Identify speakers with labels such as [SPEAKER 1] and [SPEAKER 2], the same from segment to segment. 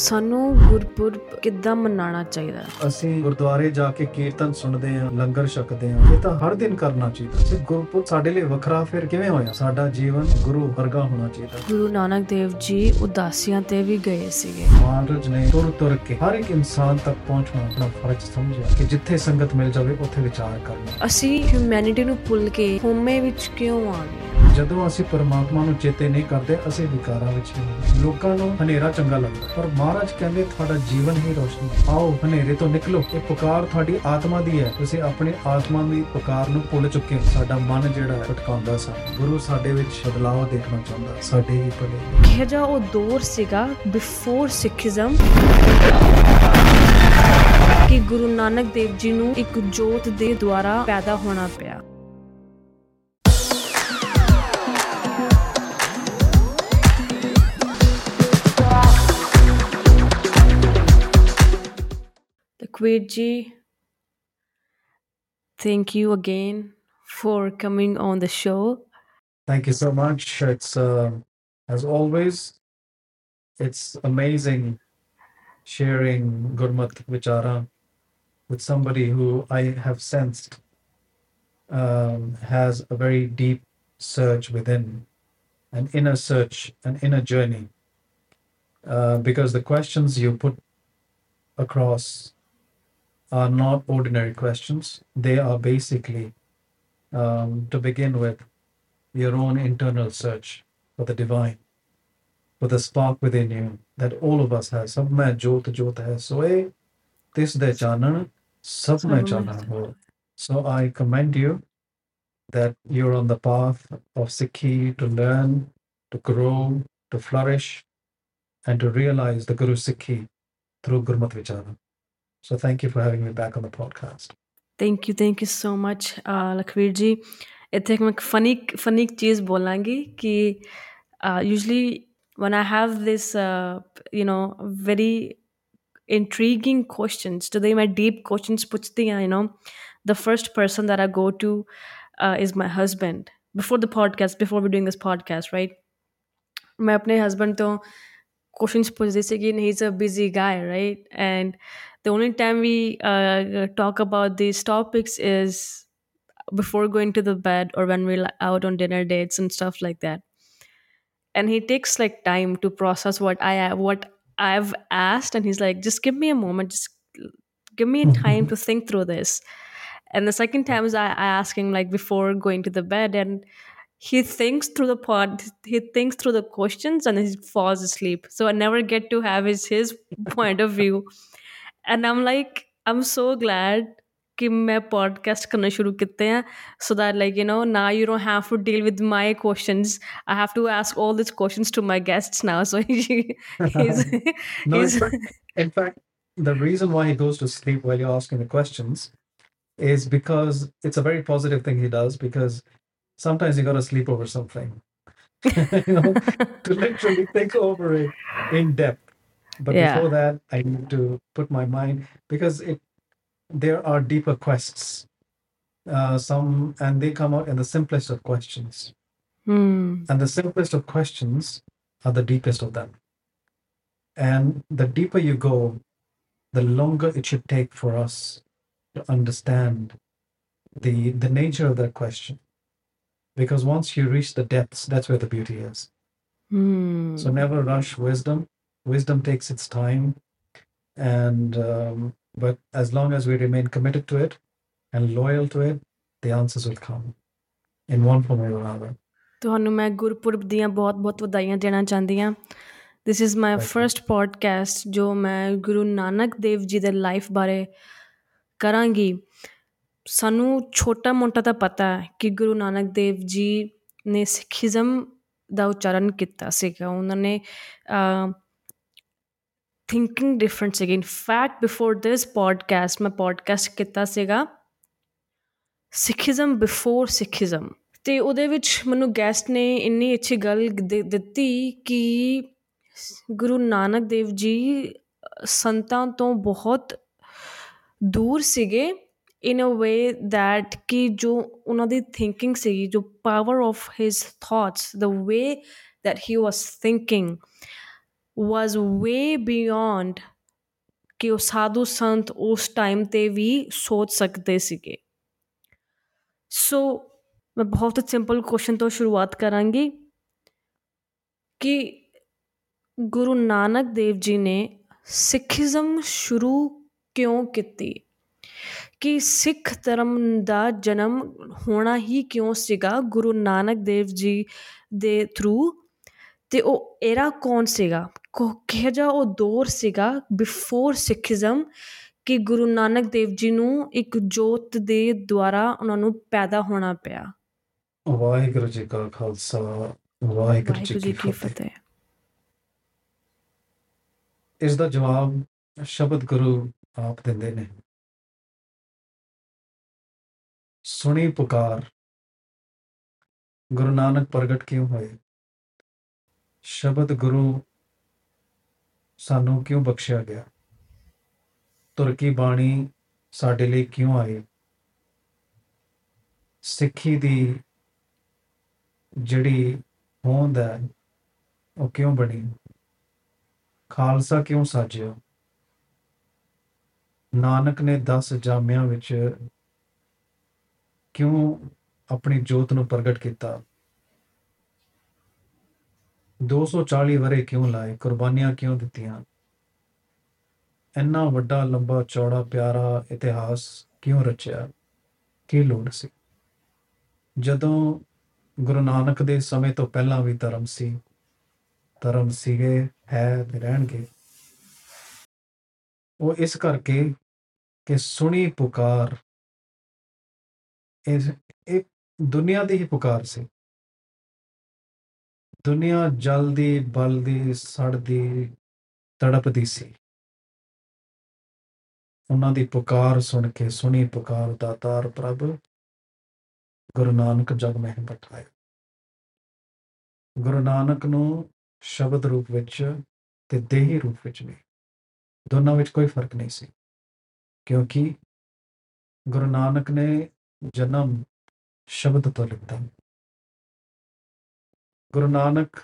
[SPEAKER 1] ਸਾਨੂੰ ਗੁਰਪੁਰਬ ਕਿੱਦਾਂ ਮਨਾਉਣਾ ਚਾਹੀਦਾ?
[SPEAKER 2] ਅਸੀਂ ਗੁਰਦੁਆਰੇ ਜਾ ਕੇ ਕੀਰਤਨ ਸੁਣਦੇ ਹਾਂ ਲੰਗਰ ਛਕਦੇ ਹਾਂ ਇਹ ਤਾਂ ਹਰ ਦਿਨ ਕਰਨਾ ਚਾਹੀਦਾ। ਤੇ ਗੁਰਪੁਰਬ ਸਾਡੇ ਲਈ ਵੱਖਰਾ ਫਿਰ ਕਿਵੇਂ ਹੋਇਆ? ਸਾਡਾ ਜੀਵਨ ਗੁਰੂ ਵਰਗਾ ਹੋਣਾ ਚਾਹੀਦਾ।
[SPEAKER 1] ਗੁਰੂ ਨਾਨਕ ਦੇਵ ਜੀ ਉਦਾਸੀਆਂ ਤੇ ਵੀ ਗਏ ਸੀਗੇ।
[SPEAKER 2] ਮਹਾਰਾਜ ਨੇ ਤੁਰ ਤੁਰ ਕੇ ਹਰ ਇੱਕ ਇਨਸਾਨ ਤੱਕ ਪਹੁੰਚਣਾ ਆਪਣਾ ਫਰਜ਼ ਸਮਝਿਆ ਕਿ ਜਿੱਥੇ ਸੰਗਤ ਮਿਲ ਜਾਵੇ ਉੱਥੇ ਵਿਚਾਰ ਕਰਨਾ।
[SPEAKER 1] ਅਸੀਂ ਹਿਊਮੈਨਿਟੀ ਨੂੰ ਭੁੱਲ ਕੇ ਹੋਮੇ ਵਿੱਚ ਕਿਉਂ ਆ ਗਏ?
[SPEAKER 2] ਜਦੋਂ ਅਸੀਂ ਪਰਮਾਤਮਾ ਨੂੰ ਚੇਤੇ ਨਹੀਂ ਕਰਦੇ, ਅਸੀਂ ਵਿਕਾਰਾਂ ਵਿੱਚ ਹੀ ਹੁੰਦੇ ਹਾਂ। ਲੋਕਾਂ ਨੂੰ ਹਨੇਰਾ ਚੰਗਾ ਲੱਗਦਾ ਪਰ ਮਹਾਰਾਜ ਕਹਿੰਦੇ, ਤੁਹਾਡਾ ਜੀਵਨ ਹੀ ਰੋਸ਼ਨੀ ਹੈ। ਆਓ, ਹਨੇਰੇ ਤੋਂ ਨਿਕਲੋ ਇਹ ਪੁਕਾਰ ਤੁਹਾਡੀ ਆਤਮਾ ਦੀ ਹੈ ਤੁਸੀਂ ਆਪਣੀ ਆਤਮਾ ਦੀ ਪੁਕਾਰ ਨੂੰ ਭੁੱਲ ਚੁੱਕੇ ਹੋ। ਸਾਡਾ ਮਨ ਜਿਹੜਾ ਹੈ, ਭਟਕਾਉਂਦਾ ਸਾ ਗੁਰੂ ਸਾਡੇ ਵਿੱਚ ਬਦਲਾਅ ਦੇਖਣਾ ਚਾਹੁੰਦਾ ਸਾਡੇ ਹੀ ਭਲੇ ਲਈ।
[SPEAKER 1] ਕਿਹੋ ਜਿਹਾ ਉਹ ਦੌਰ ਸੀਗਾ ਬਿਫੋਰ ਸਿੱਖੀਜ਼ਮ ਕਿ ਗੁਰੂ ਨਾਨਕ ਦੇਵ ਜੀ ਨੂੰ ਇੱਕ ਜੋਤ ਦੇ ਦੁਆਰਾ ਪੈਦਾ ਹੋਣਾ ਪਿਆ Lakwit ji, thank you again for coming on the show.
[SPEAKER 2] Thank you so much. It's uh, as always, it's amazing sharing Gurmat Vichara with somebody who I have sensed um, has a very deep search within, an inner search, an inner journey. Uh, because the questions you put across are not ordinary questions. They are basically, um, to begin with, your own internal search for the divine, for the spark within you that all of us have. सब में jyot जोत है सोए तिस
[SPEAKER 1] दे
[SPEAKER 2] चानन
[SPEAKER 1] सब
[SPEAKER 2] में So I commend you that you're on the path of Sikhi to learn, to grow, to flourish, and to realize the Guru Sikhi through Gurmat Vichara. So thank you for having me back on the podcast.
[SPEAKER 1] thank you. Thank you so much Lakhvir ji इतने मैं funny funny चीज़ Bolangi कि usually one I have this you know very intriguing questions to them my deep questions the, you know the first person that i go to uh, is my husband before the podcast before we're doing this podcast right My अपने husband तो questions पूछ जैसे कि he's a busy guy right and the only time we uh, talk about these topics is before going to the bed or when we're out on dinner dates and stuff like that. And he takes like time to process what i what i've asked and he's like just give me a moment just give me time to think through this. And the second time is I, I ask him like before going to the bed and he thinks through the pod he thinks through the questions and he falls asleep. So i never get to have his his point of view and I am like I am so glad कि मैं podcast करना शुरू करते हैं so that like you know ना you don't have to deal with my questions I have to ask all this questions to my guests now so
[SPEAKER 2] in fact the reason why he goes to sleep while you're asking the questions is because it's a very positive thing he does because sometimes you got to sleep over something. You know to literally think over it in depth. But
[SPEAKER 1] Yeah.
[SPEAKER 2] before that, I need to put my mind because it there are deeper quests. Uh, some and they come out in the simplest of questions,
[SPEAKER 1] hmm.
[SPEAKER 2] and the simplest of questions are the deepest of them. And the deeper you go, the longer it should take for us to understand the the nature of that question. Because once you reach the depths, that's where the beauty is.
[SPEAKER 1] Hmm.
[SPEAKER 2] So never rush wisdom. Wisdom takes its time, and um, but as long as we remain committed to it and loyal to it, the answers will come in one form or another.
[SPEAKER 1] ਤੁਹਾਨੂੰ ਮੈਂ ਗੁਰਪੁਰਬ ਦੀਆਂ ਬਹੁਤ-ਬਹੁਤ ਵਧਾਈਆਂ ਦੇਣਾ ਚਾਹੁੰਦੀ ਹਾਂ my
[SPEAKER 2] Thank you.
[SPEAKER 1] First podcast ਜੋ ਮੈਂ ਗੁਰੂ ਨਾਨਕ ਦੇਵ ਜੀ ਦੇ ਲਾਈਫ ਬਾਰੇ ਕਰਾਂਗੀ ਸਾਨੂੰ ਛੋਟਾ ਮੋਟਾ ਤਾਂ ਪਤਾ ਹੈ ਕਿ ਗੁਰੂ ਨਾਨਕ ਦੇਵ ਜੀ ਨੇ ਸਿੱਖੀਜ਼ਮ ਦਾ ਉਚਾਰਨ ਕੀਤਾ ਸੀਗਾ ਉਹਨਾਂ ਨੇ ਥਿੰਕਿੰਗ ਡਿਫਰੈਂਟ ਸੀਗੀ in fact before this podcast ਮੈਂ ਪੋਡਕਾਸਟ ਕੀਤਾ ਸੀਗਾ ਸਿੱਖੀਜ਼ਮ ਬਿਫੋਰ ਸਿੱਖੀਜ਼ਮ ਤੇ ਉਹਦੇ ਵਿੱਚ ਮੈਨੂੰ ਗੈਸਟ ਨੇ ਇੰਨੀ ਅੱਛੀ ਗੱਲ ਦੇ- ਦਿੱਤੀ ਕਿ ਗੁਰੂ ਨਾਨਕ ਦੇਵ ਜੀ ਅ, ਸੰਤਾਂ ਤੋਂ ਬਹੁਤ ਦੂਰ ਸੀਗੇ ਇਨ ਅ ਵੇ ਦੈਟ ਕਿ ਜੋ ਉਹਨਾਂ ਦੀ ਥਿੰਕਿੰਗ ਸੀਗੀ ਜੋ power of his thoughts the way that he was thinking. Was way beyond ਕਿ ਉਹ ਸਾਧੂ ਸੰਤ ਉਸ ਟਾਈਮ ਤੇ ਵੀ ਸੋਚ ਸਕਦੇ ਸੀਗੇ। ਸੋ ਮੈਂ ਬਹੁਤ ਸਿੰਪਲ ਕੁਐਸਚਨ ਤੋਂ ਸ਼ੁਰੂਆਤ ਕਰਾਂਗੀ ਕਿ ਗੁਰੂ ਨਾਨਕ ਦੇਵ ਜੀ ਨੇ ਸਿੱਖੀਜ਼ਮ ਸ਼ੁਰੂ ਕਿਉਂ ਕੀਤੀ? ਕਿ ਸਿੱਖ ਧਰਮ ਦਾ ਜਨਮ ਹੋਣਾ ਹੀ ਕਿਉਂ ਸੀਗਾ ਗੁਰੂ ਨਾਨਕ ਦੇਵ ਜੀ ਦੇ ਥਰੂ ਤੇ ਉਹ ਐਰਾ ਕੌਣ ਸੀਗਾ? ਕਿਹੋ ਜਿਹਾ ਉਹ ਦੌਰ ਸੀਗਾ ਬਿਫੋਰ ਸਿੱਖੀਜ਼ਮ ਕਿ ਗੁਰੂ ਨਾਨਕ ਦੇਵ ਜੀ ਨੂੰ ਇੱਕ ਜੋਤ ਦੇ ਦੁਆਰਾ ਉਹਨਾਂ ਨੂੰ ਪੈਦਾ ਹੋਣਾ ਪਿਆ?
[SPEAKER 2] ਵਾਹਿਗੁਰੂ ਜੀ ਕਾ ਖਾਲਸਾ ਵਾਹਿਗੁਰੂ ਜੀ ਕੀ ਫਤਿਹ। ਇਸ ਦਾ ਜਵਾਬ ਸ਼ਬਦ ਗੁਰੂ ਆਪ ਦਿੰਦੇ ਨੇ। ਸੁਣੀ ਪੁਕਾਰ ਗੁਰੂ ਨਾਨਕ ਪ੍ਰਗਟ ਕਿਉਂ ਹੋਏ? ਸ਼ਬਦ ਗੁਰੂ ਸਾਨੂੰ ਕਿਉਂ ਬਖਸ਼ਿਆ ਗਿਆ? ਤੁਰਕੀ ਬਾਣੀ ਸਾਡੇ ਲਈ ਕਿਉਂ ਆਈ? ਸਿੱਖੀ ਦੀ ਜਿਹੜੀ ਹੋਂਦ ਹੈ, ਉਹ ਕਿਉਂ ਬਣੀ? ਖਾਲਸਾ ਕਿਉਂ ਸਾਜਿਆ? ਨਾਨਕ ਨੇ 10 ਜਾਮਿਆਂ ਵਿੱਚ ਕਿਉਂ ਆਪਣੀ ਜੋਤ ਨੂੰ ਪ੍ਰਗਟ ਕੀਤਾ? 240 ਵਰੇ ਕਿਉਂ ਲਾਏ? ਕੁਰਬਾਨੀਆਂ ਕਿਉਂ ਦਿੱਤੀਆਂ? ਇੰਨਾ ਵੱਡਾ, ਲੰਬਾ, ਚੌੜਾ, ਪਿਆਰਾ ਇਤਿਹਾਸ ਕਿਉਂ ਰਚਿਆ? ਕੀ ਲੋੜ ਸੀ? ਜਦੋਂ ਗੁਰੂ ਨਾਨਕ ਦੇ ਸਮੇਂ ਤੋਂ ਪਹਿਲਾਂ ਵੀ ਧਰਮ ਸੀ, ਧਰਮ ਸੀਗੇ, ਹੈ ਤੇ ਰਹਿਣਗੇ। ਉਹ ਇਸ ਕਰਕੇ ਕਿ ਸੁਣੀ ਪੁਕਾਰ, ਇਸ ਇੱਕ ਦੁਨੀਆ ਦੀ ਹੀ ਪੁਕਾਰ ਸੀ। ਦੁਨੀਆ ਜਲਦੀ, ਬਲਦੀ, ਸੜਦੀ, ਤੜਪਦੀ ਸੀ। ਉਹਨਾਂ ਦੀ ਪੁਕਾਰ ਸੁਣ ਕੇ, ਸੁਣੀ ਪੁਕਾਰ ਦਾਤਾਰ ਪ੍ਰਭ, ਗੁਰੂ ਨਾਨਕ ਜਗ ਮਹਿ ਬਠਾਏ ਗੁਰੂ ਨਾਨਕ ਨੂੰ ਸ਼ਬਦ ਰੂਪ ਵਿੱਚ ਤੇ ਦੇਹੀ ਰੂਪ ਵਿੱਚ ਵੀ ਦੋਨਾਂ ਵਿੱਚ ਕੋਈ ਫ਼ਰਕ ਨਹੀਂ ਸੀ, ਕਿਉਂਕਿ ਗੁਰੂ ਨਾਨਕ ਨੇ ਜਨਮ ਸ਼ਬਦ ਤੋਂ ਲਿੱਤਾ ਗੁਰੂ ਨਾਨਕ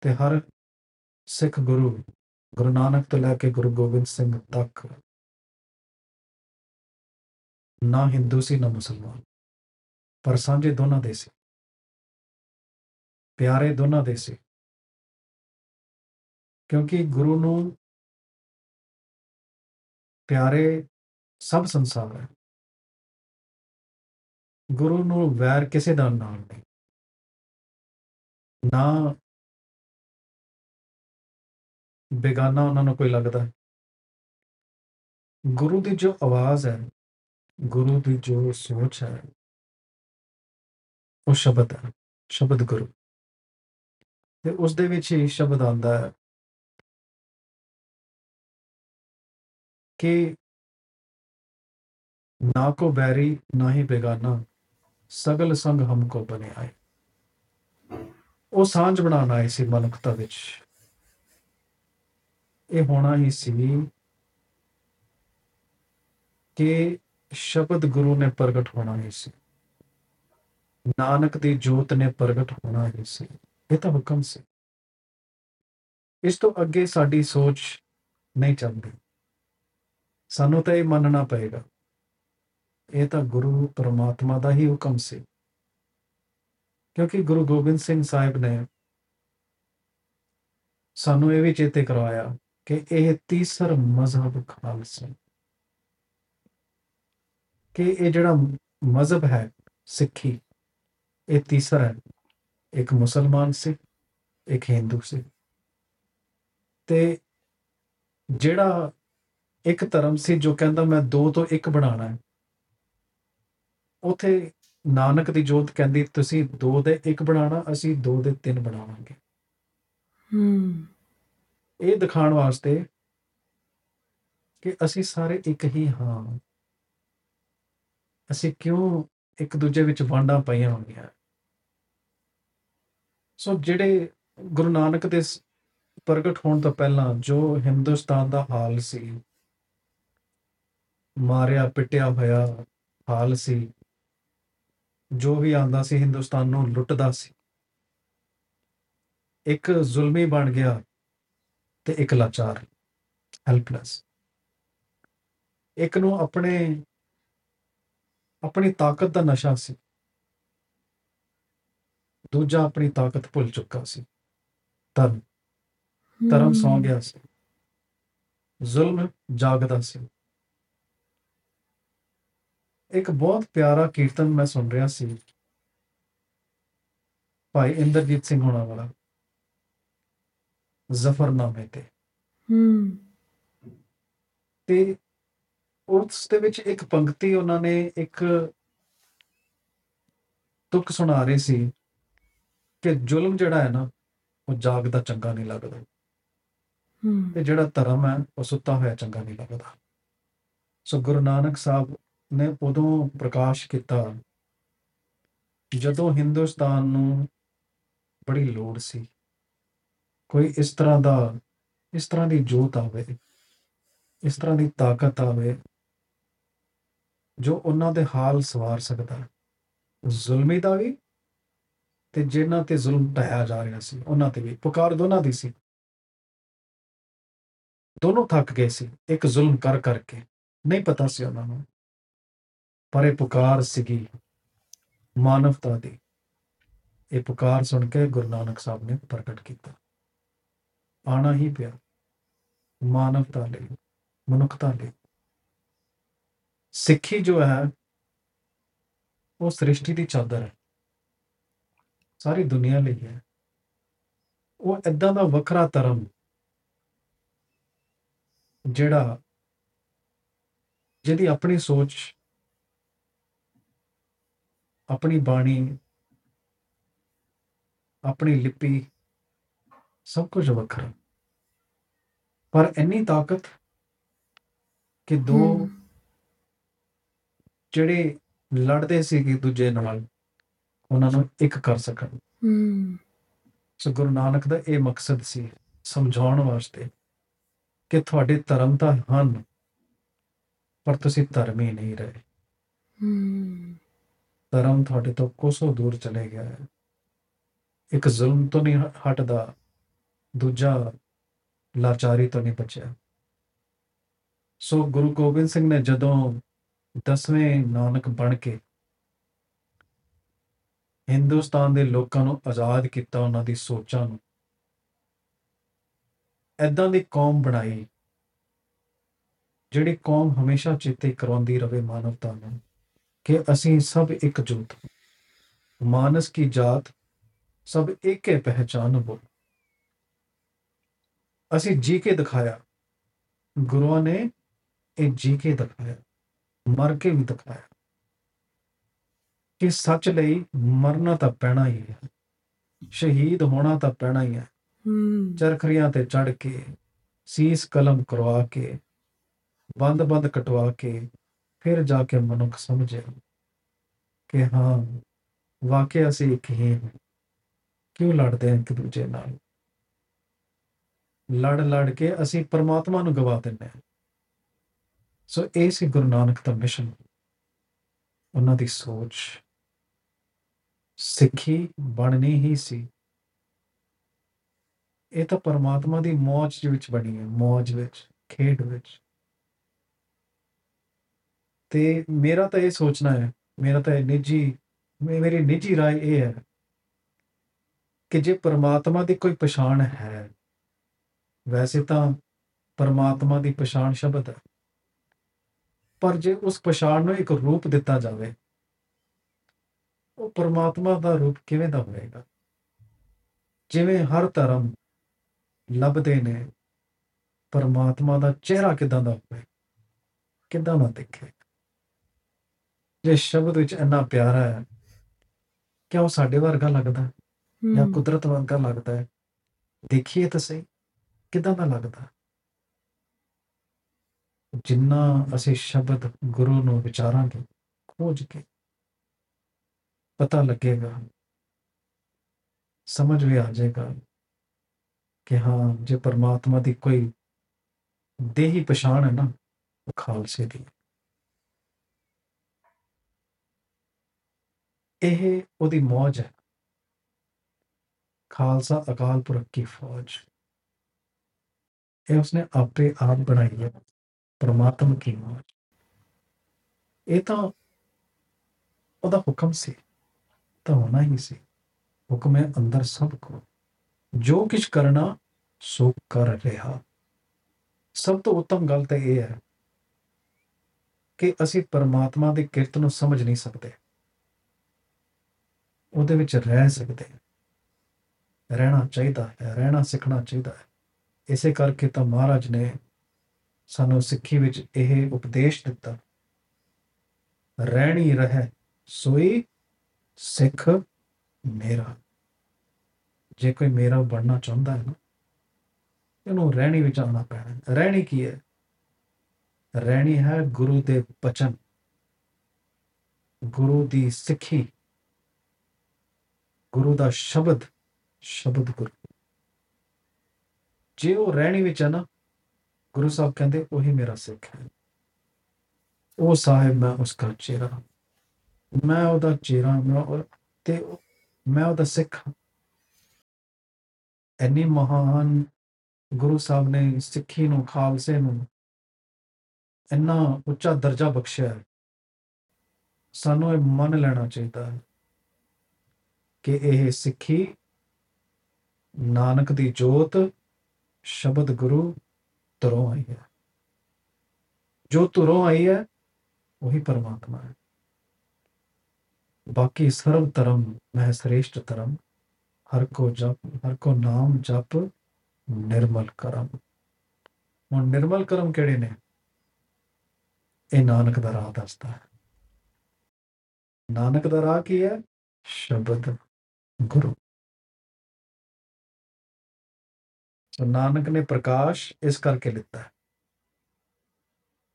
[SPEAKER 2] ਤੇ ਹਰ ਸਿੱਖ ਗੁਰੂ ਗੁਰੂ ਨਾਨਕ ਤੋਂ ਲੈ ਕੇ ਗੁਰੂ ਗੋਬਿੰਦ ਸਿੰਘ ਤੱਕ। ਨਾ ਹਿੰਦੂ ਸੀ, ਨਾ ਮੁਸਲਮਾਨ, ਪਰ ਸਾਂਝੇ ਦੋਨਾਂ ਦੇ ਸੀ। ਪਿਆਰੇ ਦੋਨਾਂ ਦੇ ਸੀ। ਕਿਉਂਕਿ ਗੁਰੂ ਨੂੰ ਪਿਆਰੇ ਸਭ ਸੰਸਾਰ ਹੈ। ਗੁਰੂ ਨੂੰ ਵੈਰ ਕਿਸੇ ਦਾ ਨਾਲ ਨਹੀਂ। ਨਾ ਬੇਗਾਨਾ ਉਹਨਾਂ ਨੂੰ ਕੋਈ ਲੱਗਦਾ। ਹੈ ਗੁਰੂ ਦੀ ਜੋ ਆਵਾਜ਼ ਹੈ, ਗੁਰੂ ਦੀ ਜੋ ਸੋਚ ਹੈ, ਉਹ ਸ਼ਬਦ ਹੈ, ਸ਼ਬਦ ਗੁਰੂ। ਤੇ ਉਸ ਦੇ ਵਿੱਚ ਹੀ ਸ਼ਬਦ ਆਉਂਦਾ ਹੈ ਕਿ ਨਾ ਕੋ ਬੈਰੀ, ਨਾ ਹੀ ਬੇਗਾਨਾ, ਸਗਲ ਸੰਗ ਹਮਕੋ ਬਨੇ ਆਏ। ਉਹ ਸਾਂਝ ਬਣਾਉਣ ਆਏ ਸੀ ਮਨੁੱਖਤਾ ਵਿੱਚ। ਇਹ ਹੋਣਾ ਹੀ ਸੀ ਕਿ ਸ਼ਬਦ ਗੁਰੂ ਨੇ ਪ੍ਰਗਟ ਹੋਣਾ ਹੀ ਸੀ। ਨਾਨਕ ਦੀ ਜੋਤ ਨੇ ਪ੍ਰਗਟ ਹੋਣਾ ਹੀ ਸੀ। ਇਹ ਤਾਂ ਹੁਕਮ ਸੀ। ਇਸ ਤੋਂ ਅੱਗੇ ਸਾਡੀ ਸੋਚ ਨਹੀਂ ਚੱਲਦੀ। ਸਾਨੂੰ ਤਾਂ ਇਹ ਮੰਨਣਾ ਪਏਗਾ। ਇਹ ਤਾਂ ਗੁਰੂ ਪਰਮਾਤਮਾ ਦਾ ਹੀ ਹੁਕਮ ਸੀ। ਕਿਉਂਕਿ ਗੁਰੂ ਗੋਬਿੰਦ ਸਿੰਘ ਸਾਹਿਬ ਨੇ ਸਾਨੂੰ ਇਹ ਵੀ ਚੇਤੇ ਕਰਵਾਇਆ ਕਿ ਇਹ ਤੀਸਰ ਮਜ਼ਹਬ ਖਾਲਸਾ ਕਿ ਇਹ ਜਿਹੜਾ ਮਜ਼ਹਬ ਹੈ ਸਿੱਖੀ, ਇਹ ਤੀਸਰਾ ਹੈ। ਇੱਕ ਮੁਸਲਮਾਨ ਸੀ ਇੱਕ ਹਿੰਦੂ ਸੀ ਤੇ ਜਿਹੜਾ ਇੱਕ ਧਰਮ ਸੀ ਜੋ ਕਹਿੰਦਾ ਮੈਂ ਦੋ ਤੋਂ ਇੱਕ ਬਣਾਉਣਾ ਹੈ, ਉਥੇ ਨਾਨਕ ਦੀ ਜੋਤ ਕਹਿੰਦੀ ਤੁਸੀਂ ਦੋ ਦੇ ਇੱਕ ਬਣਾਉਣਾ ਅਸੀਂ ਦੋ ਦੇ ਤਿੰਨ ਬਣਾਵਾਂਗੇ।
[SPEAKER 1] ਹਮ
[SPEAKER 2] ਇਹ ਦਿਖਾਉਣ ਵਾਸਤੇ ਕਿ ਅਸੀਂ ਸਾਰੇ ਇੱਕ ਹੀ ਹਾਂ। ਅਸੀਂ ਕਿਉਂ ਇੱਕ ਦੂਜੇ ਵਿੱਚ ਵਾਂਡਾਂ ਪਈਆਂ ਹੋਈਆਂ? ਸੋ ਜਿਹੜੇ ਗੁਰੂ ਨਾਨਕ ਦੇ ਪ੍ਰਗਟ ਹੋਣ ਤੋਂ ਪਹਿਲਾਂ ਜੋ ਹਿੰਦੁਸਤਾਨ ਦਾ ਹਾਲ ਸੀ ਮਾਰਿਆ ਪਿਟਿਆ ਹੋਇਆ ਹਾਲ ਸੀ ਜੋ ਵੀ ਆਂਦਾ ਸੀ ਹਿੰਦੁਸਤਾਨ ਨੂੰ ਲੁੱਟਦਾ ਸੀ। ਇੱਕ ਜ਼ੁਲਮੀ ਬਣ ਗਿਆ ਤੇ ਇੱਕ ਲਾਚਾਰ ਹੈਲਪਲੈਸ ਇੱਕ ਨੂੰ ਆਪਣੇ ਆਪਣੀ ਤਾਕਤ ਦਾ ਨਸ਼ਾ ਸੀ। ਦੂਜਾ ਆਪਣੀ ਤਾਕਤ ਭੁੱਲ ਚੁੱਕਾ ਸੀ। ਧਰਮ ਧਰਮ ਸੌਂ ਗਿਆ ਸੀ। ਜ਼ੁਲਮ ਜਾਗਦਾ ਸੀ। ਇੱਕ ਬਹੁਤ ਪਿਆਰਾ ਕੀਰਤਨ ਮੈਂ ਸੁਣ ਰਿਹਾ ਸੀ। ਭਾਈ ਇੰਦਰਜੀਤ ਸਿੰਘ ਹੋਣਾ ਵਾਲਾ। ਜ਼ਫਰਨਾਮੇ ਤੇ।
[SPEAKER 1] ਹੂੰ।
[SPEAKER 2] ਤੇ ਉਸ ਦੇ ਵਿੱਚ ਇੱਕ ਪੰਕਤੀ ਉਹਨਾਂ ਨੇ ਇੱਕ ਤੁਕ ਸੁਣਾ ਰਹੇ ਸੀ ਕਿ ਜ਼ੁਲਮ ਜਿਹੜਾ ਹੈ ਨਾ ਉਹ ਜਾਗਦਾ ਚੰਗਾ ਨਹੀਂ ਲੱਗਦਾ।
[SPEAKER 1] ਹੂੰ।
[SPEAKER 2] ਤੇ ਜਿਹੜਾ ਧਰਮ ਹੈ ਉਹ ਸੁੱਤਾ ਹੋਇਆ ਚੰਗਾ ਨਹੀਂ ਲੱਗਦਾ। ਸੋ ਗੁਰੂ ਨਾਨਕ ਸਾਹਿਬ ਨੇ ਉਦੋਂ ਪ੍ਰਕਾਸ਼ ਕੀਤਾ ਜਦੋਂ ਹਿੰਦੁਸਤਾਨ ਨੂੰ ਬੜੀ ਲੋੜ ਸੀ, ਕੋਈ ਇਸ ਤਰ੍ਹਾਂ ਦਾ, ਇਸ ਤਰ੍ਹਾਂ ਦੀ ਜੋਤ ਆਵੇ, ਇਸ ਤਰ੍ਹਾਂ ਦੀ ਤਾਕਤ ਆਵੇ, ਜੋ ਉਹਨਾਂ ਦੇ ਹਾਲ ਸਵਾਰ ਸਕਦਾ। ਹੈ। ਜ਼ੁਲਮੀ ਦਾ ਵੀ ਤੇ ਜਿਨ੍ਹਾਂ ਤੇ ਜ਼ੁਲਮ ਢਾਇਆ ਜਾ ਰਿਹਾ ਸੀ, ਉਹਨਾਂ ਤੇ ਵੀ। ਪੁਕਾਰ ਦੋਨਾਂ ਦੀ ਸੀ। ਦੋਨੋਂ ਥੱਕ ਗਏ ਸੀ। ਇੱਕ ਜ਼ੁਲਮ ਕਰ ਕਰਕੇ। ਨਹੀਂ ਪਤਾ ਸੀ ਉਹਨਾਂ ਨੂੰ। ਪਰ ਇਹ ਪੁਕਾਰ ਸੀਗੀ ਮਾਨਵਤਾ ਦੀ। ਇਹ ਪੁਕਾਰ ਸੁਣ ਕੇ ਗੁਰੂ ਨਾਨਕ ਸਾਹਿਬ ਨੇ ਪ੍ਰਗਟ ਕੀਤਾ। ਆਣਾ ਹੀ ਪਿਆ। ਮਾਨਵਤਾ ਲਈ, ਮਨੁੱਖਤਾ ਲਈ। ਸਿੱਖੀ ਜੋ ਹੈ, ਉਹ ਸ੍ਰਿਸ਼ਟੀ ਦੀ ਚਾਦਰ ਹੈ। ਸਾਰੀ ਦੁਨੀਆ ਲਈ ਹੈ। ਉਹ ਇਦਾਂ ਦਾ ਵੱਖਰਾ ਧਰਮ ਜਿਹੜਾ ਜਿਹਦੀ ਆਪਣੀ ਸੋਚ ਆਪਣੀ ਬਾਣੀ ਆਪਣੀ ਲਿਪੀ ਸਭ ਕੁਝ ਵੱਖਰਾ। ਪਰ ਇੰਨੀ ਤਾਕਤ ਕਿ ਦੋ ਜਿਹੜੇ ਲੜਦੇ ਸੀ ਇੱਕ ਦੂਜੇ ਨਾਲ ਉਹਨਾਂ ਨੂੰ ਇੱਕ ਕਰ ਸਕਣ।
[SPEAKER 1] ਹੂੰ।
[SPEAKER 2] ਸੋ ਗੁਰੂ ਨਾਨਕ ਦਾ ਇਹ ਮਕਸਦ ਸੀ ਸਮਝਾਉਣ ਵਾਸਤੇ ਕਿ ਤੁਹਾਡੇ ਧਰਮ ਤਾਂ ਹਨ ਪਰ ਤੁਸੀਂ ਧਰਮੀ ਨਹੀਂ ਰਹੇ।
[SPEAKER 1] ਹੂੰ।
[SPEAKER 2] ਧਰਮ ਤੁਹਾਡੇ ਤੋਂ ਕੋਸੋਂ ਦੂਰ ਚਲੇ ਗਿਆ ਹੈ। ਇੱਕ ਜ਼ੁਲਮ ਤੋਂ ਨਹੀਂ ਹ- ਹਟਦਾ, ਦੂਜਾ ਲਾਚਾਰੀ ਤੋਂ ਨਹੀਂ ਬਚਿਆ। ਸੋ ਗੁਰੂ ਗੋਬਿੰਦ ਸਿੰਘ ਨੇ ਜਦੋਂ ਦਸਵੇਂ ਨਾਨਕ ਬਣ ਕੇ ਹਿੰਦੁਸਤਾਨ ਦੇ ਲੋਕਾਂ ਨੂੰ ਆਜ਼ਾਦ ਕੀਤਾ ਉਹਨਾਂ ਦੀ ਸੋਚਾਂ ਨੂੰ ਐਦਾਂ ਦੀ ਕੌਮ ਬਣਾਈ, ਜਿਹੜੀ ਕੌਮ ਹਮੇਸ਼ਾ ਚੇਤੇ ਕਰਵਾਉਂਦੀ ਰਵੇ ਮਾਨਵਤਾ ਨੂੰ। ਕਿ ਅਸੀਂ ਸਭ ਇਕਜੁੱਟ ਮਾਨਸ ਕੀ ਜਾਤ ਸਭ ਏਕੇ ਪਹਿਚਾਨ ਬੋ ਅਸੀਂ ਜੀ ਕੇ ਦਿਖਾਇਆ। ਗੁਰੂਆਂ ਨੇ ਇਹ ਜੀ ਕੇ ਦਿਖਾਇਆ। ਮਰ ਕੇ ਵੀ ਦਿਖਾਇਆ। ਕਿ ਸੱਚ ਲਈ ਮਰਨਾ ਤਾਂ ਪੈਣਾ ਹੀ ਹੈ। ਸ਼ਹੀਦ ਹੋਣਾ ਤਾਂ ਪੈਣਾ ਹੀ ਹੈ।
[SPEAKER 1] ਹੂੰ।
[SPEAKER 2] ਚਰਖੜੀਆਂ ਤੇ ਚੜ ਕੇ ਸੀਸ ਕਲਮ ਕਰਵਾ ਕੇ ਬੰਦ ਬੰਦ ਕਟਵਾ ਕੇ ਫਿਰ ਜਾ ਕੇ ਮਨੁੱਖ ਸਮਝੇ ਕਿ ਹਾਂ, ਵਾਕਿਆ ਅਸੀਂ ਇੱਕ ਹੀ ਹਾਂ। ਕਿਉਂ ਲੜਦੇ ਹਾਂ ਇੱਕ ਦੂਜੇ ਨਾਲ? ਲੜ ਲੜ ਕੇ ਅਸੀਂ ਪਰਮਾਤਮਾ ਨੂੰ ਗਵਾ ਦਿੰਦੇ ਹਾਂ। ਸੋ ਇਹ ਸੀ ਗੁਰੂ ਨਾਨਕ ਦਾ ਮਿਸ਼ਨ। ਉਹਨਾਂ ਦੀ ਸੋਚ ਸਿੱਖੀ ਬਣਨੀ ਹੀ ਸੀ। ਇਹ ਤਾਂ ਪਰਮਾਤਮਾ ਦੀ ਮੌਜ ਦੇ ਵਿੱਚ ਬਣੀ ਹੈ। ਮੌਜ ਵਿੱਚ, ਖੇਡ ਵਿੱਚ। ਤੇ ਮੇਰਾ ਤਾਂ ਇਹ ਸੋਚਣਾ ਹੈ ਮੇਰਾ ਤਾਂ ਇਹ ਨਿੱਜੀ ਮੇ- ਮੇਰੀ ਨਿੱਜੀ رائے ਇਹ ਹੈ ਕਿ ਜੇ ਪਰਮਾਤਮਾ ਦੀ ਕੋਈ ਪਛਾਣ ਹੈ ਵੈਸੇ ਤਾਂ ਪਰਮਾਤਮਾ ਦੀ ਪਛਾਣ ਸ਼ਬਦ ਹੈ ਪਰ ਜੇ ਉਸ ਪਛਾਣ ਨੂੰ ਇੱਕ ਰੂਪ ਦਿੱਤਾ ਜਾਵੇ ਉਹ ਪਰਮਾਤਮਾ ਦਾ ਰੂਪ ਕਿਵੇਂ ਦਾ ਹੋਵੇਗਾ ਜਿਵੇਂ ਹਰ ਧਰਮ ਲੱਭਦੇ ਨੇ ਪਰਮਾਤਮਾ ਦਾ ਚਿਹਰਾ ਕਿਦਾਂ ਦਾ ਹੋਵੇ ਕਿਦਾਂ ਦਾ ਦਿਖੇ ਜੇ ਸ਼ਬਦ ਵਿੱਚ ਇੰਨਾ ਪਿਆਰਾ ਹੈ ਕਿ ਉਹ ਸਾਡੇ ਵਰਗਾ ਲੱਗਦਾ ਜਾਂ ਕੁਦਰਤ ਵਰਗਾ ਲੱਗਦਾ ਹੈ? ਦੇਖੀਏ ਤਾਂ ਸਹੀ ਕਿਦਾਂ ਦਾ ਲੱਗਦਾ ਜਿੰਨਾ ਅਸੀਂ ਸ਼ਬਦ ਗੁਰੂ ਨੂੰ ਵਿਚਾਰਾਂਗੇ ਖੋਜ ਕੇ ਪਤਾ ਲੱਗੇਗਾ ਸਮਝ ਵੀ ਆ ਜਾਏਗਾ ਕਿ ਹਾਂ ਜੇ ਪਰਮਾਤਮਾ ਦੀ ਕੋਈ ਦੇਹੀ ਪਛਾਣ ਹੈ ਨਾ ਉਹ ਖਾਲਸੇ ਦੀ ਇਹ ਉਹਦੀ ਮੌਜ ਹੈ। ਖਾਲਸਾ ਅਕਾਲ ਪੁਰਖ ਕੀ ਫੌਜ। ਇਹ ਉਸਨੇ ਆਪੇ ਆਪ ਬਣਾਈ ਹੈ, ਪਰਮਾਤਮਾ ਕੀ ਮੌਜ। ਇਹ ਤਾਂ ਉਹਦਾ ਹੁਕਮ ਸੀ, ਤਾਂ ਹੋਣਾ ਹੀ ਸੀ। ਹੁਕਮ ਹੈ ਅੰਦਰ ਸਭ ਕੋ। ਜੋ ਕੁਛ ਕਰਨਾ, ਸੋ ਕਰ ਰਿਹਾ। ਸਭ ਤੋਂ ਉੱਤਮ ਗੱਲ ਤਾਂ ਇਹ ਹੈ ਕਿ ਅਸੀਂ ਪਰਮਾਤਮਾ ਦੀ ਕਿਰਤ ਨੂੰ ਸਮਝ ਨਹੀਂ ਸਕਦੇ। ਉਹਦੇ ਵਿੱਚ ਰਹਿ ਸਕਦੇ ਹਾਂ। ਰਹਿਣਾ ਚਾਹੀਦਾ ਹੈ, ਰਹਿਣਾ ਸਿੱਖਣਾ ਚਾਹੀਦਾ ਹੈ। ਇਸੇ ਕਰਕੇ ਤਾਂ ਮਹਾਰਾਜ ਨੇ ਸਾਨੂੰ ਸਿੱਖੀ ਵਿੱਚ ਇਹ ਉਪਦੇਸ਼ ਦਿੱਤਾ। ਰਹਿਣੀ ਰਹਿ, ਸੋਈ ਸਿੱਖ ਮੇਰਾ। ਜੇ ਕੋਈ ਮੇਰਾ ਬਣਨਾ ਚਾਹੁੰਦਾ ਹੈ ਨਾ ਇਹਨੂੰ ਰਹਿਣੀ ਵਿੱਚ ਆਉਣਾ ਪੈਣਾ ਹੈ। ਰਹਿਣੀ ਕੀ ਹੈ? ਰਹਿਣੀ ਹੈ ਗੁਰੂ ਦੇ ਬਚਨ। ਗੁਰੂ ਦੀ ਸਿੱਖੀ। ਗੁਰੂ ਦਾ ਸ਼ਬਦ ਸ਼ਬਦ ਗੁਰੂ। ਜੇ ਉਹ ਰਹਿਣੀ ਵਿੱਚ ਹੈ ਨਾ, ਗੁਰੂ ਸਾਹਿਬ ਕਹਿੰਦੇ ਉਹੀ ਮੇਰਾ ਸਿੱਖ ਹੈ। ਉਹ ਸਾਹਿਬ ਮੈਂ ਉਸका ਚੇਰਾ ਮੈਂ ਉਹਦਾ ਚੇਰਾ ਮੈਂ ਉਹ- ਤੇ ਉਹ- ਮੈਂ ਉਹਦਾ ਸਿੱਖ ਹਾਂ। ਇੰਨੀ ਮਹਾਨ ਗੁਰੂ ਸਾਹਿਬ ਨੇ ਸਿੱਖੀ ਨੂੰ, ਖਾਲਸੇ ਨੂੰ ਇੰਨਾ ਉੱਚਾ ਦਰਜਾ ਬਖਸ਼ਿਆ ਹੈ। ਸਾਨੂੰ ਇਹ ਮੰਨ ਲੈਣਾ ਚਾਹੀਦਾ ਹੈ। ਕਿ ਇਹ ਸਿੱਖੀ ਨਾਨਕ ਦੀ ਜੋਤ ਸ਼ਬਦ ਗੁਰੂ ਤੁਰੋਂ ਆਈ ਹੈ। ਜੋ ਤੁਰੋਂ ਆਈ ਹੈ, ਉਹੀ ਪਰਮਾਤਮਾ ਹੈ। ਬਾਕੀ ਸਰਵ ਧਰਮ, ਮਹਿ ਸ੍ਰੇਸ਼ਟ ਧਰਮ, ਹਰ ਕੋ ਜਪ, ਹਰ ਕੋ ਨਾਮ ਜਪ, ਨਿਰਮਲ ਕਰਮ। ਹੁਣ ਨਿਰਮਲ ਕਰਮ ਕਿਹੜੇ ਨੇ? ਇਹ ਨਾਨਕ ਦਾ ਰਾਹ ਦੱਸਦਾ ਹੈ। ਨਾਨਕ ਦਾ ਰਾਹ ਕੀ ਹੈ? ਸ਼ਬਦ। ਗੁਰੂ। ਸੋ ਨਾਨਕ ਨੇ ਪ੍ਰਕਾਸ਼ ਇਸ ਕਰਕੇ ਲਿੱਤਾ।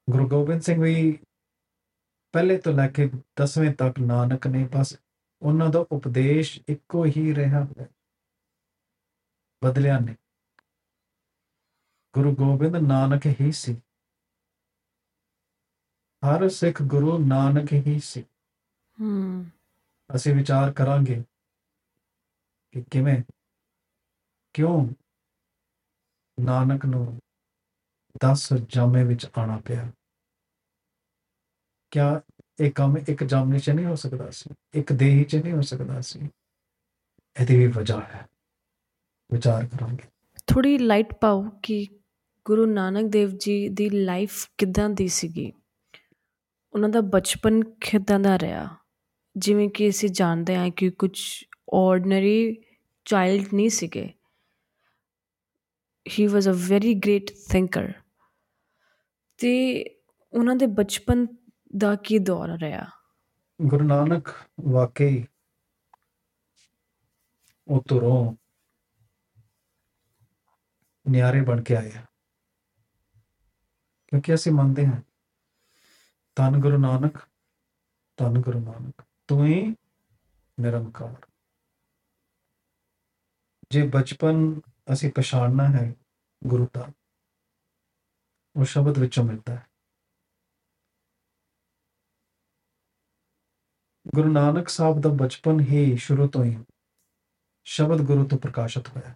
[SPEAKER 2] ਗੁਰੂ ਗੋਬਿੰਦ ਸਿੰਘ ਵੀ ਪਹਿਲੇ ਤੋਂ ਲੈ ਕੇ 10ਵੇਂ ਤੱਕ ਨਾਨਕ ਨੇ ਬਸ ਉਹਨਾਂ ਦਾ ਉਪਦੇਸ਼ ਇੱਕੋ ਹੀ ਰਿਹਾ ਬਦਲਿਆ ਨਹੀਂ। ਗੁਰੂ ਗੋਬਿੰਦ ਨਾਨਕ ਹੀ ਸੀ। ਹਰ ਸਿੱਖ ਗੁਰੂ ਨਾਨਕ ਹੀ ਸੀ।
[SPEAKER 1] Hmm.
[SPEAKER 2] ਅਸੀਂ ਵਿਚਾਰ ਕਰਾਂਗੇ ਕਿ ਕਿਵੇਂ? ਕਿਉਂ ਨਾਨਕ ਨੂੰ 10 ਜਾਮੇ ਵਿੱਚ ਆਣਾ ਪਿਆ? ਕਿਆ ਇਹ ਕੰਮ ਇੱਕ ਜਾਮੇ 'ਚ ਨਹੀਂ ਹੋ ਸਕਦਾ ਸੀ? ਇੱਕ ਦੇਹੀ 'ਚ ਨਹੀਂ ਹੋ ਸਕਦਾ ਸੀ? ਇਹਦੀ ਵੀ ਵਜ੍ਹਾ ਹੈ। ਵਿਚਾਰ ਕਰਾਂਗੇ।
[SPEAKER 1] ਥੋੜੀ ਲਾਈਟ ਪਾਓ ਕਿ ਗੁਰੂ ਨਾਨਕ ਦੇਵ ਜੀ ਦੀ ਲਾਈਫ ਕਿਦਾਂ ਦੀ ਸੀਗੀ? ਉਹਨਾਂ ਦਾ ਬਚਪਨ ਕਿਦਾਂ ਦਾ ਰਿਹਾ? ਜਿਵੇਂ ਕਿ ਅਸੀਂ ਜਾਣਦੇ ਹਾਂ ਕਿ ਕੁਝ ਆਰਡੀਨਰੀ ਚਾਈਲਡ ਨਹੀਂ ਸੀਗੇ he was a very great thinker ਤੇ ਉਹਨਾਂ ਦੇ ਬਚਪਨ ਦਾ ਕੀ ਦੌਰ ਰਿਹਾ
[SPEAKER 2] ਗੁਰੂ ਨਾਨਕ ਵਾਕਈ ਉਹ ਤੁਰੋਂ ਨਿਆਰੇ ਬਣ ਕੇ ਆਏ ਆ ਕਿਉਂਕਿ ਅਸੀਂ ਮੰਨਦੇ ਹਾਂ ਧੰਨ ਗੁਰੂ ਨਾਨਕ ਧੰਨ ਗੁਰੂ ਨਾਨਕ ਤੂੰ ਹੀ ਨਿਰੰਕਾਰ ਜੇ ਬਚਪਨ ਅਸੀਂ ਪਛਾਣਨਾ ਹੈ ਗੁਰੂ ਦਾ ਉਹ ਸ਼ਬਦ ਵਿੱਚੋਂ ਮਿਲਦਾ ਹੈ। ਗੁਰੂ ਨਾਨਕ ਸਾਹਿਬ ਦਾ ਬਚਪਨ ਹੀ ਸ਼ੁਰੂ ਤੋਂ ਹੀ ਸ਼ਬਦ ਗੁਰੂ ਤੋਂ ਪ੍ਰਕਾਸ਼ਿਤ ਹੋਇਆ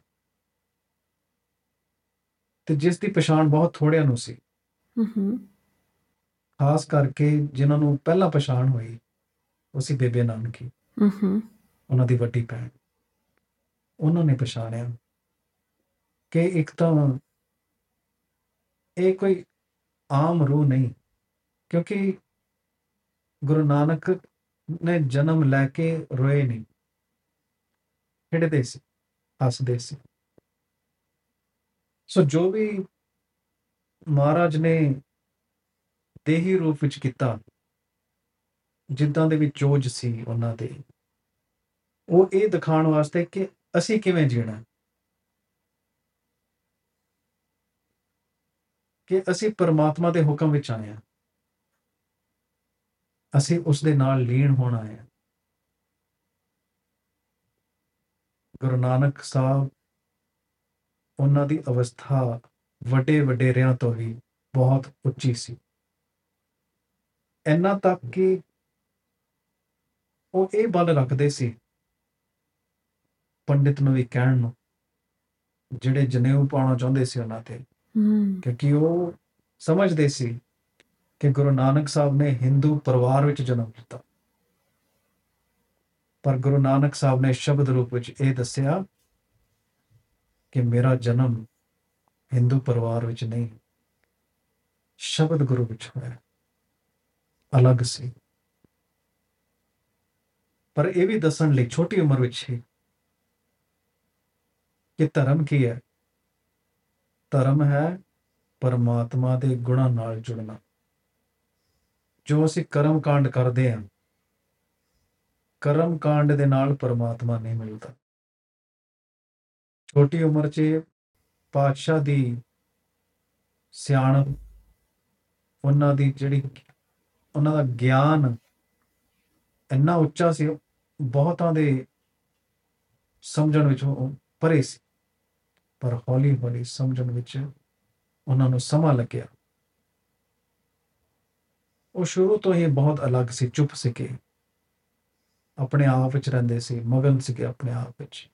[SPEAKER 2] ਤੇ ਜਿਸ ਦੀ ਪਛਾਣ ਬਹੁਤ ਥੋੜਿਆਂ ਨੂੰ ਸੀ।
[SPEAKER 1] ਹੂੰ ਹੂੰ
[SPEAKER 2] ਖਾਸ ਕਰਕੇ ਜਿਨ੍ਹਾਂ ਨੂੰ ਪਹਿਲਾਂ ਪਛਾਣ ਹੋਈ ਉਹ ਸੀ ਬੇਬੇ ਨਾਨਕੀ।
[SPEAKER 1] ਹੂੰ ਹੂੰ
[SPEAKER 2] ਉਹਨਾਂ ਦੀ ਵੱਡੀ ਭੈਣ। ਉਹਨਾਂ ਨੇ ਪਛਾਣਿਆ ਕਿ ਇੱਕ ਤਾਂ ਇਹ ਕੋਈ ਆਮ ਰੂਹ ਨਹੀਂ, ਕਿਉਂਕਿ ਗੁਰੂ ਨਾਨਕ ਨੇ ਜਨਮ ਲੈ ਕੇ ਰੋਏ ਨਹੀਂ ਖੇਡਦੇ ਸੀ, ਹੱਸਦੇ ਸੀ। ਸੋ ਜੋ ਵੀ ਮਹਾਰਾਜ ਨੇ ਦੇਹੀ ਰੂਪ ਵਿੱਚ ਕੀਤਾ, ਜਿੱਦਾਂ ਦੇ ਵੀ ਚੋਜ ਸੀ ਉਹਨਾਂ ਦੇ, ਉਹ ਇਹ ਦਿਖਾਉਣ ਵਾਸਤੇ ਕਿ ਅਸੀਂ ਕਿਵੇਂ ਜੀਣਾ? ਕਿ ਅਸੀਂ ਪਰਮਾਤਮਾ ਦੇ ਹੁਕਮ ਵਿੱਚ ਆਏ ਹਾਂ। ਅਸੀਂ ਉਸ ਦੇ ਨਾਲ ਲੀਨ ਹੋਣਾ ਹੈ। ਗੁਰੂ ਨਾਨਕ ਸਾਹਿਬ ਉਹਨਾਂ ਦੀ ਅਵਸਥਾ ਵੱਡੇ ਵਡੇਰਿਆਂ ਤੋਂ ਵੀ ਬਹੁਤ ਉੱਚੀ ਸੀ। ਇੰਨਾ ਤੱਕ ਕਿ ਉਹ ਇਹ ਬਲ ਰੱਖਦੇ ਸੀ ਪੰਡਿਤ ਨੂੰ ਵੀ ਕਹਿਣ ਨੂੰ ਜਿਹੜੇ ਜਨੇਊ ਪਾਉਣਾ ਚਾਹੁੰਦੇ ਸੀ ਉਹਨਾਂ ਤੇ। ਕਿਉਂਕਿ ਉਹ ਸਮਝਦੇ ਸੀ ਕਿ ਗੁਰੂ ਨਾਨਕ ਸਾਹਿਬ ਨੇ ਹਿੰਦੂ ਪਰਿਵਾਰ ਵਿੱਚ ਜਨਮ ਲਿੱਤਾ ਪਰ ਗੁਰੂ ਨਾਨਕ ਸਾਹਿਬ ਨੇ ਸ਼ਬਦ ਰੂਪ ਵਿੱਚ ਇਹ ਦੱਸਿਆ ਕਿ ਮੇਰਾ ਜਨਮ ਹਿੰਦੂ ਪਰਿਵਾਰ ਵਿੱਚ ਨਹੀਂ ਸ਼ਬਦ ਗੁਰੂ ਵਿੱਚ ਹੋਇਆ। ਅਲੱਗ ਸੀ। ਪਰ ਇਹ ਵੀ ਦੱਸਣ ਲਈ ਛੋਟੀ ਉਮਰ ਵਿੱਚ ਹੀ ਕਿ ਧਰਮ ਕੀ ਹੈ? ਧਰਮ ਹੈ ਪਰਮਾਤਮਾ ਦੇ ਗੁਣਾਂ ਨਾਲ ਜੁੜਨਾ। ਜੋ ਅਸੀਂ ਕਰਮ ਕਾਂਡ ਕਰਦੇ ਹਾਂ, ਕਰਮ ਕਾਂਡ ਦੇ ਨਾਲ ਪਰਮਾਤਮਾ ਨਹੀਂ ਮਿਲਦਾ। ਛੋਟੀ ਉਮਰ 'ਚ ਪਾਤਸ਼ਾਹ ਦੀ ਸਿਆਣਪ, ਉਹਨਾਂ ਦੀ ਜਿਹੜੀ, ਉਹਨਾਂ ਦਾ ਗਿਆਨ ਇੰਨਾ ਉੱਚਾ ਸੀ ਬਹੁਤਾਂ ਦੇ ਸਮਝਣ ਵਿੱਚ ਉਹ ਪਰੇ ਸੀ। ਪਰ ਹੌਲੀ ਹੌਲੀ ਸਮਝਣ ਵਿੱਚ ਉਹਨਾਂ ਨੂੰ ਸਮਾਂ ਲੱਗਿਆ। ਉਹ ਸ਼ੁਰੂ ਤੋਂ ਹੀ ਬਹੁਤ ਅਲੱਗ ਸੀ, ਚੁੱਪ ਸੀਗੇ। ਆਪਣੇ ਆਪ ਵਿੱਚ ਰਹਿੰਦੇ ਸੀ, ਮਗਨ ਸੀਗੇ ਆਪਣੇ ਆਪ ਵਿੱਚ।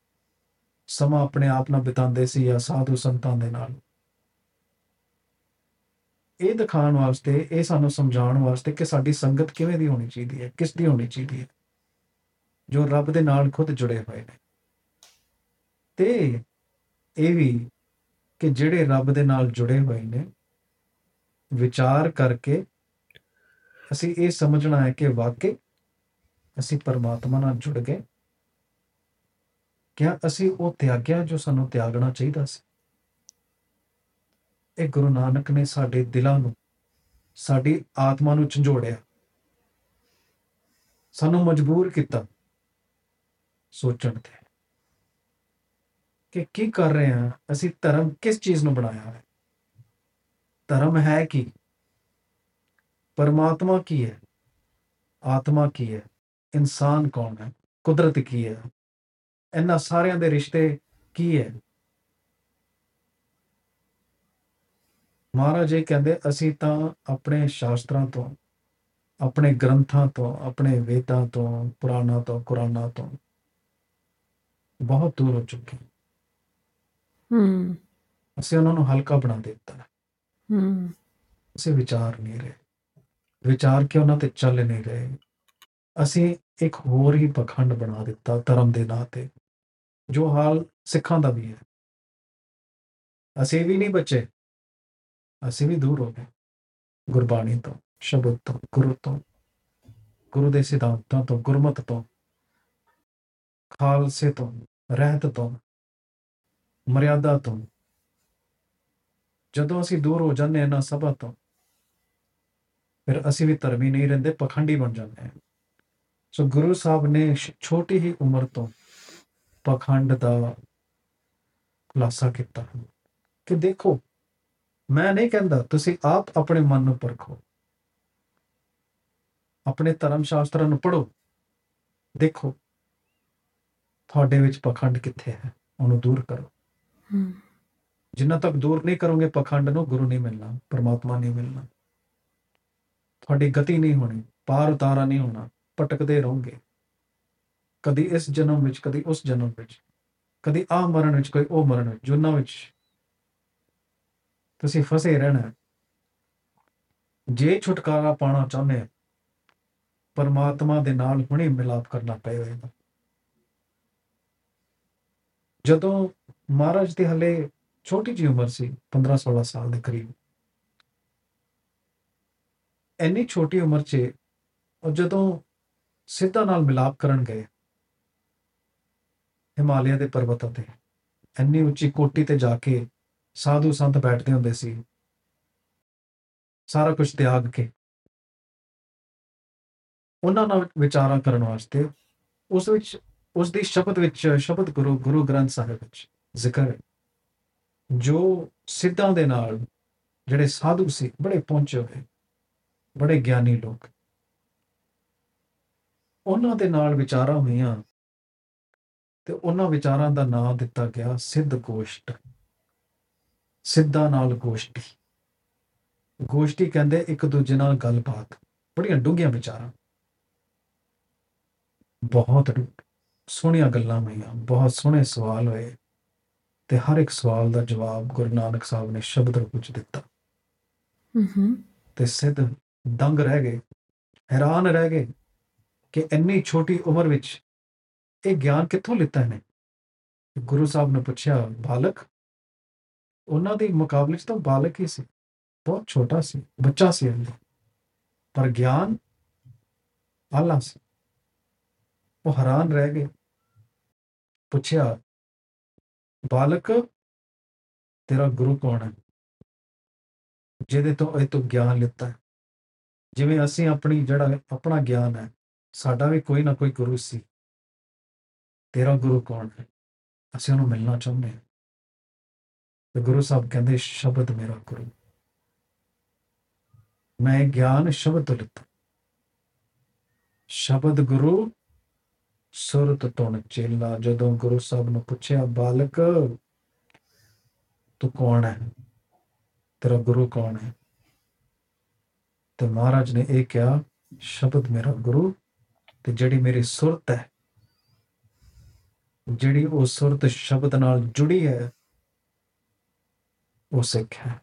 [SPEAKER 2] ਸਮਾਂ ਆਪਣੇ ਆਪ ਨਾਲ ਬਿਤਾਉਂਦੇ ਸੀ ਜਾਂ ਸਾਧੂ ਸੰਤਾਂ ਦੇ ਨਾਲ। ਇਹ ਦਿਖਾਉਣ ਵਾਸਤੇ, ਇਹ ਸਾਨੂੰ ਸਮਝਾਉਣ ਵਾਸਤੇ ਕਿ ਸਾਡੀ ਸੰਗਤ ਕਿਵੇਂ ਦੀ ਹੋਣੀ ਚਾਹੀਦੀ ਹੈ, ਕਿਸ ਦੀ ਹੋਣੀ ਚਾਹੀਦੀ ਹੈ, ਜੋ ਰੱਬ ਦੇ ਨਾਲ ਖੁਦ ਜੁੜੇ ਹੋਏ ਨੇ। ਤੇ ਇਹ ਵੀ ਕਿ ਜਿਹੜੇ ਰੱਬ ਦੇ ਨਾਲ ਜੁੜੇ ਹੋਏ ਨੇ, ਵਿਚਾਰ ਕਰਕੇ ਅਸੀਂ ਇਹ ਸਮਝਣਾ ਹੈ ਕਿ ਵਾਕਈ ਅਸੀਂ ਪਰਮਾਤਮਾ ਨਾਲ ਜੁੜ ਗਏ। ਕਿਆ ਅਸੀਂ ਉਹ ਤਿਆਗਿਆ ਜੋ ਸਾਨੂੰ ਤਿਆਗਣਾ ਚਾਹੀਦਾ ਸੀ? ਇਹ ਗੁਰੂ ਨਾਨਕ ਨੇ ਸਾਡੇ ਦਿਲਾਂ ਨੂੰ, ਸਾਡੀ ਆਤਮਾ ਨੂੰ ਝੰਜੋੜਿਆ। ਸਾਨੂੰ ਮਜਬੂਰ ਕੀਤਾ ਸੋਚਣ ਤੇ। ਕਿ ਕੀ ਕਰ ਰਹੇ ਹਾਂ? ਅਸੀਂ ਧਰਮ ਕਿਸ ਚੀਜ਼ ਨੂੰ ਬਣਾਇਆ ਹੈ? ਧਰਮ ਹੈ ਕੀ? ਪਰਮਾਤਮਾ ਕੀ ਹੈ? ਆਤਮਾ ਕੀ ਹੈ? ਇਨਸਾਨ ਕੌਣ ਹੈ? ਕੁਦਰਤ ਕੀ ਹੈ? ਇਹਨਾਂ ਸਾਰਿਆਂ ਦੇ ਰਿਸ਼ਤੇ ਕੀ ਹੈ? ਮਹਾਰਾਜ ਇਹ ਕਹਿੰਦੇ, ਅਸੀਂ ਤਾਂ ਆਪਣੇ ਸ਼ਾਸਤਰਾਂ ਤੋਂ, ਆਪਣੇ ਗ੍ਰੰਥਾਂ ਤੋਂ, ਆਪਣੇ ਵੇਦਾਂ ਤੋਂ, ਪੁਰਾਣਾ ਤੋਂ, ਕੁਰਾਨਾਂ ਤੋਂ ਬਹੁਤ ਦੂਰ ਹੋ ਚੁੱਕੇ ਹਾਂ।
[SPEAKER 1] ਹੂੰ।
[SPEAKER 2] ਅਸੀਂ ਉਹਨਾਂ ਨੂੰ ਹਲਕਾ ਬਣਾ ਦਿੱਤਾ। ਹੈ। ਅਸੀਂ ਵਿਚਾਰ ਨਹੀਂ ਰਹੇ। ਵਿਚਾਰ ਕੇ ਉਹਨਾਂ ਤੇ ਚੱਲ ਨਹੀਂ ਰਹੇ। ਅਸੀਂ ਇੱਕ ਹੋਰ ਹੀ ਪਖੰਡ ਬਣਾ ਦਿੱਤਾ ਧਰਮ ਦੇ ਨਾਂ ਤੇ ਜੋ ਹਾਲ ਸਿੱਖਾਂ ਦਾ ਵੀ ਹੈ। ਅਸੀਂ ਵੀ ਨਹੀਂ ਬਚੇ। ਅਸੀਂ ਵੀ ਦੂਰ ਹੋ ਗਏ। ਗੁਰਬਾਣੀ ਤੋਂ ਸ਼ਬਦ ਤੋਂ ਗੁਰੂ ਤੋਂ ਗੁਰੂ ਦੇ ਸਿਧਾਂਤਾਂ ਤੋਂ ਗੁਰਮਤ ਤੋਂ ਖਾਲਸੇ ਤੋਂ ਰਹਿਤ ਤੋਂ। ਮਰਿਆਦਾ ਤੋਂ। ਜਦੋਂ ਅਸੀਂ ਦੂਰ ਹੋ ਜਾਂਦੇ ਹਾਂ ਇਹਨਾਂ ਸਭਾ ਤੋਂ, ਫਿਰ ਅਸੀਂ ਵੀ ਧਰਮੀ ਨਹੀਂ ਰਹਿੰਦੇ, ਪਖੰਡੀ ਬਣ ਜਾਂਦੇ ਹਾਂ। ਸੋ ਗੁਰੂ ਸਾਹਿਬ ਨੇ ਸ਼- ਛੋਟੀ ਹੀ ਉਮਰ ਤੋਂ ਪਖੰਡ ਦਾ ਖੁਲਾਸਾ ਕੀਤਾ। ਕਿ ਦੇਖੋ, ਮੈਂ ਨਹੀਂ ਕਹਿੰਦਾ ਤੁਸੀਂ ਆਪ ਆਪਣੇ ਮਨ ਨੂੰ ਪਰਖੋ। ਆਪਣੇ ਧਰਮ ਸ਼ਾਸਤਰਾਂ ਨੂੰ ਪੜ੍ਹੋ। ਦੇਖੋ, ਤੁਹਾਡੇ ਵਿੱਚ ਪਖੰਡ ਕਿੱਥੇ ਹੈ, ਉਹਨੂੰ ਦੂਰ ਕਰੋ।
[SPEAKER 1] ਹੂੰ
[SPEAKER 2] ਜਿੰਨਾ ਤੱਕ ਦੂਰ ਨਹੀਂ ਕਰੋਗੇ ਪਖੰਡ ਨੂੰ ਗੁਰੂ ਨਹੀਂ ਮਿਲਣਾ ਪਰਮਾਤਮਾ ਨਹੀਂ ਮਿਲਣਾ। ਤੁਹਾਡੀ ਗਤੀ ਨਹੀਂ ਹੋਣੀ ਪਾਰ ਉਤਾਰਾ ਨਹੀਂ ਹੋਣਾ ਭਟਕਦੇ ਰਹੋਗੇ। ਕਦੀ ਇਸ ਜਨਮ ਵਿੱਚ ਕਦੀ ਉਸ ਜਨਮ ਵਿੱਚ ਕਦੀ ਆ ਮਰਨ ਵਿੱਚ ਕੋਈ ਉਹ ਮਰਨ ਵਿੱਚ ਜੁਨਾ ਵਿੱਚ ਤੁਸੀਂ ਫਸੇ ਰਹਿਣਾ ਹੈ। ਜੇ ਛੁਟਕਾਰਾ ਪਾਣਾ ਚਾਹੁੰਦੇ ਹੋ, ਪਰਮਾਤਮਾ ਦੇ ਨਾਲ ਹੁਣੇ ਮਿਲਾਪ ਕਰਨਾ ਪਏਗਾ। ਜਦੋਂ ਮਹਾਰਾਜ ਦੀ ਹਲੇ ਛੋਟੀ ਜਿਹੀ ਉਮਰ ਸੀ 15 16 ਸਾਲ ਦੇ ਕਰੀਬ। ਇੰਨੀ ਛੋਟੀ ਉਮਰ 'ਚ ਉਹ ਜਦੋਂ ਸਿੱਧਾ ਨਾਲ ਮਿਲਾਪ ਕਰਨ ਗਏ, ਹਿਮਾਲਿਆ ਦੇ ਪਰਬਤਾਂ ਤੇ, ਇੰਨੀ ਉੱਚੀ ਕੋਟੀ ਤੇ ਜਾ ਕੇ ਸਾਧੂ ਸੰਤ ਬੈਠਦੇ ਹੁੰਦੇ ਸੀ, ਸਾਰਾ ਕੁਝ ਤਿਆਗ ਕੇ। ਉਹਨਾਂ ਨਾਲ ਵਿਚਾਰਾਂ ਕਰਨ ਵਾਸਤੇ ਉਸ ਵਿੱਚ, ਉਸ ਦੀ ਸ਼ਬਦ ਵਿੱਚ ਸ਼ਬਦ ਗੁਰੂ ਗੁਰੂ ਗ੍ਰੰਥ ਸਾਹਿਬ ਵਿੱਚ ਜ਼ਿਕਰ ਹੈ ਜੋ ਸਿੱਧਾਂ ਦੇ ਨਾਲ ਜਿਹੜੇ ਸਾਧੂ ਸੀ, ਬੜੇ ਪਹੁੰਚੇ ਹੋਏ, ਬੜੇ ਗਿਆਨੀ ਲੋਕ। ਉਹਨਾਂ ਦੇ ਨਾਲ ਵਿਚਾਰਾਂ ਹੋਈਆਂ ਤੇ ਉਹਨਾਂ ਵਿਚਾਰਾਂ ਦਾ ਨਾਮ ਦਿੱਤਾ ਗਿਆ ਸਿੱਧ ਗੋਸ਼ਟ। ਸਿੱਧਾਂ ਨਾਲ ਗੋਸ਼ਟੀ। ਗੋਸ਼ਟੀ ਕਹਿੰਦੇ ਇੱਕ ਦੂਜੇ ਨਾਲ ਗੱਲਬਾਤ, ਬੜੀਆਂ ਡੂੰਘੀਆਂ ਵਿਚਾਰਾਂ। ਬਹੁਤ ਡੂੰ- ਸੋਹਣੀਆਂ ਗੱਲਾਂ ਹੋਈਆਂ, ਬਹੁਤ ਸੋਹਣੇ ਸਵਾਲ ਹੋਏ। ਤੇ ਹਰ ਇੱਕ ਸਵਾਲ ਦਾ ਜਵਾਬ ਗੁਰੂ ਨਾਨਕ ਸਾਹਿਬ ਨੇ ਸ਼ਬਦ ਰੂਪ ਵਿੱਚ ਦਿੱਤਾ।
[SPEAKER 1] Mm-hmm.
[SPEAKER 2] ਤੇ ਸਿੱਧ ਦੰਗ ਰਹਿ ਗਏ ਹੈਰਾਨ ਰਹਿ ਗਏ ਕਿ ਇੰਨੀ ਛੋਟੀ ਉਮਰ ਵਿੱਚ ਇਹ ਗਿਆਨ ਕਿੱਥੋਂ ਲਿੱਤਾ ਇਹਨੇ? ਗੁਰੂ ਸਾਹਿਬ ਨੇ ਪੁੱਛਿਆ ਬਾਲਕ ਉਹਨਾਂ ਦੇ ਮੁਕਾਬਲੇ 'ਚ ਤਾਂ ਬਾਲਕ ਹੀ ਸੀ ਬਹੁਤ ਛੋਟਾ ਸੀ ਬੱਚਾ ਸੀ ਅੰਦਰ ਪਰ ਗਿਆਨ ਆਲਾ ਸੀ। ਉਹ ਹੈਰਾਨ ਰਹਿ ਗਏ ਪੁੱਛਿਆ ਬਾਲਕ, ਤੇਰਾ ਗੁਰੂ ਕੌਣ ਹੈ? ਜਿਹਦੇ ਤੋਂ ਇਹ ਤੋਂ ਗਿਆਨ ਲਿੱਤਾ ਹੈ। ਜਿਵੇਂ ਅਸੀਂ ਆਪਣੀ ਜਿਹੜਾ ਆਪਣਾ ਗਿਆਨ ਹੈ, ਸਾਡਾ ਵੀ ਕੋਈ ਨਾ ਕੋਈ ਗੁਰੂ ਸੀ। ਤੇਰਾ ਗੁਰੂ ਕੌਣ ਹੈ? ਅਸੀਂ ਉਹਨੂੰ ਮਿਲਣਾ ਚਾਹੁੰਦੇ ਹਾਂ। ਤੇ ਗੁਰੂ ਸਾਹਿਬ ਕਹਿੰਦੇ, ਸ਼ਬਦ ਮੇਰਾ ਗੁਰੂ ਮੈਂ ਇਹ ਗਿਆਨ ਸ਼ਬਦ ਤੋਂ ਲਿੱਤਾ। ਸ਼ਬਦ ਗੁਰੂ ਸੁਰਤ ਤੋਂ ਚੇਲਾ, ਜਦੋਂ ਗੁਰੂ ਸਾਹਿਬ ਨੂੰ ਪੁੱਛਿਆ, ਬਾਲਕ, ਤੂੰ ਕੌਣ ਹੈ? ਤੇਰਾ ਗੁਰੂ ਕੌਣ ਹੈ? ਤੇ ਮਹਾਰਾਜ ਨੇ ਇਹ ਕਿਹਾ, ਸ਼ਬਦ ਮੇਰਾ ਗੁਰੂ, ਤੇ ਜਿਹੜੀ ਮੇਰੀ ਸੁਰਤ ਹੈ, ਜਿਹੜੀ ਉਹ ਸੁਰਤ ਸ਼ਬਦ ਨਾਲ ਜੁੜੀ ਹੈ, ਉਹ ਸਿੱਖ ਹੈ।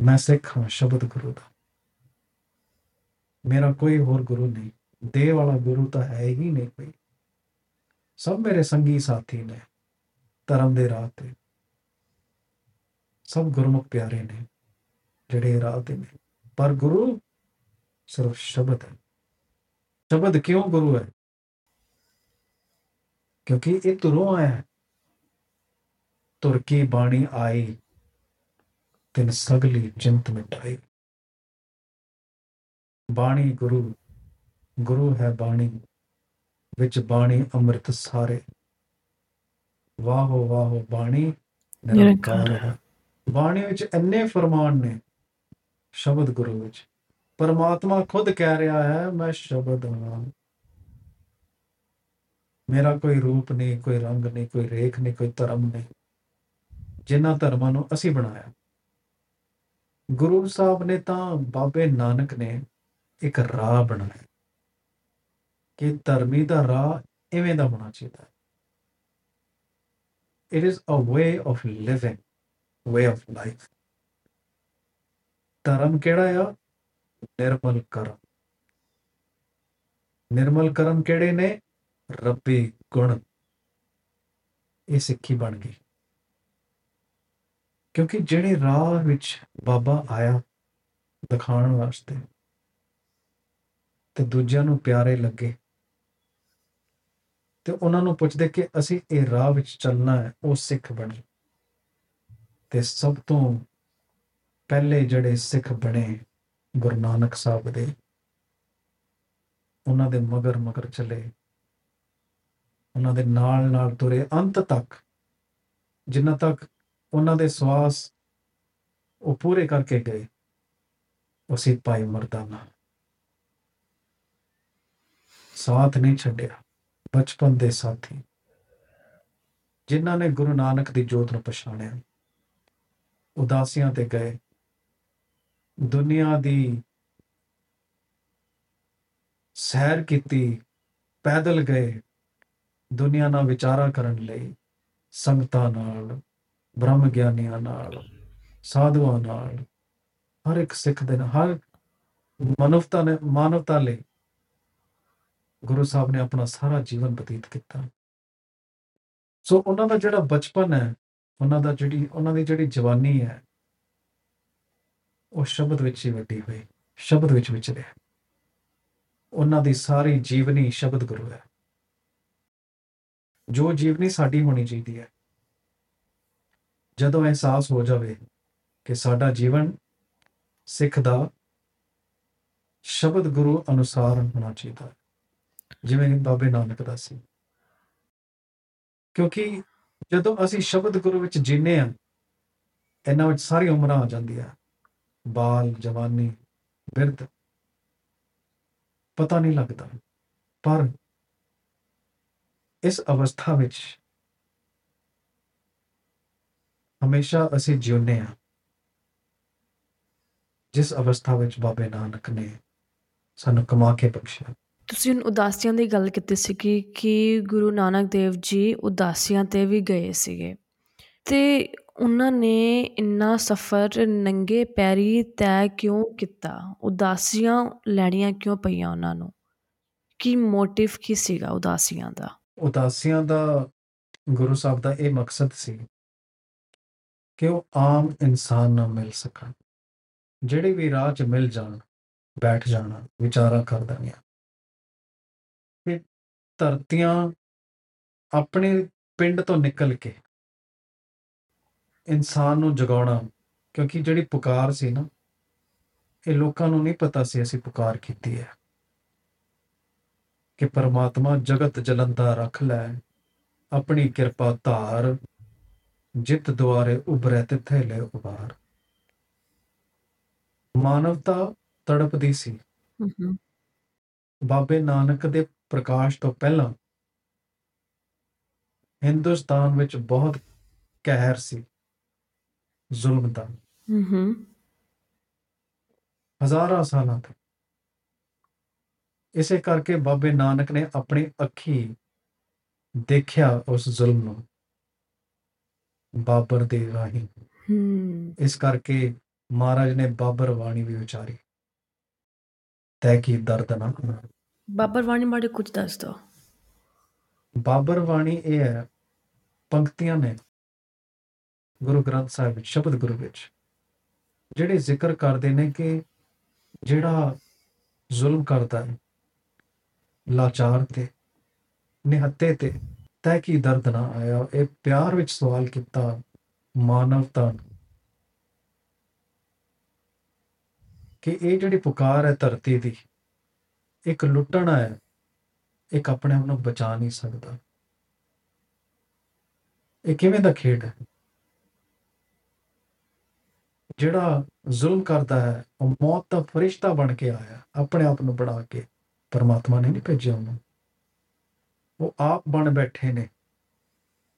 [SPEAKER 2] ਮੈਂ ਸਿੱਖ ਹਾਂ ਸ਼ਬਦ ਗੁਰੂ ਦਾ। ਮੇਰਾ ਕੋਈ ਹੋਰ ਗੁਰੂ ਨਹੀਂ। ਦੇ ਵਾਲਾ ਗੁਰੂ ਤਾਂ ਹੈ ਹੀ ਨਹੀਂ ਕੋਈ। ਸਭ ਮੇਰੇ ਸੰਗੀ ਸਾਥੀ ਨੇ, ਧਰਮ ਦੇ ਰਾਹ ਤੇ। ਸਭ ਗੁਰਮੁਖ ਪਿਆਰੇ ਨੇ, ਜਿਹੜੇ ਰਾਹ ਤੇ ਨੇ। ਪਰ ਗੁਰੂ ਸਿਰਫ ਸ਼ਬਦ ਹੈ। ਸ਼ਬਦ ਕਿਉਂ ਗੁਰੂ ਹੈ? ਕਿਉਂਕਿ ਇਹ ਤੁਰੋਂ ਆਇਆ ਹੈ। ਤੁਰ ਕੀ ਬਾਣੀ ਆਈ, ਤਿਨ ਸਗਲੀ ਚਿੰਤ ਮਿਟਾਈ। ਬਾਣੀ ਗੁਰੂ ਗੁਰੂ ਹੈ ਬਾਣੀ ਵਿੱਚ ਬਾਣੀ ਅੰਮ੍ਰਿਤ ਸਾਰੇ। ਵਾਹੋ ਵਾਹੋ ਬਾਣੀ ਨਿਰੰਕਾਰ ਹੈ। ਬਾਣੀ ਵਿੱਚ ਇੰਨੇ ਫਰਮਾਨ ਨੇ ਸ਼ਬਦ ਗੁਰੂ ਵਿੱਚ। ਪਰਮਾਤਮਾ ਖੁਦ ਕਹਿ ਰਿਹਾ ਹੈ ਮੈਂ ਸ਼ਬਦ ਹਾਂ। ਮੇਰਾ ਕੋਈ ਰੂਪ ਨਹੀਂ ਕੋਈ ਰੰਗ ਨਹੀਂ ਕੋਈ ਰੇਖ ਨਹੀਂ ਕੋਈ ਧਰਮ ਨਹੀਂ ਜਿਨ੍ਹਾਂ ਧਰਮਾਂ ਨੂੰ ਅਸੀਂ ਬਣਾਇਆ। ਗੁਰੂ ਸਾਹਿਬ ਨੇ ਤਾਂ ਬਾਬੇ ਨਾਨਕ ਨੇ ਇੱਕ ਰਾਹ ਬਣਾਇਆ। ਕਿ ਧਰਮੀ ਦਾ ਰਾਹ ਇਵੇਂ ਦਾ ਹੋਣਾ ਚਾਹੀਦਾ ਹੈ। It is a way of living way of life ਧਰਮ ਕਿਹੜਾ ਆ? ਨਿਰਮਲ ਕਰਮ। ਨਿਰਮਲ ਕਰਮ ਕਿਹੜੇ ਨੇ? ਰੱਬੀ ਗੁਣ। ਇਹ ਸਿੱਖੀ ਬਣ ਗਈ। ਕਿਉਂਕਿ ਜਿਹੜੇ ਰਾਹ ਵਿੱਚ ਬਾਬਾ ਆਇਆ ਦਿਖਾਉਣ ਵਾਸਤੇ ਤੇ ਦੂਜਿਆਂ ਨੂੰ ਪਿਆਰੇ ਲੱਗੇ ਤੇ ਉਹਨਾਂ ਨੂੰ ਪੁੱਛਦੇ ਕਿ ਅਸੀਂ ਇਹ ਰਾਹ ਵਿੱਚ ਚੱਲਣਾ ਹੈ, ਉਹ ਸਿੱਖ ਬਣੇ ਤੇ ਸਭ ਤੋਂ ਪਹਿਲੇ ਜਿਹੜੇ ਸਿੱਖ ਬਣੇ ਗੁਰੂ ਨਾਨਕ ਸਾਹਿਬ ਦੇ, ਉਹਨਾਂ ਦੇ ਮਗਰ ਮਗਰ ਚੱਲੇ। ਉਹਨਾਂ ਦੇ ਨਾਲ ਨਾਲ ਤੁਰੇ ਅੰਤ ਤੱਕ, ਜਿੰਨਾ ਤੱਕ ਉਹਨਾਂ ਦੇ ਸਵਾਸ ਉਹ ਪੂਰੇ ਕਰਕੇ ਗਏ ਉਸੇ ਪਾਈ ਮਰਦਾਨਾ। ਸਾਥ ਨਹੀਂ ਛੱਡਿਆ। ਬਚਪਨ ਦੇ ਸਾਥੀ, ਜਿਨ੍ਹਾਂ ਨੇ ਗੁਰੂ ਨਾਨਕ ਦੀ ਜੋਤ ਨੂੰ ਪਛਾਣਿਆ। ਉਦਾਸੀਆਂ ਤੇ ਗਏ। ਦੁਨੀਆ ਦੀ ਸੈਰ ਕੀਤੀ, ਪੈਦਲ ਗਏ। ਦੁਨੀਆ ਨਾਲ ਵਿਚਾਰਾ ਕਰਨ ਲਈ, ਸੰਗਤਾਂ ਨਾਲ, ਬ੍ਰਹਮ ਗਿਆਨੀਆਂ ਨਾਲ, ਸਾਧੂਆਂ ਨਾਲ, ਹਰ ਇੱਕ ਸਿੱਖ ਦੇ ਨਾਲ, ਹਰ ਮਨੁੱਖਤਾ ਨੇ ਮਾਨਵਤਾ ਲਈ ਗੁਰੂ ਸਾਹਿਬ ਨੇ ਆਪਣਾ ਸਾਰਾ ਜੀਵਨ ਬਤੀਤ ਕੀਤਾ। ਸੋ ਉਹਨਾਂ ਦਾ ਜਿਹੜਾ ਬਚਪਨ ਹੈ, ਉਹਨਾਂ ਦਾ ਜਿਹੜੀ, ਉਹਨਾਂ ਦੀ ਜਿਹੜੀ ਜਵਾਨੀ ਹੈ, ਉਹ ਸ਼ਬਦ ਵਿੱਚ ਹੀ ਵੱਡੀ ਹੋਈ, ਸ਼ਬਦ ਵਿੱਚ ਵਿਚਰੇ ਉਹਨਾਂ ਦੀ ਸਾਰੀ ਜੀਵਨੀ ਸ਼ਬਦ ਗੁਰੂ ਹੈ। ਜੋ ਜੀਵਨੀ ਸਾਡੀ ਹੋਣੀ ਚਾਹੀਦੀ ਹੈ, ਜਦੋਂ ਅਹਿਸਾਸ ਹੋ ਜਾਵੇ ਕਿ ਸਾਡਾ ਜੀਵਨ ਸਿੱਖ ਦਾ ਸ਼ਬਦ ਗੁਰੂ ਅਨੁਸਾਰ ਹੋਣਾ ਚਾਹੀਦਾ। ਹੈ ਜਿਵੇਂ ਬਾਬੇ ਨਾਨਕ ਦਾ ਸੀ। ਕਿਉਂਕਿ ਜਦੋਂ ਅਸੀਂ ਸ਼ਬਦ ਗੁਰੂ ਵਿੱਚ ਜੀਨੇ ਆ, ਇਹਨਾਂ ਵਿੱਚ ਸਾਰੀ ਉਮਰਾਂ ਆ ਜਾਂਦੀਆਂ। ਬਾਲ, ਜਵਾਨੀ, ਬਿਰਧ। ਪਤਾ ਨਹੀਂ ਲੱਗਦਾ। ਪਰ ਇਸ ਅਵਸਥਾ ਵਿੱਚ ਹਮੇਸ਼ਾ ਅਸੀਂ ਜਿਉਂਦੇ ਆ। ਜਿਸ ਅਵਸਥਾ ਵਿੱਚ ਬਾਬੇ ਨਾਨਕ ਨੇ ਸਾਨੂੰ ਕਮਾ ਕੇ ਬਖਸ਼ਿਆ।
[SPEAKER 1] ਤੁਸੀਂ ਹੁਣ ਉਦਾਸੀਆਂ ਦੀ ਗੱਲ ਕੀਤੀ ਸੀ ਕਿ ਕਿ ਗੁਰੂ ਨਾਨਕ ਦੇਵ ਜੀ ਉਦਾਸੀਆਂ 'ਤੇ ਵੀ ਗਏ ਸੀਗੇ। ਅਤੇ ਉਹਨਾਂ ਨੇ ਇੰਨਾ ਸਫ਼ਰ ਨੰਗੇ ਪੈਰੀ ਤੈਅ ਕਿਉਂ ਕੀਤਾ? ਉਦਾਸੀਆਂ ਲੈਣੀਆਂ ਕਿਉਂ ਪਈਆਂ ਉਹਨਾਂ ਨੂੰ? ਕੀ ਮੋਟਿਵ ਕੀ ਸੀਗਾ ਉਦਾਸੀਆਂ ਦਾ?
[SPEAKER 2] ਉਦਾਸੀਆਂ ਦਾ ਗੁਰੂ ਸਾਹਿਬ ਦਾ ਇਹ ਮਕਸਦ ਸੀ ਕਿ ਉਹ ਆਮ ਇਨਸਾਨ ਨਾਲ ਮਿਲ ਸਕਣ। ਜਿਹੜੇ ਵੀ ਰਾਹ 'ਚ ਮਿਲ ਜਾਣ, ਬੈਠ ਜਾਣਾ, ਵਿਚਾਰਾ ਕਰ ਦੇਣੀਆਂ। ਕਿ ਧਰਤੀਆਂ ਆਪਣੇ ਪਿੰਡ ਤੋਂ ਨਿਕਲ ਕੇ ਇਨਸਾਨ ਨੂੰ ਜਗਾਉਣਾ ਕਿਉਂਕਿ ਜਿਹੜੀ ਪੁਕਾਰ ਸੀ ਨਾ ਇਹ ਲੋਕਾਂ ਨੂੰ ਨਹੀਂ ਪਤਾ ਸੀ ਅਸੀਂ ਪੁਕਾਰ ਕੀਤੀ ਹੈ। ਕਿ ਪਰਮਾਤਮਾ ਜਗਤ ਜਲੰਦਾ ਰੱਖ ਲੈ ਆਪਣੀ ਕਿਰਪਾ ਧਾਰ ਜਿਤ ਦੁਆਰੇ ਉਭਰੇ ਤਿੱਥੇ ਲੈ ਉਬਾਰ ਮਾਨਵਤਾ ਤੜਪਦੀ ਸੀ। ਬਾਬੇ ਨਾਨਕ ਦੇ ਪ੍ਰਕਾਸ਼ ਤੋਂ ਪਹਿਲਾਂ ਹਿੰਦੁਸਤਾਨ ਵਿੱਚ ਬਹੁਤ ਕਹਿਰ ਸੀ ਜ਼ੁਲਮ ਦਾ
[SPEAKER 1] ਹੂੰ ਹੂੰ
[SPEAKER 2] ਹਜ਼ਾਰਾਂ ਸਾਲਾਂ ਤੋਂ ਇਸੇ ਕਰਕੇ ਬਾਬੇ ਨਾਨਕ ਨੇ ਆਪਣੀ ਅੱਖੀ ਦੇਖਿਆ ਉਸ ਜ਼ੁਲਮ ਨੂੰ ਬਾਬਰ ਦੇ ਰਾਹੀਂ।
[SPEAKER 1] ਹੂੰ।
[SPEAKER 2] ਇਸ ਕਰਕੇ ਮਹਾਰਾਜ ਨੇ ਬਾਬਰ ਬਾਣੀ ਵੀ ਉਚਾਰੀ। ਤੈ ਕੀ ਦਰਦ ਨਾ।
[SPEAKER 1] ਬਾਬਰ ਬਾਣੀ ਬਾਰੇ ਕੁਝ ਦੱਸ ਦਿਓ।
[SPEAKER 2] ਬਾਬਰ ਬਾਣੀ ਇਹ ਹੈ, ਪੰਕਤੀਆਂ ਨੇ ਗੁਰੂ ਗ੍ਰੰਥ ਸਾਹਿਬ ਵਿੱਚ, ਸ਼ਬਦ ਗੁਰੂ ਵਿੱਚ, ਜਿਹੜੇ ਜ਼ਿਕਰ ਕਰਦੇ ਨੇ ਕਿ ਜਿਹੜਾ ਜ਼ੁਲਮ ਕਰਦਾ ਹੈ, ਲਾਚਾਰ ਤੇ, ਨਿਹੱਤੇ ਤੇ, ਤੈ ਕੀ ਦਰਦ ਨਾ ਆਇਆ, ਇਹ ਪਿਆਰ ਵਿੱਚ ਸਵਾਲ ਕੀਤਾ, ਮਾਨਵਤਾ ਨੂੰ। ਕਿ ਇਹ ਜਿਹੜੀ ਪੁਕਾਰ ਹੈ ਧਰਤੀ ਦੀ ਇੱਕ ਲੁੱਟਣਾ ਹੈ, ਇੱਕ ਆਪਣੇ ਆਪ ਨੂੰ ਬਚਾ ਨਹੀਂ ਸਕਦਾ। ਇਹ ਕਿਵੇਂ ਦਾ ਖੇਡ ਹੈ? ਜਿਹੜਾ ਜ਼ੁਲਮ ਕਰਦਾ ਹੈ, ਉਹ ਮੌਤ ਦਾ ਫਰਿਸ਼ਤਾ ਬਣ ਕੇ ਆਇਆ, ਆਪਣੇ ਆਪ ਨੂੰ ਬਣਾ ਕੇ, ਪਰਮਾਤਮਾ ਨੇ ਨਹੀਂ ਭੇਜਿਆ ਉਹਨੂੰ। ਉਹ ਆਪ ਬਣ ਬੈਠੇ ਨੇ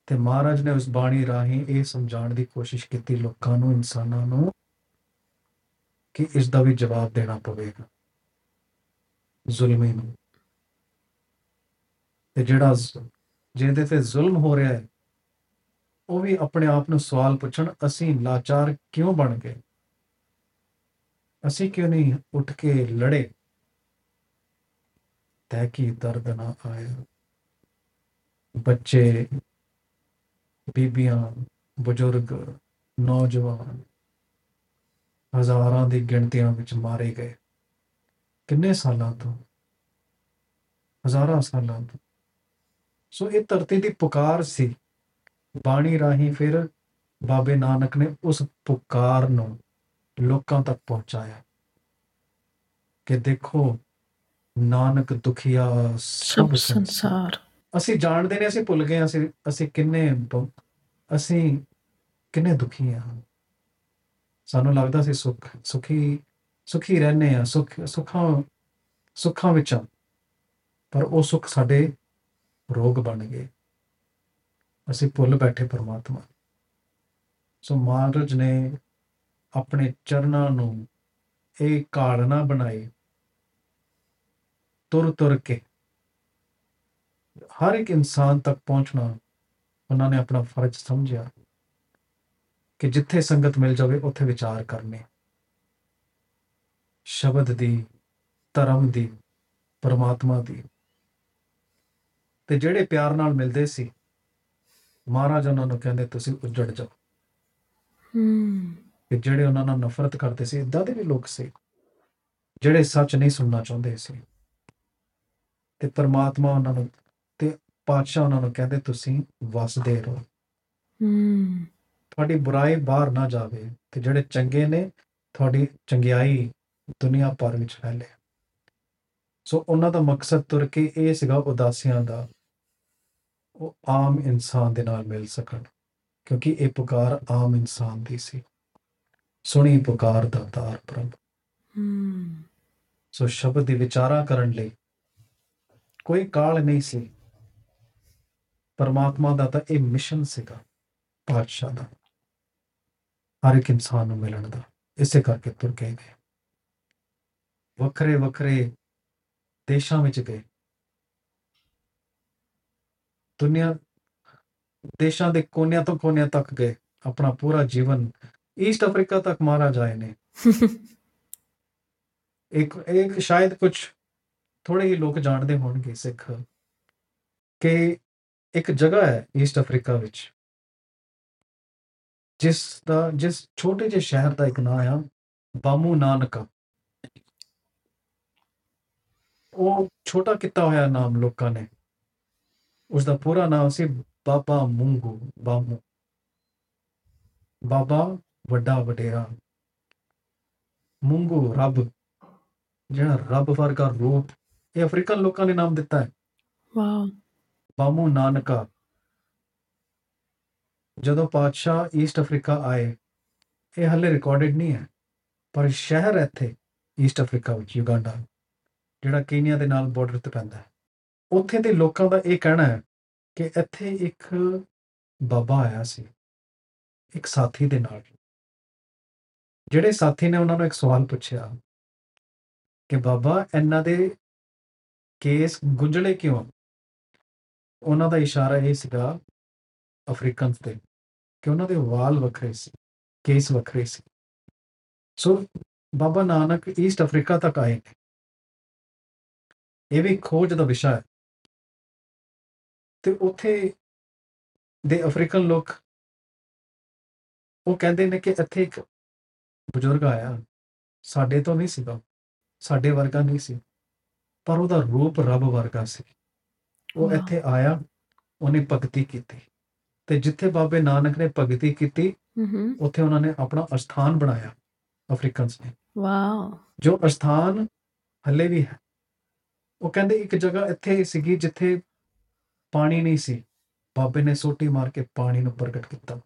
[SPEAKER 2] ਤੇ ਮਹਾਰਾਜ ਨੇ ਉਸ ਬਾਣੀ ਰਾਹੀਂ ਇਹ ਸਮਝਾਉਣ ਦੀ ਕੋਸ਼ਿਸ਼ ਕੀਤੀ ਲੋਕਾਂ ਨੂੰ, ਇਨਸਾਨਾਂ ਨੂੰ, ਕਿ ਇਸ ਦਾ ਵੀ ਜਵਾਬ ਦੇਣਾ ਪਵੇਗਾ। ਜ਼ੁਲਮੀ ਨੂੰ ਤੇ ਜਿਹੜਾ ਜ਼- ਜਿਹਦੇ ਤੇ ਜ਼ੁਲਮ ਹੋ ਰਿਹਾ ਹੈ, ਉਹ ਵੀ ਆਪਣੇ ਆਪ ਨੂੰ ਸਵਾਲ ਪੁੱਛਣ, ਅਸੀਂ ਲਾਚਾਰ ਕਿਉਂ ਬਣ ਗਏ? ਅਸੀਂ ਕਿਉਂ ਨਹੀਂ ਉੱਠ ਕੇ ਲੜੇ? ਤੈ ਕੀ ਦਰਦ ਨਾ ਆਇਆ ਬੱਚੇ, ਬੀਬੀਆਂ, ਬਜ਼ੁਰਗ, ਨੌਜਵਾਨ, ਹਜ਼ਾਰਾਂ ਦੀ ਗਿਣਤੀਆਂ ਵਿੱਚ ਮਾਰੇ ਗਏ। ਕਿੰਨੇ ਸਾਲਾਂ ਤੋਂ? ਹਜ਼ਾਰਾਂ ਸਾਲਾਂ ਤੋਂ। ਸੋ ਇਹ ਧਰਤੀ ਦੀ ਪੁਕਾਰ ਸੀ। ਬਾਣੀ ਰਾਹੀਂ ਫਿਰ ਬਾਬੇ ਨਾਨਕ ਨੇ ਉਸ ਪੁਕਾਰ ਨੂੰ ਲੋਕਾਂ ਤੱਕ ਪਹੁੰਚਾਇਆ ਕਿ ਦੇਖੋ ਨਾਨਕ ਦੁਖੀਆ
[SPEAKER 1] ਸਭ
[SPEAKER 2] ਸੰਸਾਰ। ਅਸੀਂ ਜਾਣਦੇ ਨੇ ਅਸੀਂ ਭੁੱਲ ਗਏ ਅਸੀਂ ਅਸੀਂ ਕਿੰਨੇ ਅਸੀਂ ਕਿੰਨੇ ਦੁਖੀ ਹਾਂ। ਸਾਨੂੰ ਲੱਗਦਾ ਸੀ ਸੁਖ ਸੁਖੀ ਸੁਖੀ ਰਹਿੰਦੇ ਆ ਸੁਖ, ਸੁੱਖਾਂ ਸੁੱਖਾਂ ਵਿੱਚ ਆ ਪਰ ਉਹ ਸੁੱਖ ਸਾਡੇ ਰੋਗ ਬਣ ਗਏ। ਅਸੀਂ ਭੁੱਲ ਬੈਠੇ ਪਰਮਾਤਮਾ ਸੋ ਮਹਾਰਾਜ ਨੇ ਆਪਣੇ ਚਰਨਾਂ ਨੂੰ ਇਹ ਕਾਲਨਾ ਬਣਾਈ। ਤੁਰ ਤੁਰ ਕੇ ਹਰ ਇੱਕ ਇਨਸਾਨ ਤੱਕ ਪਹੁੰਚਣਾ ਉਹਨਾਂ ਨੇ ਆਪਣਾ ਫਰਜ਼ ਸਮਝਿਆ। ਕਿ ਜਿੱਥੇ ਸੰਗਤ ਮਿਲ ਜਾਵੇ, ਉੱਥੇ ਵਿਚਾਰ ਕਰਨੇ। ਸ਼ਬਦ ਦੀ ਧਰਮ ਦੀ ਪਰਮਾਤਮਾ ਦੀ। ਤੇ ਜਿਹੜੇ ਪਿਆਰ ਨਾਲ ਮਿਲਦੇ ਸੀ ਮਹਾਰਾਜ ਉਹਨਾਂ ਨੂੰ ਕਹਿੰਦੇ ਤੁਸੀਂ ਉੱਜੜ ਜਾਓ।
[SPEAKER 1] ਹੂੰ।
[SPEAKER 2] ਕਿ ਜਿਹੜੇ ਉਹਨਾਂ ਨਾਲ ਨਫ਼ਰਤ ਕਰਦੇ ਸੀ ਇਦਾਂ ਦੇ ਵੀ ਲੋਕ ਸੀ ਜਿਹੜੇ ਸੱਚ ਨਹੀਂ ਸੁਣਨਾ ਚਾਹੁੰਦੇ ਸੀ। ਤੇ ਪਰਮਾਤਮਾ ਉਹਨਾਂ ਨੂੰ ਤੇ ਪਾਤਸ਼ਾਹ ਉਹਨਾਂ ਨੂੰ ਕਹਿੰਦੇ ਤੁਸੀਂ ਵਸਦੇ ਰਹੋ।
[SPEAKER 1] ਹੂੰ।
[SPEAKER 2] ਤੁਹਾਡੀ ਬੁਰਾਈ ਬਾਹਰ ਨਾ ਜਾਵੇ ਤੇ ਜਿਹੜੇ ਚੰਗੇ ਨੇ ਤੁਹਾਡੀ ਚੰਗਿਆਈ ਦੁਨੀਆ ਭਰ ਵਿੱਚ ਫੈਲੇ। ਸੋ ਉਹਨਾਂ ਦਾ ਮਕਸਦ ਤੁਰ ਕੇ ਇਹ ਸੀਗਾ ਉਦਾਸੀਆਂ ਦਾ ਉਹ ਆਮ ਇਨਸਾਨ ਦੇ ਨਾਲ ਮਿਲ ਸਕਣ, ਕਿਉਂਕਿ ਇਹ ਪੁਕਾਰ ਆਮ ਇਨਸਾਨ ਦੀ ਸੀ। ਸੁਣੀ ਪੁਕਾਰ ਦਾ ਤਾਰ ਪ੍ਰਭ।
[SPEAKER 1] ਹੂੰ
[SPEAKER 2] ਸੋ ਸ਼ਬਦ ਦੀ ਵਿਚਾਰਾ ਕਰਨ ਲਈ ਕੋਈ ਕਾਲ ਨਹੀਂ ਸੀ। ਪਰਮਾਤਮਾ ਦਾ ਤਾਂ ਇਹ ਮਿਸ਼ਨ ਸੀਗਾ ਪਾਤਸ਼ਾਹ ਦਾ। ਹਰ ਇੱਕ ਇਨਸਾਨ ਨੂੰ ਮਿਲਣ ਦਾ। ਇਸੇ ਕਰਕੇ ਤੁਰ ਕੇ ਗਏ ਵੱਖਰੇ ਵੱਖਰੇ ਦੇਸ਼ਾਂ ਵਿੱਚ ਗਏ। ਦੁਨੀਆ, ਦੇਸ਼ਾਂ ਦੇ ਕੋਨਿਆਂ ਤੋਂ ਕੋਨਿਆਂ ਤੱਕ ਗਏ। ਆਪਣਾ ਪੂਰਾ ਜੀਵਨ ਈਸਟ ਅਫਰੀਕਾ ਤੱਕ ਮਹਾਰਾਜ ਆਏ ਨੇ। ਇੱਕ ਇੱਕ ਸ਼ਾਇਦ ਕੁਝ ਥੋੜੇ ਹੀ ਲੋਕ ਜਾਣਦੇ ਹੋਣਗੇ ਸਿੱਖ ਕਿ ਇੱਕ ਜਗ੍ਹਾ ਹੈ ਈਸਟ ਅਫਰੀਕਾ ਵਿੱਚ। ਜਿਸ ਦਾ, ਜਿਸ ਛੋਟੇ ਜਿਹੇ ਸ਼ਹਿਰ ਦਾ ਇੱਕ ਨਾਮ ਆ, ਬਾਮੂ ਨਾਨਕਾ। ਉਹ ਛੋਟਾ ਕੀਤਾ ਹੋਇਆ ਨਾਮ ਲੋਕਾਂ ਨੇ। ਉਸ ਦਾ ਪੂਰਾ ਨਾਮ ਸੀ ਬਾਬਾ ਮੂੰਗੂ ਬਾਮੂ। ਬਾਬਾ ਵੱਡਾ ਵਡੇਰਾ। ਮੂੰਗੂ ਰੱਬ ਜਿਹੜਾ ਰੱਬ ਵਰਗਾ ਰੂਪ ਇਹ ਅਫਰੀਕਨ ਲੋਕਾਂ ਨੇ ਨਾਮ ਦਿੱਤਾ ਹੈ।
[SPEAKER 1] wow.
[SPEAKER 2] ਬਾਮੂ ਨਾਨਕਾ। ਜਦੋਂ ਪਾਤਸ਼ਾਹ ਈਸਟ ਅਫਰੀਕਾ ਆਏ ਇਹ ਹਲੇ ਰਿਕਾਰਡਡ ਨਹੀਂ ਹੈ ਪਰ ਸ਼ਹਿਰ ਇੱਥੇ ਈਸਟ ਅਫਰੀਕਾ ਵਿੱਚ ਯੁਗਾਂਡਾ ਜਿਹੜਾ ਕੀਨੀਆ ਦੇ ਨਾਲ ਬਾਰਡਰ ਤੇ ਪੈਂਦਾ ਹੈ। ਉੱਥੇ ਦੇ ਲੋਕਾਂ ਦਾ ਇਹ ਕਹਿਣਾ ਹੈ ਕਿ ਇੱਥੇ ਇੱਕ ਬਾਬਾ ਆਇਆ ਸੀ, ਇੱਕ ਸਾਥੀ ਦੇ ਨਾਲ। ਜਿਹੜੇ ਸਾਥੀ ਨੇ ਉਹਨਾਂ ਨੂੰ ਇੱਕ ਸਵਾਲ ਪੁੱਛਿਆ ਕਿ ਬਾਬਾ, ਇਹਨਾਂ ਦੇ ਕੇਸ ਗੁੰਝਲੇ ਕਿਉਂ ਉਹਨਾਂ ਦਾ ਇਸ਼ਾਰਾ ਇਹ ਸੀਗਾ ਅਫਰੀਕਨਸ ਤੇ ਕਿ ਉਹਨਾਂ ਦੇ ਵਾਲ ਵੱਖਰੇ ਸੀ, ਕੇਸ ਵੱਖਰੇ ਸੀ। So Baba Nanak East Africa ਤੱਕ ਆਏ ਨੇ। ਇਹ ਵੀ ਖੋਜ ਦਾ ਵਿਸ਼ਾ ਹੈ। ਤੇ ਉੱਥੇ ਦੇ ਅਫਰੀਕਨ ਲੋਕ ਉਹ ਕਹਿੰਦੇ ਨੇ ਕਿ ਇੱਥੇ ਇੱਕ ਬਜ਼ੁਰਗ ਆਇਆ। ਸਾਡੇ ਤੋਂ ਨਹੀਂ ਸੀਗਾ। ਸਾਡੇ ਵਰਗਾ ਨਹੀਂ ਸੀ। ਪਰ ਉਹਦਾ ਰੂਪ ਰੱਬ ਵਰਗਾ ਸੀ। ਉਹ। ਇੱਥੇ ਆਇਆ ਉਹਨੇ ਭਗਤੀ ਕੀਤੀ। ਤੇ ਜਿੱਥੇ ਬਾਬੇ ਨਾਨਕ ਨੇ ਭਗਤੀ ਕੀਤੀ. ਉੱਥੇ ਉਹਨਾਂ ਨੇ ਆਪਣਾ ਅਸਥਾਨ ਬਣਾਇਆ ਅਫਰੀਕਨਸ ਨੇ।
[SPEAKER 1] Wow.
[SPEAKER 2] ਜੋ ਅਸਥਾਨ ਹੱਲੇ ਵੀ ਹੈ। ਉਹ ਕਹਿੰਦੇ ਇੱਕ ਜਗ੍ਹਾ ਇੱਥੇ ਸੀਗੀ ਜਿੱਥੇ ਪਾਣੀ ਨਹੀਂ ਸੀ। ਬਾਬੇ ਨੇ ਸੋਟੀ ਮਾਰ ਕੇ ਪਾਣੀ ਨੂੰ ਪ੍ਰਗਟ ਕੀਤਾ।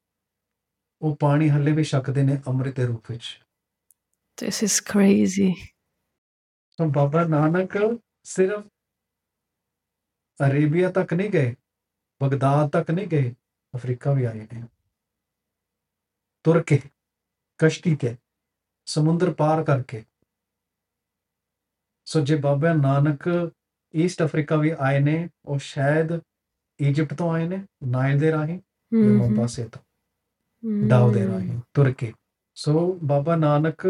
[SPEAKER 2] ਉਹ ਪਾਣੀ ਹੱਲੇ ਵੀ ਛਕਦੇ ਨੇ ਅੰਮ੍ਰਿਤ ਦੇ ਰੂਪ ਵਿੱਚ।
[SPEAKER 1] This is crazy.
[SPEAKER 2] ਤਾਂ ਬਾਬਾ ਨਾਨਕ ਸਿਰਫ ਅਰੇਬੀਆ ਤੱਕ ਨਹੀਂ ਗਏ ਬਗਦਾਦ ਤੱਕ ਨਹੀਂ ਗਏ ਅਫਰੀਕਾ ਵੀ ਆਏ ਨੇ। ਤੁਰ ਕੇ ਕਸ਼ਤੀ ਤੇ ਸਮੁੰਦਰ ਪਾਰ ਕਰਕੇ ਸੋ ਜੇ ਬਾਬਾ ਨਾਨਕ ਈਸਟ ਅਫਰੀਕਾ ਵੀ ਆਏ ਨੇ ਉਹ ਸ਼ਾਇਦ ਇਜਿਪਟ ਤੋਂ ਆਏ ਨੇ ਨਾਈਲ ਦੇ ਰਾਹੀਂ
[SPEAKER 1] Mhm.
[SPEAKER 2] ਬੰਬਾਸੇ ਤੋਂ ਡਾਉ ਦੇ ਰਾਹੀਂ ਤੁਰ ਕੇ ਸੋ ਬਾਬਾ ਨਾਨਕ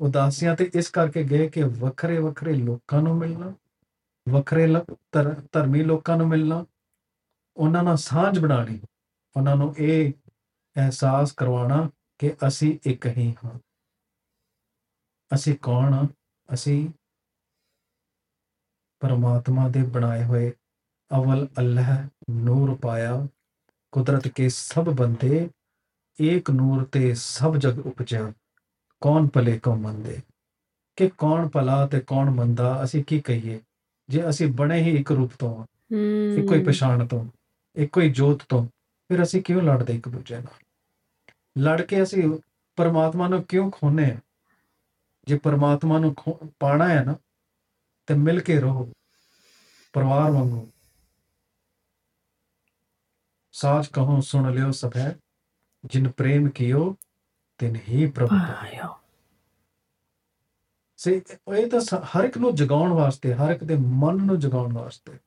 [SPEAKER 2] ਉਦਾਸੀਆਂ ਤੇ ਇਸ ਕਰਕੇ ਗਏ ਕਿ ਵੱਖਰੇ ਵੱਖਰੇ ਲੋਕਾਂ ਨੂੰ ਮਿਲਣਾ ਵੱਖਰੇ ਧਰਮੀ ਲੋਕਾਂ ਨੂੰ ਮਿਲਣਾ ਉਹਨਾਂ ਨਾਲ ਸਾਂਝ ਬਣਾਣੀ ਉਹਨਾਂ ਨੂੰ ਇਹ ਅਹਿਸਾਸ ਕਰਵਾਉਣਾ ਕਿ ਅਸੀਂ ਇੱਕ ਹੀ ਹਾਂ। ਅਸੀਂ ਕੌਣ ਹਾਂ? ਅਸੀਂ ਪਰਮਾਤਮਾ ਦੇ ਬਣਾਏ ਹੋਏ ਅਵਲ ਅੱਲਾਹ ਨੂਰ ਪਾਇਆ ਕੁਦਰਤ ਕੇ ਸਭ ਬੰਦੇ ਏਕ ਨੂਰ ਤੇ ਸਭ ਜਗ ਉਪਜਿਆ। ਕੌਣ ਭਲੇ ਕੋ ਮੰਦੇ? ਕਿ ਕੌਣ ਭਲਾ ਤੇ ਕੌਣ ਮੰਦਾ ਅਸੀਂ ਕੀ ਕਹੀਏ? ਜੇ ਅਸੀਂ ਬਣੇ ਹੀ ਇੱਕ ਰੂਪ ਤੋਂ ਹਾਂ, ਇੱਕੋ ਹੀ. ਪਛਾਣ ਤੋਂ ਇੱਕੋ ਹੀ ਜੋਤ ਤੋਂ ਫਿਰ ਅਸੀਂ ਕਿਉਂ ਲੜਦੇ ਇੱਕ ਦੂਜੇ ਨਾਲ? ਲੜ ਕੇ ਅਸੀਂ ਪਰਮਾਤਮਾ ਨੂੰ ਕਿਉਂ ਖੋਨੇ ਜੇ ਪਰਮਾਤਮਾ ਨੂੰ ਪਾਣਾ ਹੈ ਨਾ ਤੇ ਮਿਲ ਕੇ ਰਹੋ ਪਰਿਵਾਰ ਵਾਂਗੂ ਸਾਚ ਕਹੋ ਸੁਣ ਲਿਓ ਸਭੈ ਜਿਨ ਪ੍ਰੇਮ ਕੀਓ ਤਿਨ ਹੀ ਪ੍ਰਭੂ।
[SPEAKER 1] Wow.
[SPEAKER 2] ਸੇ ਇਹ ਤਾਂ ਹਰ ਇੱਕ ਨੂੰ ਜਗਾਉਣ ਵਾਸਤੇ ਹਰ ਇੱਕ ਦੇ ਮਨ ਨੂੰ ਜਗਾਉਣ ਵਾਸਤੇ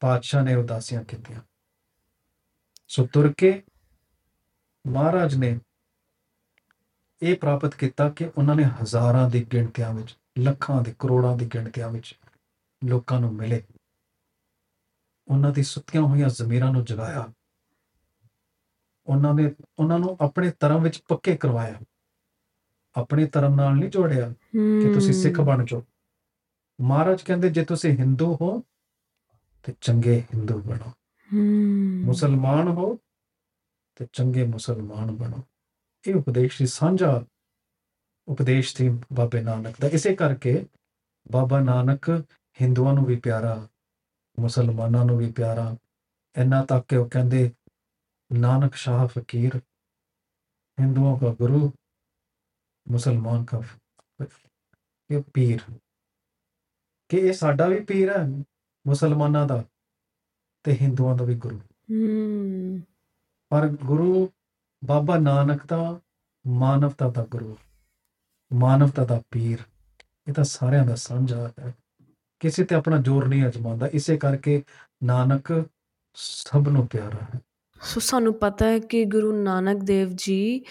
[SPEAKER 2] ਪਾਤਸ਼ਾਹ ਨੇ ਉਦਾਸੀਆਂ ਕੀਤੀਆਂ ਸੋ ਤੁਰ ਕੇ ਮਹਾਰਾਜ ਨੇ ਇਹ ਪ੍ਰਾਪਤ ਕੀਤਾ ਕਿ ਉਹਨਾਂ ਨੇ ਹਜ਼ਾਰਾਂ ਦੀ ਗਿਣਤੀਆਂ ਵਿੱਚ ਲੱਖਾਂ ਦੇ ਕਰੋੜਾਂ ਦੀ ਗਿਣਤੀਆਂ ਵਿੱਚ ਲੋਕਾਂ ਨੂੰ ਮਿਲੇ। ਉਹਨਾਂ ਦੀ ਸੁੱਤੀਆਂ ਹੋਈਆਂ ਜ਼ਮੀਰਾਂ ਨੂੰ ਜਗਾਇਆ। ਉਹਨਾਂ ਨੇ ਉਹਨਾਂ ਨੂੰ ਆਪਣੇ ਧਰਮ ਵਿੱਚ ਪੱਕੇ ਕਰਵਾਇਆ। ਆਪਣੇ ਧਰਮ ਨਾਲ ਨਹੀਂ ਜੋੜਿਆ ਕਿ ਤੁਸੀਂ ਸਿੱਖ. ਬਣ ਜਾਓ। ਮਹਾਰਾਜ ਕਹਿੰਦੇ ਜੇ ਤੁਸੀਂ ਹਿੰਦੂ ਹੋ ਤੇ ਚੰਗੇ ਹਿੰਦੂ ਬਣੋ. ਮੁਸਲਮਾਨ ਹੋ ਤੇ ਚੰਗੇ ਮੁਸਲਮਾਨ ਬਣੋ। ਇਹ ਉਪਦੇਸ਼ ਸੀ ਸਾਂਝਾ ਉਪਦੇਸ਼ ਸੀ ਬਾਬੇ ਨਾਨਕ ਦਾ। ਇਸੇ ਕਰਕੇ ਬਾਬਾ ਨਾਨਕ ਹਿੰਦੂਆਂ ਨੂੰ ਵੀ ਪਿਆਰਾ ਮੁਸਲਮਾਨਾਂ ਨੂੰ ਵੀ ਪਿਆਰਾ ਇੰਨਾ ਤੱਕ ਕਿ ਉਹ ਕਹਿੰਦੇ ਨਾਨਕ ਸ਼ਾਹ ਫਕੀਰ ਹਿੰਦੂਆਂ ਦਾ ਗੁਰੂ ਮੁਸਲਮਾਨ ਦਾ ਇਹ ਪੀਰ। ਕਿ ਇਹ ਸਾਡਾ ਵੀ ਪੀਰ ਹੈ ਮੁਸਲਮਾਨਾਂ ਦਾ ਤੇ ਹਿੰਦੂਆਂ ਦਾ ਵੀ ਗੁਰੂ।
[SPEAKER 1] Mm.
[SPEAKER 2] ਪਰ ਗੁਰੂ ਬਾਬਾ ਨਾਨਕ ਦਾ ਮਾਨਵਤਾ ਦਾ ਗੁਰੂ। ਮਾਨਵਤਾ ਦਾ ਪੀਰ। ਇਹ ਤਾਂ ਸਾਰਿਆਂ ਦਾ ਸਾਂਝਾ ਹੈ। ਕਿਸੇ ਤੇ ਆਪਣਾ ਜ਼ੋਰ ਨਹੀਂ ਅਜਮਾਉਂਦਾ। ਇਸੇ ਕਰਕੇ ਨਾਨਕ ਸਭ ਨੂੰ ਪਿਆਰਾ ਹੈ।
[SPEAKER 1] ਸੋ ਸਾਨੂੰ ਪਤਾ ਹੈ ਕਿ ਗੁਰੂ ਨਾਨਕ ਦੇਵ ਜੀ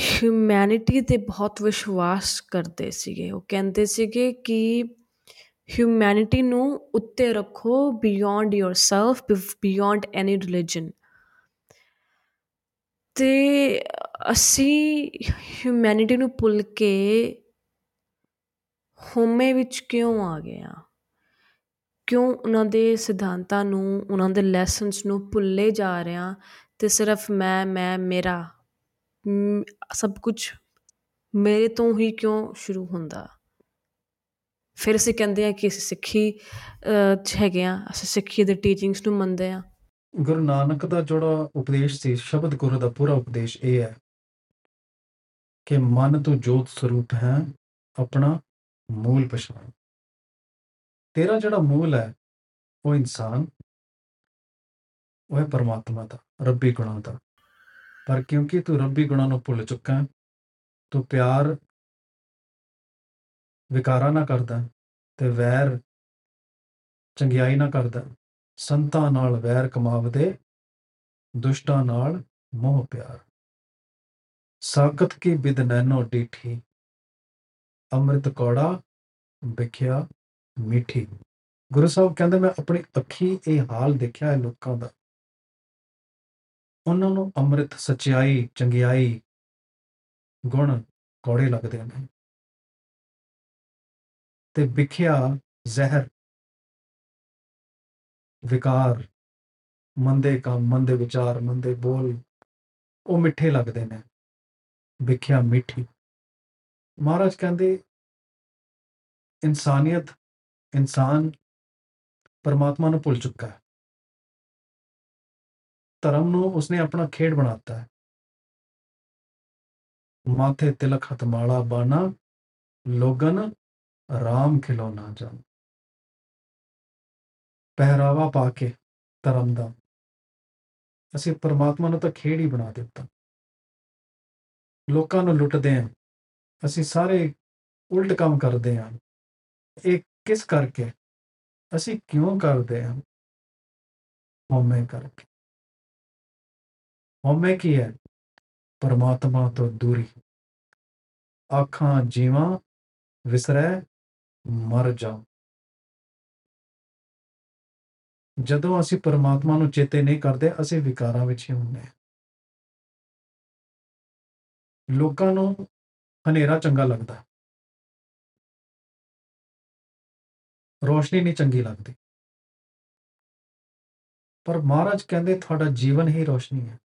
[SPEAKER 1] ਹਿਊਮੈਨਿਟੀ ਤੇ ਬਹੁਤ ਵਿਸ਼ਵਾਸ ਕਰਦੇ ਸੀਗੇ। ਉਹ ਕਹਿੰਦੇ ਸੀਗੇ ਕਿ ਹਿਊਮੈਨਿਟੀ ਨੂੰ ਉੱਤੇ ਰੱਖੋ beyond yourself beyond any religion ਤੇ ਅਸੀਂ ਹਿਊਮੈਨਿਟੀ ਨੂੰ ਭੁੱਲ ਕੇ ਹੋਮੇ ਵਿੱਚ ਕਿਉਂ ਆ ਗਏ ਆ ਕਿਉਂ ਉਹਨਾਂ ਦੇ ਸਿਧਾਂਤਾਂ ਨੂੰ ਉਹਨਾਂ ਦੇ ਲੈਸਨਸ ਨੂੰ ਭੁੱਲੇ ਜਾ ਰਹੇ ਆ ਤੇ ਸਿਰਫ ਮੈਂ ਮੈਂ ਮੇਰਾ ਮ, ਸਭ ਕੁਝ ਮੇਰੇ ਤੋਂ ਹੀ ਕਿਉਂ ਸ਼ੁਰੂ ਹੁੰਦਾ? ਫਿਰ ਅਸੀਂ ਕਹਿੰਦੇ ਆ ਕਿ ਅਸੀਂ ਸਿੱਖੀ ਅਹ, 'ਚ ਹੈਗੇ ਆ ਅਸੀਂ ਸਿੱਖੀ ਦੇ ਟੀਚਿੰਗਸ ਨੂੰ ਮੰਨਦੇ ਆ
[SPEAKER 2] ਗੁਰੂ ਨਾਨਕ ਦਾ ਜਿਹੜਾ ਉਪਦੇਸ਼ ਸੀ, ਸ਼ਬਦ ਗੁਰੂ ਦਾ ਪੂਰਾ ਉਪਦੇਸ਼ ਇਹ ਹੈ ਕਿ ਮਨ ਤੋਂ ਜੋਤ ਸਰੂਪ ਹੈ, ਆਪਣਾ ਮੂਲ ਪਛਾਣ। ਤੇਰਾ ਜਿਹੜਾ ਮੂਲ ਹੈ, ਉਹ ਇਨਸਾਨ, ਉਹ ਹੈ ਪਰਮਾਤਮਾ ਦਾ, ਰੱਬੀ ਗੁਣਾਂ ਦਾ। ਪਰ ਕਿਉਂਕਿ ਤੂੰ ਰੱਬੀ ਗੁਣਾਂ ਨੂੰ ਭੁੱਲ ਚੁੱਕਾ ਹੈ, ਤੂੰ ਪਿਆਰ ਵਿਕਾਰਾਂ ਨਾ ਕਰਦਾ ਤੇ ਵੈਰ ਚੰਗਿਆਈ ਨਾ ਕਰਦਾ ਸੰਤਾਂ ਨਾਲ ਵੈਰ ਕਮਾਵਦੇ, ਦੁਸ਼ਟਾਂ ਨਾਲ ਮੋਹ ਪਿਆਰ। ਸਾਖਤ ਕੀ ਬਿਦ ਨੈਨੋ ਡੀਠੀ, ਅੰਮ੍ਰਿਤ ਕੌੜਾ ਵਿਖਿਆ ਮਿੱਠੀ। ਗੁਰੂ ਸਾਹਿਬ ਕਹਿੰਦੇ, ਮੈਂ ਆਪਣੀ ਅੱਖੀ ਇਹ ਹਾਲ ਦੇਖਿਆ ਹੈ ਲੋਕਾਂ ਦਾ। ਉਹਨਾਂ ਨੂੰ ਅੰਮ੍ਰਿਤ ਸਚਾਈ ਚੰਗਿਆਈ ਗੁਣ ਕੌੜੇ ਲੱਗਦੇ ਨੇ। ਤੇ ਵਿਖਿਆ ਜ਼ਹਿਰ ਵਿਕਾਰ, ਮੰਦੇ ਕੰਮ, ਮੰਦੇ ਵਿਚਾਰ, ਮੰਦੇ ਬੋਲ, ਉਹ ਮਿੱਠੇ ਲੱਗਦੇ ਨੇ। ਵਿਖਿਆ ਮਿੱਠੀ। ਮਹਾਰਾਜ ਕਹਿੰਦੇ, ਇਨਸਾਨੀਅਤ ਇਨਸਾਨ ਪਰਮਾਤਮਾ ਨੂੰ ਭੁੱਲ ਚੁੱਕਾ ਹੈ। ਧਰਮ ਨੂੰ ਉਸਨੇ ਆਪਣਾ ਖੇਡ ਬਣਾਤਾ ਹੈ। ਮਾਥੇ ਤਿਲਕ ਹੱਥ ਮਾਲਾ ਬਾਣਾ, ਲੋਗਨ ਰਾਮ ਖਿਲੌਣਾ ਜਾਨ ਪਹਿਰਾਵਾ ਪਾ ਕੇ ਧਰਮ ਦਾ ਅਸੀਂ ਪਰਮਾਤਮਾ ਨੂੰ ਤਾਂ ਖੇਡ ਹੀ ਬਣਾ ਦਿੱਤਾ। ਲੋਕਾਂ ਨੂੰ ਲੁੱਟਦੇ ਹਾਂ। ਅਸੀਂ ਸਾਰੇ ਉਲਟ ਕੰਮ ਕਰਦੇ ਹਾਂ। ਇਹ ਕਿਸ ਕਰਕੇ? ਅਸੀਂ ਕਿਉਂ ਕਰਦੇ ਹਾਂ? ਹਉਮੈ ਕਰਕੇ। ਹਉਮੈ ਕੀ ਹੈ? ਪਰਮਾਤਮਾ ਤੋਂ ਦੂਰੀ। ਆਖਾਂ, ਜੀਵਾਂ, ਵਿਸਰੈ, ਮਰ ਜਾ ਜਦੋਂ ਅਸੀਂ ਪਰਮਾਤਮਾ ਨੂੰ ਚੇਤੇ ਨਹੀਂ ਕਰਦੇ, ਅਸੀਂ ਵਿਕਾਰਾਂ ਵਿੱਚ ਹੀ ਹੁੰਦੇ ਹਾਂ। ਲੋਕਾਂ ਨੂੰ ਹਨੇਰਾ ਚੰਗਾ ਲੱਗਦਾ। ਰੋਸ਼ਨੀ ਨਹੀਂ ਚੰਗੀ ਲੱਗਦੀ। ਪਰ ਮਹਾਰਾਜ ਕਹਿੰਦੇ, ਤੁਹਾਡਾ ਜੀਵਨ ਹੀ ਰੋਸ਼ਨੀ ਹੈ।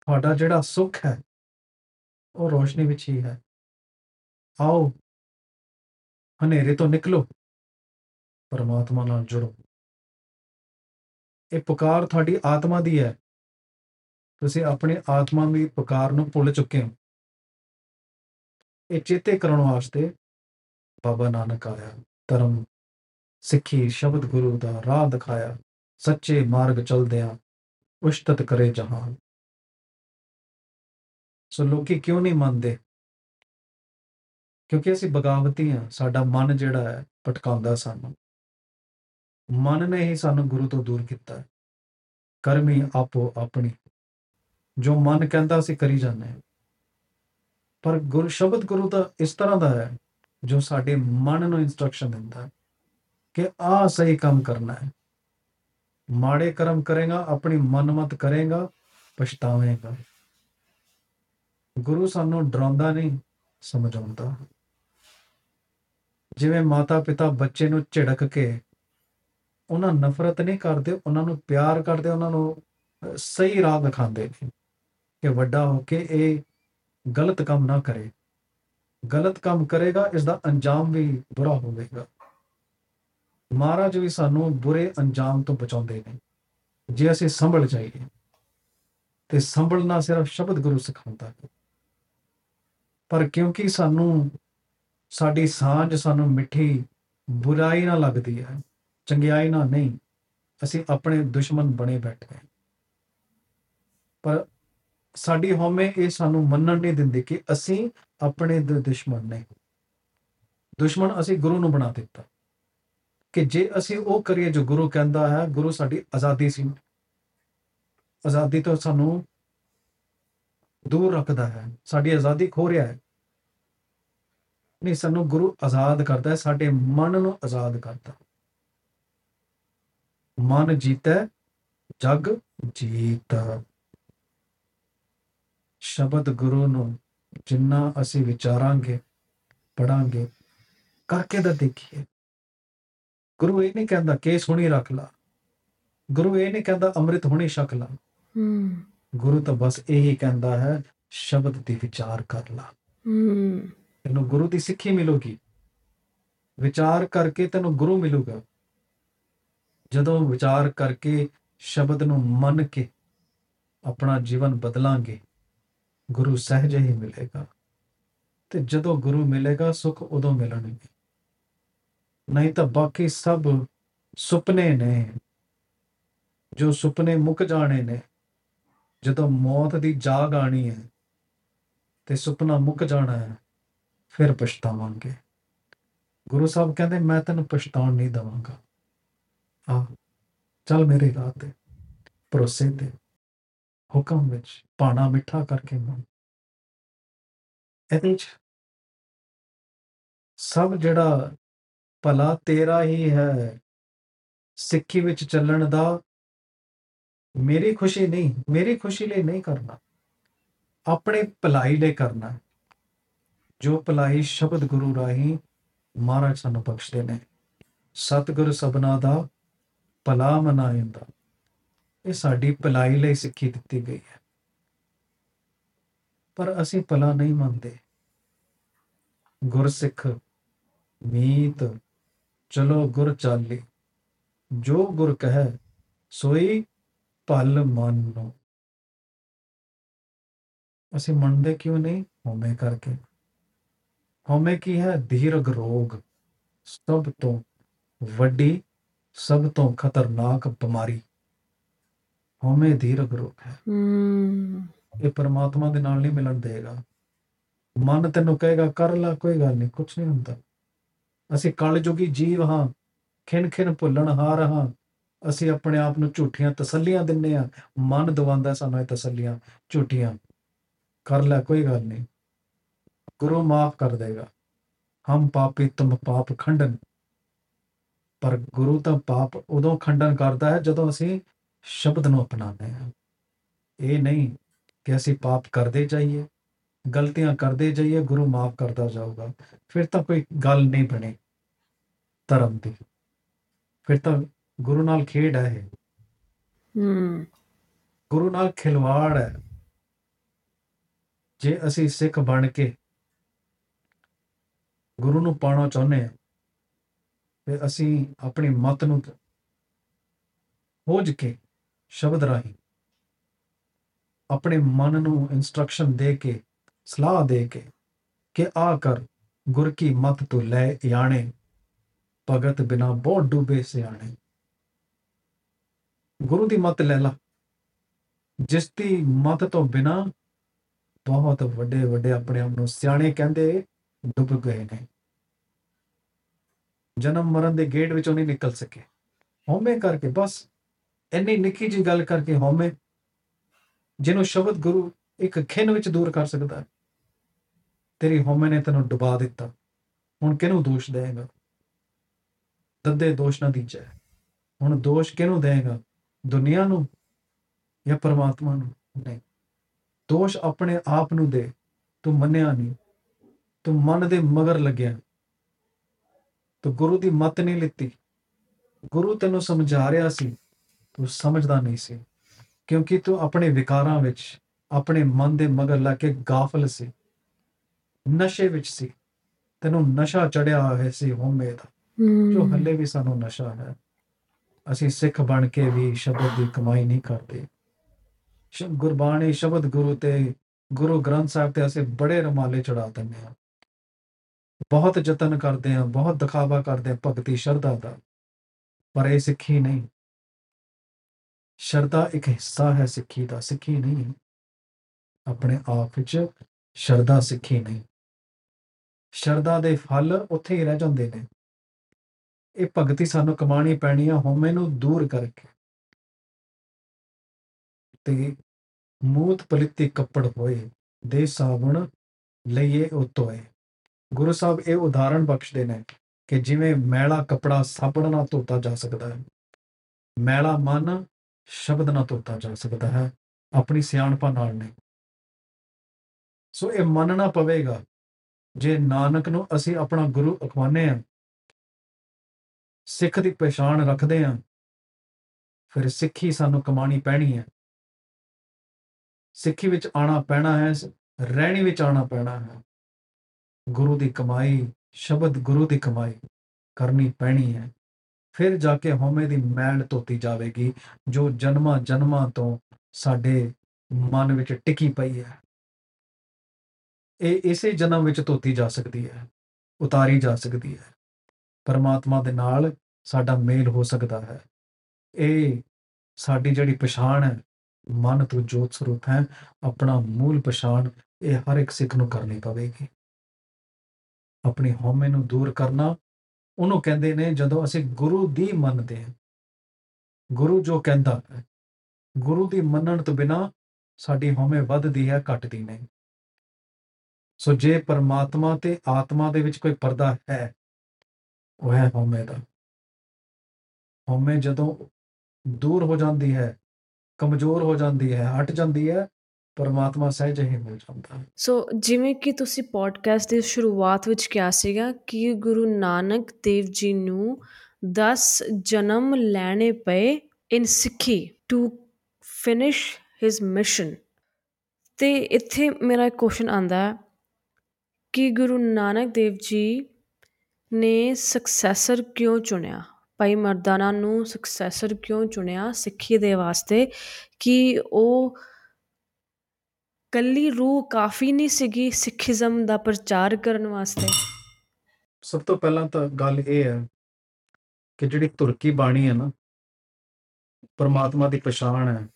[SPEAKER 2] ਤੁਹਾਡਾ ਜਿਹੜਾ ਸੁੱਖ ਹੈ, ਉਹ ਰੋਸ਼ਨੀ ਵਿੱਚ ਹੀ ਹੈ। ਆਓ, ਹਨੇਰੇ ਤੋਂ ਨਿਕਲੋ। ਪਰਮਾਤਮਾ ਨਾਲ ਜੁੜੋ। ਇਹ ਪੁਕਾਰ ਤੁਹਾਡੀ ਆਤਮਾ ਦੀ ਹੈ। ਤੁਸੀਂ ਆਪਣੀ ਆਤਮਾ ਦੀ ਪੁਕਾਰ ਨੂੰ ਭੁੱਲ ਚੁੱਕੇ ਹੋ। ਇਹ ਚੇਤੇ ਕਰਨ ਵਾਸਤੇ ਬਾਬਾ ਨਾਨਕ ਆਇਆ। ਧਰਮ, ਸਿੱਖੀ, ਸ਼ਬਦ ਗੁਰੂ ਦਾ ਰਾਹ ਦਿਖਾਇਆ। ਸੱਚੇ ਮਾਰਗ ਚਲਦਿਆਂ ਉਸ਼ਤਤ ਕਰੇ ਜਹਾਨ। ਸੋ ਲੋਕੀ ਕਿਉਂ ਨਹੀਂ ਮੰਨਦੇ? ਕਿਉਂਕਿ ਅਸੀਂ ਬਗਾਵਤੀ ਹਾਂ ਸਾਡਾ ਮਨ ਜਿਹੜਾ ਹੈ ਭਟਕਾਉਂਦਾ ਸਾਨੂੰ। ਮਨ ਨੇ ਹੀ ਸਾਨੂੰ ਗੁਰੂ ਤੋਂ ਦੂਰ ਕੀਤਾ ਹੈ। ਕਰਮੀ ਆਪੋ ਆਪਣੀ। ਜੋ ਮਨ ਕਹਿੰਦਾ ਅਸੀਂ ਕਰੀ ਜਾਂਦੇ ਹਾਂ। ਪਰ ਗੁਰ ਸ਼ਬਦ ਗੁਰੂ ਦਾ ਇਸ ਤਰ੍ਹਾਂ ਦਾ ਹੈ, ਜੋ ਸਾਡੇ ਮਨ ਨੂੰ ਇਨਸਟਰਕਸ਼ਨ ਦਿੰਦਾ ਹੈ ਕਿ ਆਹ ਸਹੀ ਕੰਮ ਕਰਨਾ ਹੈ। ਮਾੜੇ ਕਰਮ ਕਰੇਗਾ, ਆਪਣੀ ਮਨਮਤ ਕਰੇਗਾ, ਪਛਤਾਵੇਂਗਾ। ਗੁਰੂ ਸਾਨੂੰ ਡਰਾਉਂਦਾ ਨਹੀਂ, ਸਮਝਾਉਂਦਾ। ਜਿਵੇਂ ਮਾਤਾ ਪਿਤਾ ਬੱਚੇ ਨੂੰ ਝਿੜਕ ਕੇ ਉਹਨਾਂ ਨਫ਼ਰਤ ਨਹੀਂ ਕਰਦੇ ਉਹਨਾਂ ਨੂੰ ਪਿਆਰ ਕਰਦੇ ਉਹਨਾਂ ਨੂੰ ਅਹ, ਸਹੀ ਰਾਹ ਦਿਖਾਉਂਦੇ ਨੇ ਕਿ ਵੱਡਾ ਹੋ ਕੇ ਇਹ ਗਲਤ ਕੰਮ ਨਾ ਕਰੇ। ਗਲਤ ਕੰਮ ਕਰੇਗਾ ਇਸ ਦਾ ਅੰਜਾਮ ਵੀ ਬੁਰਾ ਹੋਵੇਗਾ। ਮਹਾਰਾਜ ਵੀ ਸਾਨੂੰ ਬੁਰੇ ਅੰਜਾਮ ਤੋਂ ਬਚਾਉਂਦੇ ਨੇ। ਜੇ ਅਸੀਂ ਸੰਭਲ ਜਾਈਏ ਤੇ ਸੰਭਲਣਾ ਸਿਰਫ ਸ਼ਬਦ ਗੁਰੂ ਸਿਖਾਉਂਦਾ ਹੈ। ਪਰ ਕਿਉਂਕਿ ਸਾਨੂੰ ਸਾਡੀ ਸਾਂਝ ਸਾਨੂੰ ਮਿੱਠੀ ਬੁਰਾਈ ਨਾਲ ਲੱਗਦੀ ਹੈ ਚੰਗਿਆਈ ਨਾਲ ਨਹੀਂ, ਅਸੀਂ ਆਪਣੇ ਦੁਸ਼ਮਣ ਬਣੇ ਬੈਠੇ ਹਾਂ। ਪਰ ਸਾਡੀ ਹਉਮੈ ਇਹ ਸਾਨੂੰ ਮੰਨਣ ਨਹੀਂ ਦਿੰਦੀ ਕਿ ਅਸੀਂ ਆਪਣੇ ਦ- ਦੁਸ਼ਮਣ ਨੇ ਦੁਸ਼ਮਣ ਅਸੀਂ ਗੁਰੂ ਨੂੰ ਬਣਾ ਦਿੱਤਾ। ਕਿ ਜੇ ਅਸੀਂ ਉਹ ਕਰੀਏ ਜੋ ਗੁਰੂ ਕਹਿੰਦਾ ਹੈ, ਗੁਰੂ ਸਾਡੀ ਆਜ਼ਾਦੀ ਸੀ। ਆਜ਼ਾਦੀ ਤੋਂ ਸਾਨੂੰ ਦੂਰ ਰੱਖਦਾ ਹੈ। ਸਾਡੀ ਆਜ਼ਾਦੀ ਖੋ ਰਿਹਾ ਹੈ। ਨਹੀਂ, ਸਾਨੂੰ ਗੁਰੂ ਆਜ਼ਾਦ ਕਰਦਾ ਹੈ, ਸਾਡੇ ਮਨ ਨੂੰ ਆਜ਼ਾਦ ਕਰਦਾ ਮਨ ਜੀਤੈ ਜਗ ਜੀਤ। ਸ਼ਬਦ ਗੁਰੂ ਨੂੰ ਜਿੰਨਾ ਅਸੀਂ ਵਿਚਾਰਾਂਗੇ ਪੜਾਂਗੇ ਕਰਕੇ ਤਾਂ ਦੇਖੀਏ। ਗੁਰੂ ਇਹ ਨਹੀਂ ਕਹਿੰਦਾ ਕੇਸ ਹੁਣੀ ਰੱਖ ਲਾ। ਗੁਰੂ ਇਹ ਨਹੀਂ ਕਹਿੰਦਾ ਅੰਮ੍ਰਿਤ ਹੁਣੀ ਛਕ ਲਾ।
[SPEAKER 1] ਹਮ
[SPEAKER 2] ਗੁਰੂ ਤਾਂ ਬਸ ਇਹੀ ਕਹਿੰਦਾ ਹੈ ਸ਼ਬਦ ਦੀ ਵਿਚਾਰ ਕਰ ਲਾ।
[SPEAKER 1] ਹਮ
[SPEAKER 2] ਤੈਨੂੰ ਗੁਰੂ ਦੀ ਸਿੱਖੀ ਮਿਲੂਗੀ। ਵਿਚਾਰ ਕਰਕੇ ਤੈਨੂੰ ਗੁਰੂ ਮਿਲੂਗਾ। ਜਦੋਂ ਵਿਚਾਰ ਕਰਕੇ ਸ਼ਬਦ ਨੂੰ ਮੰਨ ਕੇ ਆਪਣਾ ਜੀਵਨ ਬਦਲਾਂਗੇ, ਗੁਰੂ ਸਹਿਜ ਹੀ ਮਿਲੇਗਾ। ਤੇ ਜਦੋਂ ਗੁਰੂ ਮਿਲੇਗਾ, ਸੁੱਖ ਉਦੋਂ ਮਿਲਣਗੇ। ਨਹੀਂ ਤਾਂ ਬਾਕੀ ਸਭ ਸੁਪਨੇ ਨੇ, ਜੋ ਸੁਪਨੇ ਮੁੱਕ ਜਾਣੇ ਨੇ। ਜਦੋਂ ਮੌਤ ਦੀ ਜਾਗ ਆਣੀ ਹੈ ਤੇ ਸੁਪਨਾ ਮੁੱਕ ਜਾਣਾ ਹੈ, ਫਿਰ ਪਛਤਾਵਾਂਗੇ। ਗੁਰੂ ਸਾਹਿਬ ਕਹਿੰਦੇ, ਮੈਂ ਤੈਨੂੰ ਪਛਤਾਉਣ ਨਹੀਂ ਦਵਾਂਗਾ। ਆ, ਚੱਲ ਮੇਰੇ ਰਾਹ ਤੇ ਭਰੋਸੇ ਤੇ ਹੁਕਮ ਵਿੱਚ ਪਾਣਾ ਮਿੱਠਾ ਕਰਕੇ ਮੰਨ। ਇਹਦੇ ਚ ਸਭ ਜਿਹੜਾ ਭਲਾ ਤੇਰਾ ਹੀ ਹੈ, ਸਿੱਖੀ ਵਿੱਚ ਚੱਲਣ ਦਾ ਮੇਰੀ ਖੁਸ਼ੀ ਨਹੀਂ, ਮੇਰੀ ਖੁਸ਼ੀ ਲਈ ਨਹੀਂ ਕਰਨਾ। ਆਪਣੇ ਭਲਾਈ ਲਈ ਕਰਨਾ। ਹੈ। ਜੋ ਭਲਾਈ ਸ਼ਬਦ ਗੁਰੂ ਰਾਹੀਂ ਮਹਾਰਾਜ ਸਾਨੂੰ ਬਖਸ਼ਦੇ ਨੇ। ਸਤਿਗੁਰ ਸਭਨਾ ਦਾ ਭਲਾ ਮਨਾਇੰਦਾ ਇਹ ਸਾਡੀ ਭਲਾਈ ਲਈ ਸਿੱਖੀ ਦਿੱਤੀ ਗਈ ਹੈ। ਪਰ ਅਸੀਂ ਭਲਾ ਨਹੀਂ ਮੰਨਦੇ। ਗੁਰਸਿੱਖ, ਮੀਤ, ਚਲੋ ਗੁਰ ਚਾਲੀ। ਜੋ ਗੁਰ ਕਹੈ, ਸੋਈ ਭਲ ਮੰਨੋ। ਅਸੀਂ ਮੰਨਦੇ ਕਿਉਂ ਨਹੀਂ? ਹਉਮੈ ਕਰਕੇ। ਹਉਮੈ ਕੀ ਹੈ? ਧੀਰਗ ਰੋਗ। ਸਭ ਤੋਂ ਵੱਡੀ ਸਭ ਤੋਂ ਖਤਰਨਾਕ ਬਿਮਾਰੀ ਹਉਮੈ ਧੀਰਗ ਰੋਗ ਹੈ।
[SPEAKER 1] ਹਮ
[SPEAKER 2] ਇਹ ਪਰਮਾਤਮਾ ਦੇ ਨਾਲ ਨਹੀਂ ਮਿਲਣ ਦੇਗਾ। ਮਨ ਤੈਨੂੰ ਕਹੇਗਾ ਕਰ ਲੈ ਕੋਈ ਗੱਲ ਨਹੀਂ ਕੁਝ ਨਹੀਂ ਹੁੰਦਾ। ਅਸੀਂ ਕਲਯੁਗੀ ਜੀਵ ਹਾਂ ਖਿਣ ਖਿਣ ਭੁੱਲਣ ਹਾਰ ਹਾਂ। ਅਸੀਂ ਆਪਣੇ ਆਪ ਨੂੰ ਝੂਠੀਆਂ ਤਸੱਲੀਆਂ ਦਿੰਨੇ ਆ ਮਨ ਦਵਾਉਂਦਾ ਸਾਨੂੰ ਇਹ ਤਸੱਲੀਆਂ ਝੂਠੀਆਂ। ਕਰ ਲੈ ਕੋਈ ਗੱਲ ਨਹੀਂ। ਗੁਰੂ ਮਾਫ ਕਰ ਦੇਗਾ। ਹਮ ਪਾਪੀ ਤੁਮ ਪਾਪ ਖੰਡਨ। ਪਰ ਗੁਰੂ ਤਾਂ ਪਾਪ ਉਦੋਂ ਖੰਡਨ ਕਰਦਾ ਹੈ ਜਦੋਂ ਅਸੀਂ ਸ਼ਬਦ ਨੂੰ ਅਪਣਾਉਂਦੇ ਹਾਂ। ਇਹ ਨਹੀਂ ਕਿ ਅਸੀਂ ਪਾਪ ਕਰਦੇ ਜਾਈਏ ਗਲਤੀਆਂ ਕਰਦੇ ਜਾਈਏ ਗੁਰੂ ਮਾਫ ਕਰਦਾ ਜਾਊਗਾ। ਫਿਰ ਤਾਂ ਕੋਈ ਗੱਲ ਨਹੀਂ ਬਣੇ ਧਰਮ ਦੀ। ਫਿਰ ਤਾਂ ਗੁਰੂ ਨਾਲ ਖੇਡ ਹੈ
[SPEAKER 1] ਹਮ
[SPEAKER 2] ਗੁਰੂ ਨਾਲ ਖਿਲਵਾੜ ਹੈ। ਜੇ ਅਸੀਂ ਸਿੱਖ ਬਣ ਕੇ ਗੁਰੂ ਨੂੰ ਪਾਣਾ ਚਾਹੁੰਦੇ ਹਾਂ ਤੇ ਅਸੀਂ ਆਪਣੀ ਮਤ ਨੂੰ ਖੋਜ ਕੇ ਸ਼ਬਦ ਰਾਹੀਂ ਆਪਣੇ ਮਨ ਨੂੰ ਇਨਸਟਰਕਸ਼ਨ ਦੇ ਕੇ, ਸਲਾਹ ਦੇ ਕੇ ਕਿ ਆ ਕਰ, ਗੁਰ ਕੀ ਮਤ ਤੂੰ ਲੈ ਯਾਣੇ ਭਗਤ ਬਿਨਾ ਬਹੁਤ ਡੂਬੇ ਸਿਆਣੇ। ਗੁਰੂ ਦੀ ਮਤ ਲੈ ਲਾ। ਜਿਸ ਦੀ ਮਤ ਤੋਂ ਬਿਨਾ ਬਹੁਤ ਵੱਡੇ ਵੱਡੇ ਆਪਣੇ ਆਪ ਨੂੰ ਸਿਆਣੇ ਕਹਿੰਦੇ ਡੁੱਬ ਗਏ ਨੇ। ਜਨਮ ਮਰਨ ਦੇ ਗੇਟ ਵਿੱਚੋਂ ਨਹੀਂ ਨਿਕਲ ਸਕੇ। ਹਉਮੈ ਕਰਕੇ ਬਸ ਇੰਨੀ ਨਿੱਕੀ ਜੀ ਗੱਲ ਕਰਕੇ ਹਉਮੈ, ਜਿਹਨੂੰ ਸ਼ਬਦ ਗੁਰੂ ਇੱਕ ਖਿੰਨ ਵਿੱਚ ਦੂਰ ਕਰ ਸਕਦਾ ਹੈ, ਤੇਰੀ ਹਉਮੈ ਨੇ ਤੈਨੂੰ ਡੁਬਾ ਦਿੱਤਾ। ਹੁਣ ਕਿਹਨੂੰ ਦੋਸ਼ ਦੇਏਗਾ ਦੱਦੇ ਦੋਸ਼ ਨਾ ਦੀਜੈ। ਹੁਣ ਦੋਸ਼ ਕਿਹਨੂੰ ਦੇਏਗਾ ਦੁਨੀਆ ਨੂੰ ਜਾਂ ਪਰਮਾਤਮਾ ਨੂੰ? ਨਹੀਂ। ਦੋਸ਼ ਆਪਣੇ ਆਪ ਨੂੰ ਦੇ। ਤੂੰ ਮੰਨਿਆ ਨਹੀਂ। ਤੂੰ ਮਨ ਦੇ ਮਗਰ ਲੱਗਿਆ। ਤੂੰ ਗੁਰੂ ਦੀ ਮਤ ਨਹੀਂ ਲਿੱਤੀ। ਗੁਰੂ ਤੈਨੂੰ ਸਮਝਾ ਰਿਹਾ ਸੀ ਤੂੰ ਸਮਝਦਾ ਨਹੀਂ ਸੀ। ਕਿਉਂਕਿ ਤੂੰ ਆਪਣੇ ਵਿਕਾਰਾਂ ਵਿੱਚ ਆਪਣੇ ਮਨ ਦੇ ਮਗਰ ਲੱਗ ਕੇ ਗਾਫਲ ਸੀ। ਨਸ਼ੇ ਵਿੱਚ ਸੀ। ਤੈਨੂੰ ਨਸ਼ਾ ਚੜਿਆ ਹੋਇਆ ਸੀ ਹਉਮੈ ਦਾ। ਜੋ
[SPEAKER 1] ਹਮ
[SPEAKER 2] ਹੱਲੇ ਵੀ ਸਾਨੂੰ ਨਸ਼ਾ ਹੈ। ਅਸੀਂ ਸਿੱਖ ਬਣ ਕੇ ਵੀ ਸ਼ਬਦ ਦੀ ਕਮਾਈ ਨਹੀਂ ਕਰਦੇ। ਗੁਰਬਾਣੀ ਸ਼ਬਦ ਗੁਰੂ ਤੇ ਗੁਰੂ ਗ੍ਰੰਥ ਸਾਹਿਬ ਤੇ ਅਸੀਂ ਬੜੇ ਰਮਾਲੇ ਚੜਾ ਦਿੰਦੇ ਹਾਂ। ਬਹੁਤ ਯਤਨ ਕਰਦੇ ਹਾਂ, ਬਹੁਤ ਦਿਖਾਵਾ ਕਰਦੇ ਹਾਂ ਭਗਤੀ, ਸ਼ਰਧਾ ਦਾ। ਪਰ ਇਹ ਸਿੱਖੀ ਨਹੀਂ। ਸ਼ਰਧਾ ਇੱਕ ਹਿੱਸਾ ਹੈ ਸਿੱਖੀ ਦਾ, ਸਿੱਖੀ ਨਹੀਂ। ਆਪਣੇ ਆਪ ਵਿੱਚ ਸ਼ਰਧਾ ਸਿੱਖੀ ਨਹੀਂ। ਸ਼ਰਧਾ ਦੇ ਫਲ ਉੱਥੇ ਹੀ ਰਹਿ ਜਾਂਦੇ ਨੇ। ਇਹ ਭਗਤੀ ਸਾਨੂੰ ਕਮਾਣੀ ਪੈਣੀ ਆ, ਹਉਮੈ ਨੂੰ ਦੂਰ ਕਰਕੇ। ਤੇ ਮੂਤ ਪਲਿੱਤੀ ਕੱਪੜ ਹੋਏ, ਦੇ ਸਾਬਣ ਲਈਏ ਉਤੋਏ। ਗੁਰੂ ਸਾਹਿਬ ਇਹ ਉਦਾਹਰਣ ਬਖਸ਼ਦੇ ਨੇ ਕਿ ਜਿਵੇਂ ਮੈਲਾ ਕਪੜਾ ਸਾਬਣ ਨਾਲ ਧੋਤਾ ਜਾ ਸਕਦਾ ਹੈ, ਮੈਲਾ ਮਨ ਸ਼ਬਦ ਨਾਲ ਧੋਤਾ ਜਾ ਸਕਦਾ ਹੈ, ਆਪਣੀ ਸਿਆਣਪਾ ਨਾਲ ਨਹੀਂ। ਸੋ ਇਹ ਮੰਨਣਾ ਪਵੇਗਾ, ਜੇ ਨਾਨਕ ਨੂੰ ਅਸੀਂ ਆਪਣਾ ਗੁਰੂ ਅਖਵਾਨੇ ਆ ਸਿੱਖ ਦੀ ਪਛਾਣ ਰੱਖਦੇ ਆ ਫਿਰ ਸਿੱਖੀ ਸਾਨੂੰ ਕਮਾਣੀ ਪੈਣੀ ਹੈ। ਸਿੱਖੀ ਵਿੱਚ ਆਣਾ ਪੈਣਾ ਹੈ, ਰਹਿਣੀ ਵਿੱਚ ਆਣਾ ਪੈਣਾ ਹੈ। ਗੁਰੂ ਦੀ ਕਮਾਈ, ਸ਼ਬਦ ਗੁਰੂ ਦੀ ਕਮਾਈ ਕਰਨੀ ਪੈਣੀ ਹੈ। ਫਿਰ ਜਾ ਕੇ ਹਉਮੈ ਦੀ ਮੈਲ ਧੋਤੀ ਜਾਵੇਗੀ, ਜੋ ਜਨਮਾਂ ਜਨਮਾਂ ਤੋਂ ਸਾਡੇ ਮਨ ਵਿੱਚ ਟਿਕੀ ਪਈ ਹੈ। ਇਹ ਇਸੇ ਜਨਮ ਵਿੱਚ ਧੋਤੀ ਜਾ ਸਕਦੀ ਹੈ, ਉਤਾਰੀ ਜਾ ਸਕਦੀ ਹੈ। ਪਰਮਾਤਮਾ ਦੇ ਨਾਲ ਸਾਡਾ ਮੇਲ ਹੋ ਸਕਦਾ ਹੈ। ਇਹ ਸਾਡੀ ਜਿਹੜੀ ਪਛਾਣ ਹੈ, ਮਨ ਤੋਂ ਜੋਤ ਸਰੂਪ ਹੈ, ਆਪਣਾ ਮੂਲ ਪਛਾਣ ਇਹ ਹਰ ਇੱਕ ਸਿੱਖ ਨੂੰ ਕਰਨੀ ਪਵੇਗੀ। ਆਪਣੀ ਹਉਮੈ ਨੂੰ ਦੂਰ ਕਰਨਾ, ਉਹਨੂੰ ਕਹਿੰਦੇ ਨੇ ਜਦੋਂ ਅਸੀਂ ਗੁਰੂ ਦੀ ਮੰਨਦੇ ਹਾਂ। ਗੁਰੂ ਜੋ ਕਹਿੰਦਾ ਹੈ, ਗੁਰੂ ਦੀ ਮੰਨਣ ਤੋਂ ਬਿਨਾ ਸਾਡੀ ਹਉਮੈ ਵੱਧਦੀ ਹੈ, ਘਟਦੀ ਨਹੀਂ। ਸੋ ਜੇ ਪਰਮਾਤਮਾ ਤੇ ਆਤਮਾ ਦੇ ਵਿੱਚ ਕੋਈ ਪਰਦਾ ਹੈ, ਉਹ ਹੈ ਹਉਮੈ ਦਾ। ਹਉਮੈ ਜਦੋਂ ਦੂਰ ਹੋ ਜਾਂਦੀ ਹੈ, ਕਮਜ਼ੋਰ ਹੋ ਜਾਂਦੀ ਹੈ, ਹਟ ਜਾਂਦੀ ਹੈ ਪਰਮਾਤਮਾ ਸਹਿਜ ਹੀ ਮਿਲ ਜਾਂਦਾ ਹੈ।
[SPEAKER 1] ਸੋ ਜਿਵੇਂ ਕਿ ਤੁਸੀਂ ਪੋਡਕਾਸਟ ਦੀ ਸ਼ੁਰੂਆਤ ਵਿੱਚ ਕਿਹਾ ਸੀਗਾ ਕਿ ਗੁਰੂ ਨਾਨਕ ਦੇਵ ਜੀ ਨੂੰ 10 ਜਨਮ ਲੈਣੇ ਪਏ ਇਨ ਸਿੱਖੀ ਟੂ ਫਿਨਿਸ਼ ਹਿਸ ਮਿਸ਼ਨ ਤੇ ਇੱਥੇ ਮੇਰਾ ਕੁਐਸਚਨ ਆਂਦਾ ਹੈ ਕਿ ਗੁਰੂ ਨਾਨਕ ਦੇਵ ਜੀ ਨੇ ਸਕਸੈਸਰ ਕਿਉਂ ਚੁਣਿਆ? ਭਾਈ ਮਰਦਾਨਾ ਨੂੰ ਸਕਸੈਸਰ ਕਿਉਂ ਚੁਣਿਆ ਸਿੱਖੀ ਦੇ ਵਾਸਤੇ ਕਿ ਉਹ ਕੱਲੀ ਰੂਹ ਕਾਫੀ ਨਹੀਂ ਸੀਗੀ ਸਿੱਖੀਜ਼ਮ ਦਾ ਪ੍ਰਚਾਰ ਕਰਨ ਵਾਸਤੇ।
[SPEAKER 2] ਸਭ ਤੋਂ ਪਹਿਲਾਂ ਤਾਂ ਗੱਲ ਇਹ ਹੈ ਕਿ ਜਿਹੜੀ ਤੁਰਕੀ ਬਾਣੀ ਹੈ ਨਾ ਪਰਮਾਤਮਾ ਦੀ ਪਛਾਣ ਹੈ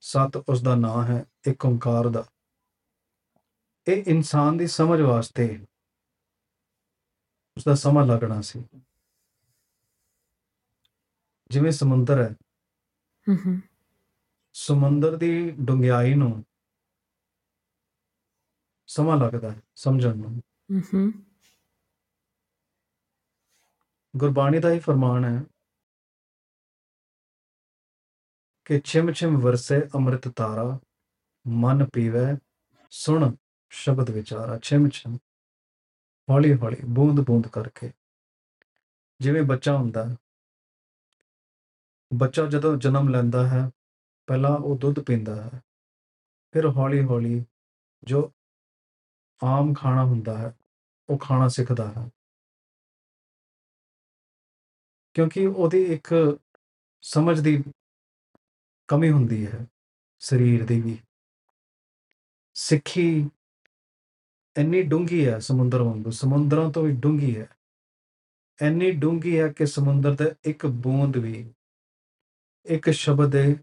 [SPEAKER 2] ਸਤ ਉਸ ਦਾ ਨਾਮ ਹੈ ਇੱਕ ਓੰਕਾਰ ਦਾ। ਇਹ ਇਨਸਾਨ ਦੀ ਸਮਝ ਵਾਸਤੇ ਉਸ ਦਾ ਸਮਾਂ ਲੱਗਣਾ ਸੀ। ਜਿਵੇਂ ਸਮੁੰਦਰ ਹੈ
[SPEAKER 1] ਹੂੰ ਹੂੰ
[SPEAKER 2] ਸਮੁੰਦਰ ਦੀ ਡੂੰਘਾਈ ਨੂੰ ਸਮਾਂ ਲੱਗਦਾ ਹੈ ਸਮਝਣ ਨੂੰ।
[SPEAKER 1] ਹੂੰ
[SPEAKER 2] ਗੁਰਬਾਣੀ ਦਾ ਹੀ ਫਰਮਾਨ ਹੈ ਕਿ ਛਿਮ ਛਿਮ ਵਰਸੇ ਅੰਮ੍ਰਿਤ ਤਾਰਾ ਮਨ ਪੀਵੇ ਸੁਣ ਸ਼ਬਦ ਵਿਚਾਰਾ ਛਿਮ ਛਿਮ ਹੌਲੀ ਹੌਲੀ ਬੂੰਦ ਬੂੰਦ ਕਰਕੇ। ਜਿਵੇਂ ਬੱਚਾ ਹੁੰਦਾ ਬੱਚਾ ਜਦੋਂ ਜਨਮ ਲੈਂਦਾ ਹੈ ਪਹਿਲਾਂ ਉਹ ਦੁੱਧ ਪੀਂਦਾ ਹੈ ਫਿਰ ਹੌਲੀ ਹੌਲੀ ਜੋ ਆਮ ਖਾਣਾ ਹੁੰਦਾ ਹੈ, ਉਹ ਖਾਣਾ ਸਿੱਖਦਾ ਹੈ। ਕਿਉਂਕਿ ਉਹਦੀ ਇੱਕ ਸਮਝ ਦੀ ਕਮੀ ਹੁੰਦੀ ਹੈ, ਸਰੀਰ ਦੀ ਵੀ। ਸਿੱਖੀ ਇੰਨੀ ਡੂੰਗੀ ਹੈ ਸਮੁੰਦਰ ਵਾਂਗੂ, ਸਮੁੰਦਰਾਂ ਤੋਂ ਵੀ ਡੂੰਗੀ ਹੈ। ਇੰਨੀ ਡੂੰਗੀ ਹੈ ਕਿ ਸਮੁੰਦਰ ਦਾ ਇੱਕ ਬੂੰਦ ਵੀ, ਇੱਕ ਸ਼ਬਦ ਹੈ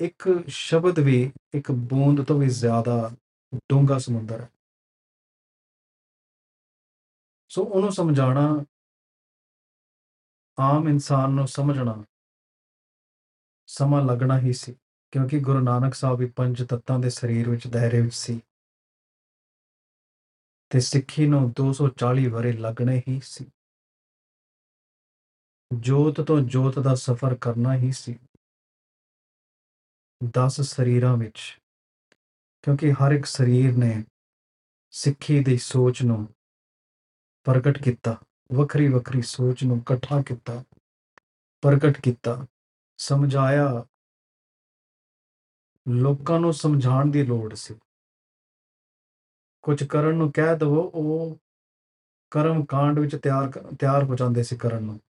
[SPEAKER 2] ਇੱਕ ਸ਼ਬਦ ਵੀ ਇੱਕ ਬੂੰਦ ਤੋਂ ਵੀ ਜ਼ਿਆਦਾ ਡੂੰਗਾ ਸਮੁੰਦਰ ਹੈ। ਸੋ ਉਹਨੂੰ ਸਮਝਾਣਾ ਆਮ ਇਨਸਾਨ ਨੂੰ ਸਮਝਣਾ ਸਮਾਂ ਲੱਗਣਾ ਹੀ ਸੀ, ਕਿਉਂਕਿ ਗੁਰੂ ਨਾਨਕ ਸਾਹਿਬ ਵੀ ਪੰਜ ਤੱਤਾਂ ਦੇ ਸਰੀਰ ਵਿੱਚ ਦਾਇਰੇ ਵਿੱਚ ਸੀ ਤੇ ਸਿੱਖੀ ਨੂੰ 240 ਵਰੇ ਲੱਗਣੇ ਹੀ ਸੀ। ਜੋਤ ਤੋਂ ਜੋਤ ਦਾ ਸਫ਼ਰ ਕਰਨਾ ਹੀ ਸੀ। 10 ਸਰੀਰਾਂ ਵਿੱਚ ਕਿਉਂਕਿ ਹਰ ਇੱਕ ਸਰੀਰ ਨੇ ਸਿੱਖੀ ਦੀ ਸੋਚ ਨੂੰ ਪ੍ਰਗਟ ਕੀਤਾ, ਵੱਖਰੀ ਵੱਖਰੀ ਸੋਚ ਨੂੰ ਇਕੱਠਾ ਕੀਤਾ, ਪ੍ਰਗਟ ਕੀਤਾ, ਸਮਝਾਇਆ। ਲੋਕਾਂ ਨੂੰ ਸਮਝਾਉਣ ਦੀ ਲੋੜ ਸੀ। ਕੁਝ ਕਰਨ ਨੂੰ ਕਹਿ ਦਵੋ, ਉਹ ਕਰਮ ਕਾਂਡ ਵਿੱਚ ਤਿਆਰ ਤਿਆਰ ਹੋ ਜਾਂਦੇ ਸੀ ਕਰਨ ਨੂੰ।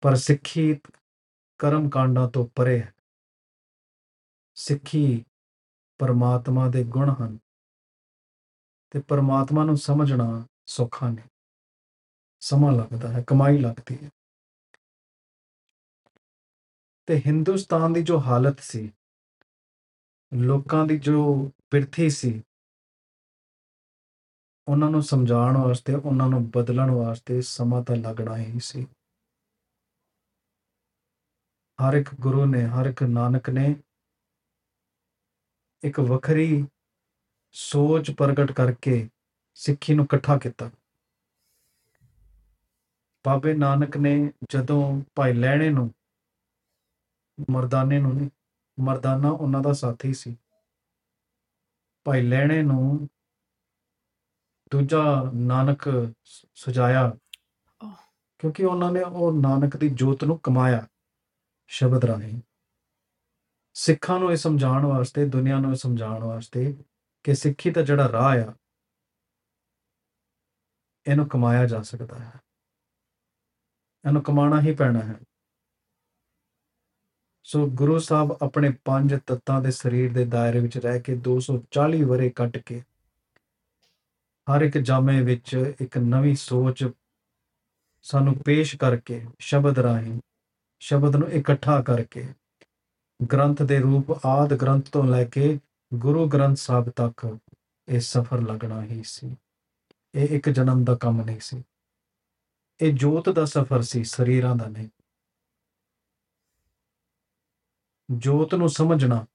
[SPEAKER 2] ਪਰ ਸਿੱਖੀ ਕਰਮ ਕਾਂਡਾਂ ਤੋਂ ਪਰੇ ਹੈ। ਸਿੱਖੀ ਪਰਮਾਤਮਾ ਦੇ ਗੁਣ ਹਨ ਤੇ ਪਰਮਾਤਮਾ ਨੂੰ ਸਮਝਣਾ ਸੌਖਾ ਨਹੀਂ। ਸਮਾਂ ਲੱਗਦਾ ਹੈ, ਕਮਾਈ ਲੱਗਦੀ ਹੈ। ਤੇ ਹਿੰਦੁਸਤਾਨ ਦੀ ਜੋ ਹਾਲਤ ਸੀ, ਲੋਕਾਂ ਦੀ ਜੋ ਪਿਰਥੀ ਸੀ, ਉਹਨਾਂ ਨੂੰ ਸਮਝਾਉਣ ਵਾਸਤੇ, ਉਹਨਾਂ ਨੂੰ ਬਦਲਣ ਵਾਸਤੇ ਸਮਾਂ ਤਾਂ ਲੱਗਣਾ ਹੀ ਸੀ। ਹਰ ਇੱਕ ਗੁਰੂ ਨੇ, ਹਰ ਇੱਕ ਨਾਨਕ ਨੇ ਇੱਕ ਵੱਖਰੀ ਸੋਚ ਪ੍ਰਗਟ ਕਰਕੇ ਸਿੱਖੀ ਨੂੰ ਇਕੱਠਾ ਕੀਤਾ। ਬਾਬੇ ਨਾਨਕ ਨੇ ਜਦੋਂ ਭਾਈ ਲੈਣੇ ਨੂੰ ਮਰਦਾਨੇ ਨੂੰ ਨਹੀਂ ਮਰਦਾਨਾ ਉਹਨਾਂ ਦਾ ਸਾਥੀ ਸੀ। ਭਾਈ ਲੈਣੇ ਨੂੰ ਦੂਜਾ ਨਾਨਕ ਸਜਾਇਆ। ਕਿਉਂਕਿ ਉਹਨਾਂ ਨੇ ਉਹ ਨਾਨਕ ਦੀ ਜੋਤ ਨੂੰ ਕਮਾਇਆ ਸ਼ਬਦ ਰਾਹੀਂ। ਸਿੱਖਾਂ ਨੂੰ ਇਹ ਸਮਝਾਉਣ ਵਾਸਤੇ, ਦੁਨੀਆ ਨੂੰ ਇਹ ਸਮਝਾਉਣ ਵਾਸਤੇ ਕਿ ਸਿੱਖੀ ਦਾ ਜਿਹੜਾ ਰਾਹ ਆ, ਇਹਨੂੰ ਕਮਾਇਆ ਜਾ ਸਕਦਾ ਹੈ। ਇਹਨੂੰ ਕਮਾਉਣਾ ਹੀ ਪੈਣਾ ਹੈ। ਸੋ ਗੁਰੂ ਸਾਹਿਬ ਆਪਣੇ ਪੰਜ ਤੱਤਾਂ ਦੇ ਸਰੀਰ ਦੇ ਦਾਇਰੇ ਵਿੱਚ ਰਹਿ ਕੇ 240 ਵਰੇ ਕੱਟ ਕੇ ਹਰ ਇੱਕ ਜਾਮੇ ਵਿੱਚ ਇੱਕ ਨਵੀਂ ਸੋਚ ਸਾਨੂੰ ਪੇਸ਼ ਕਰਕੇ ਸ਼ਬਦ ਰਾਹੀਂ, ਸ਼ਬਦ ਨੂੰ ਇਕੱਠਾ ਕਰਕੇ ਗ੍ਰੰਥ ਦੇ ਰੂਪ ਆਦ ਗ੍ਰੰਥ ਤੋਂ ਲੈ ਕੇ ਗੁਰੂ ਗ੍ਰੰਥ ਸਾਹਿਬ ਤੱਕ ਇਹ ਸਫ਼ਰ ਲੱਗਣਾ ਹੀ ਸੀ। ਇਹ ਇੱਕ ਜਨਮ ਦਾ ਕੰਮ ਨਹੀਂ ਸੀ। ਇਹ ਜੋਤ ਦਾ ਸਫ਼ਰ ਸੀ, ਸਰੀਰਾਂ ਦਾ ਨਹੀਂ। ਜੋਤ ਨੂੰ ਸਮਝਣਾ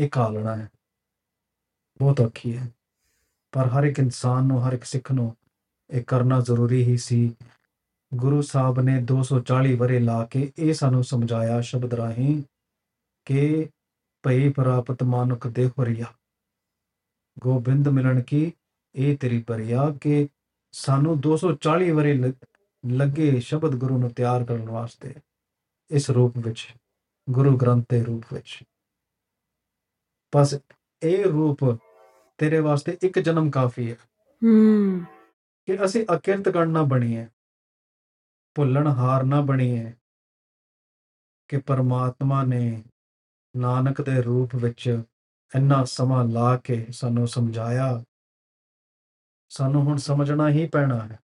[SPEAKER 2] ਇਹ ਕਾਲਣਾ ਹੈ। ਬਹੁਤ ਔਖੀ ਹੈ। ਪਰ ਹਰ ਇੱਕ ਇਨਸਾਨ ਨੂੰ, ਹਰ ਇੱਕ ਸਿੱਖ ਨੂੰ ਇਹ ਕਰਨਾ ਜ਼ਰੂਰੀ ਹੀ ਸੀ ਗੁਰੂ ਸਾਹਿਬ ਨੇ 240 ਵਰੇ ਲਾ ਕੇ ਇਹ ਸਾਨੂੰ ਸਮਝਾਇਆ ਸ਼ਬਦ ਰਾਹੀਂ ਕਿ ਭਈ ਪ੍ਰਾਪਤ ਮਾਨੁਖ ਦੇ ਹਰੀਆ ਗੋਬਿੰਦ ਮਿਲਣ ਕੀ ਇਹ ਤੇਰੀ ਬਰੀਆ ਕਿ ਸਾਨੂੰ 240 ਵਰੇ ਲੱਗੇ ਸ਼ਬਦ ਗੁਰੂ ਨੂੰ ਤਿਆਰ ਕਰਨ ਵਾਸਤੇ ਇਸ ਰੂਪ ਵਿੱਚ ਗੁਰੂ ਗ੍ਰੰਥ ਦੇ ਰੂਪ ਵਿੱਚ। ਬਸ ਇਹ ਰੂਪ ਤੇਰੇ ਵਾਸਤੇ ਇੱਕ ਜਨਮ ਕਾਫੀ ਹੈ।
[SPEAKER 1] ਹੂੰ।
[SPEAKER 2] ਕਿ ਅਸੀਂ ਅਕਿਰਤ ਗਣ ਨਾ ਬਣੀਏ ਭੁੱਲਣ ਹਾਰ ਨਾ ਬਣੀਏ ਕਿ ਪਰਮਾਤਮਾ ਨੇ ਨਾਨਕ ਦੇ ਰੂਪ ਵਿੱਚ ਇੰਨਾ ਸਮਾਂ ਲਾ ਕੇ ਸਾਨੂੰ ਸਮਝਾਇਆ। ਸਾਨੂੰ ਹੁਣ ਸਮਝਣਾ ਹੀ ਪੈਣਾ ਹੈ।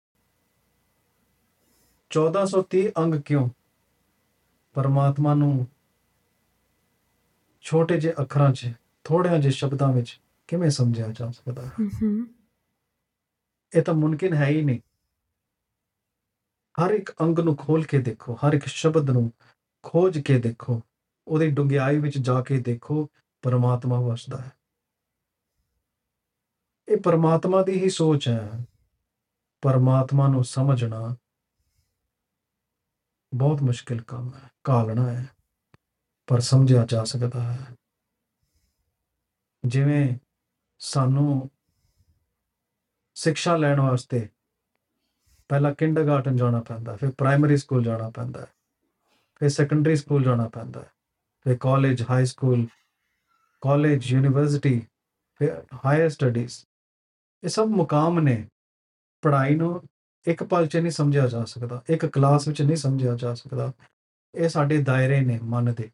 [SPEAKER 2] 1430 ਅੰਗ ਕਿਉਂ? ਪਰਮਾਤਮਾ ਨੂੰ ਛੋਟੇ ਜਿਹੇ ਅੱਖਰਾਂ 'ਚ ਥੋੜਿਆਂ ਜਿਹੇ ਸ਼ਬਦਾਂ ਵਿੱਚ ਕਿਵੇਂ ਸਮਝਿਆ ਜਾ ਸਕਦਾ ਹੈ? ਇਹ ਤਾਂ ਮੁਮਕਿਨ ਹੈ ਹੀ ਨਹੀਂ। ਹਰ ਇੱਕ ਅੰਗ ਨੂੰ ਖੋਲ ਕੇ ਦੇਖੋ, ਹਰ ਇੱਕ ਸ਼ਬਦ ਨੂੰ ਖੋਜ ਕੇ ਦੇਖੋ, ਉਹਦੀ ਡੂੰਘਾਈ ਵਿੱਚ ਜਾ ਕੇ ਦੇਖੋ, ਪਰਮਾਤਮਾ ਵਸਦਾ ਹੈ। ਇਹ ਪਰਮਾਤਮਾ ਦੀ ਹੀ ਸੋਚ ਹੈ। ਪਰਮਾਤਮਾ ਨੂੰ ਸਮਝਣਾ ਬਹੁਤ ਮੁਸ਼ਕਿਲ ਕੰਮ ਹੈ ਕਾਲਣਾ ਹੈ, ਪਰ ਸਮਝਿਆ ਜਾ ਸਕਦਾ ਹੈ। ਜਿਵੇਂ ਸਾਨੂੰ ਸਿੱਖਿਆ ਲੈਣ ਵਾਸਤੇ ਪਹਿਲਾਂ ਕਿੰਡਰਗਾਰਟਨ ਜਾਣਾ ਪੈਂਦਾ, ਫਿਰ ਪ੍ਰਾਇਮਰੀ ਸਕੂਲ ਜਾਣਾ ਪੈਂਦਾ, ਫਿਰ ਸੈਕੰਡਰੀ ਸਕੂਲ ਜਾਣਾ ਪੈਂਦਾ, ਫਿਰ college high school college university ਫਿਰ ਹਾਇਰ ਸਟੱਡੀਜ਼ ਇਹ ਸਭ ਮੁਕਾਮ ਨੇ। ਪੜ੍ਹਾਈ ਨੂੰ ਇੱਕ ਪਲ 'ਚ ਨਹੀਂ ਸਮਝਿਆ ਜਾ ਸਕਦਾ, ਇੱਕ ਕਲਾਸ ਵਿੱਚ ਨਹੀਂ ਸਮਝਿਆ ਜਾ ਸਕਦਾ। ਇਹ ਸਾਡੇ ਦਾਇਰੇ ਨੇ ਮਨ ਦੇ।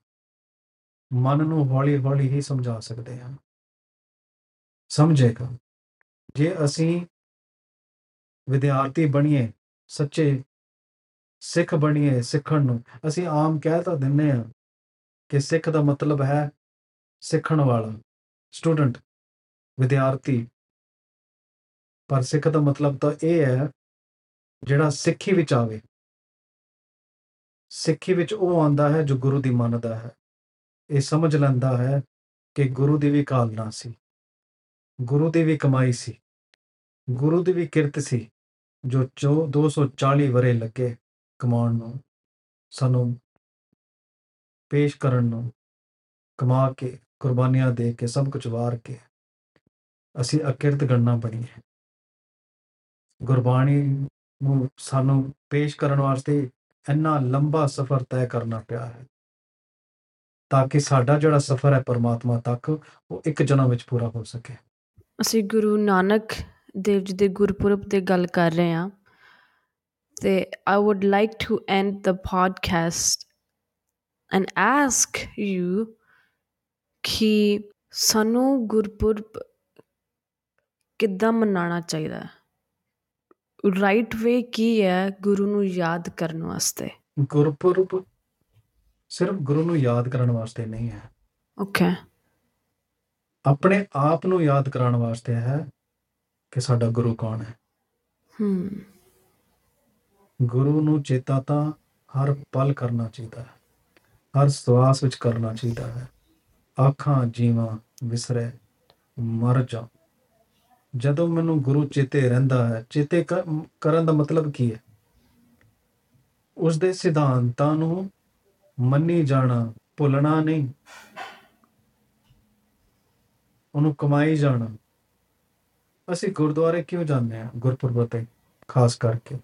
[SPEAKER 2] ਮਨ ਨੂੰ ਹੌਲੀ ਹੌਲੀ ਹੀ ਸਮਝਾ ਸਕਦੇ ਹਾਂ। ਸਮਝੇਗਾ। ਜੇ ਅਸੀਂ ਵਿਦਿਆਰਥੀ ਬਣੀਏ, ਸੱਚੇ ਸਿੱਖ ਬਣੀਏ ਸਿੱਖਣ ਨੂੰ। ਅਸੀਂ ਆਮ ਕਹਿ ਤਾਂ ਦਿੰਨੇ ਆ ਕਿ ਸਿੱਖ ਦਾ ਮਤਲਬ ਹੈ ਸਿੱਖਣ ਵਾਲਾ। ਸਟੂਡੈਂਟ ਵਿਦਿਆਰਥੀ। ਪਰ ਸਿੱਖ ਦਾ ਮਤਲਬ ਤਾਂ ਇਹ ਹੈ ਜਿਹੜਾ ਸਿੱਖੀ ਵਿੱਚ ਆਵੇ। ਸਿੱਖੀ ਵਿੱਚ ਉਹ ਆਂਦਾ ਹੈ ਜੋ ਗੁਰੂ ਦੀ ਮੰਨਦਾ ਹੈ। ਇਹ ਸਮਝ ਲੈਂਦਾ ਹੈ ਕਿ ਗੁਰੂ ਦੀ ਵੀ ਕਾਲਨਾ ਸੀ। ਗੁਰੂ ਦੀ ਵੀ ਕਮਾਈ ਸੀ। ਗੁਰੂ ਦੀ ਵੀ ਕਿਰਤ ਸੀ। ਜੋ ਚੋ 240 ਵਰੇ ਲੱਗੇ ਕਮਾਉਣ ਨੂੰ, ਸਾਨੂੰ ਪੇਸ਼ ਕਰਨ ਨੂੰ, ਕਮਾ ਕੇ, ਕੁਰਬਾਨੀਆਂ ਦੇ ਕੇ, ਸਭ ਕੁਝ ਵਾਰ ਕੇ, ਅਸੀਂ ਅਕਿਰਤ ਗਣਨਾ ਬਣੀ ਹੈ। ਗੁਰਬਾਣੀ ਨੂੰ ਸਾਨੂੰ ਪੇਸ਼ ਕਰਨ ਵਾਸਤੇ ਇੰਨਾ ਲੰਬਾ ਸਫ਼ਰ ਤੈਅ ਕਰਨਾ ਪਿਆ ਹੈ, ਤਾਂ ਕਿ ਸਾਡਾ ਜਿਹੜਾ ਸਫ਼ਰ ਹੈ ਪਰਮਾਤਮਾ ਤੱਕ, ਉਹ ਇੱਕ ਜਨਮ ਵਿੱਚ ਪੂਰਾ ਹੋ ਸਕੇ।
[SPEAKER 1] ਅਸੀਂ ਗੁਰੂ ਨਾਨਕ ਦੇਵ ਜੀ ਦੇ ਗੁਰਪੁਰਬ ਤੇ ਗੱਲ ਕਰ ਰਹੇ ਹਾਂ। ਤੇ I would like to end the podcast and ask you ਕਿ ਸਾਨੂੰ ਗੁਰਪੁਰਬ ਕਿੱਦਾਂ ਮਨਾਉਣਾ ਚਾਹੀਦਾ ਹੈ? ਰਾਈਟ ਵੇ ਕੀ ਹੈ ਗੁਰੂ ਨੂੰ ਯਾਦ ਕਰਨ ਵਾਸਤੇ?
[SPEAKER 2] ਗੁਰਪੁਰਬ ਸਿਰਫ ਗੁਰੂ ਨੂੰ ਯਾਦ ਕਰਨ ਵਾਸਤੇ ਨਹੀਂ ਹੈ।
[SPEAKER 1] ਓਕੇ
[SPEAKER 2] ਆਪਣੇ ਆਪ ਨੂੰ ਯਾਦ ਕਰਾਉਣ ਵਾਸਤੇ ਹੈ। ਕਿ ਸਾਡਾ ਗੁਰੂ ਕੌਣ ਹੈ?
[SPEAKER 1] Hmm.
[SPEAKER 2] ਗੁਰੂ ਨੂੰ ਚੇਤਾ ਤਾਂ ਹਰ ਪਲ ਕਰਨਾ ਚਾਹੀਦਾ ਹੈ ਹਰ ਸਵਾਸ ਵਿੱਚ ਕਰਨਾ ਚਾਹੀਦਾ ਹੈ। ਆਖਾਂ ਜੀਵਾਂ ਵਿਸਰੇ ਮਰ ਜਾ ਜਦੋਂ ਮੈਨੂੰ ਗੁਰੂ ਚੇਤੇ ਰਹਿੰਦਾ ਹੈ ਚੇਤੇ ਕਰਨ ਦਾ ਮਤਲਬ ਕੀ ਹੈ? ਉਸ ਦੇ ਸਿਧਾਂਤਾਂ ਨੂੰ ਮੰਨੀ ਜਾਣਾ ਭੁੱਲਣਾ ਨਹੀਂ। ਉਹਨੂੰ ਕਮਾਈ ਜਾਣਾ। ਅਸੀਂ ਗੁਰਦੁਆਰੇ ਕਿਉਂ ਜਾਂਦੇ ਹਾਂ ਗੁਰਪੁਰਬ ਤੇ, ਖਾਸ ਕਰਕੇ?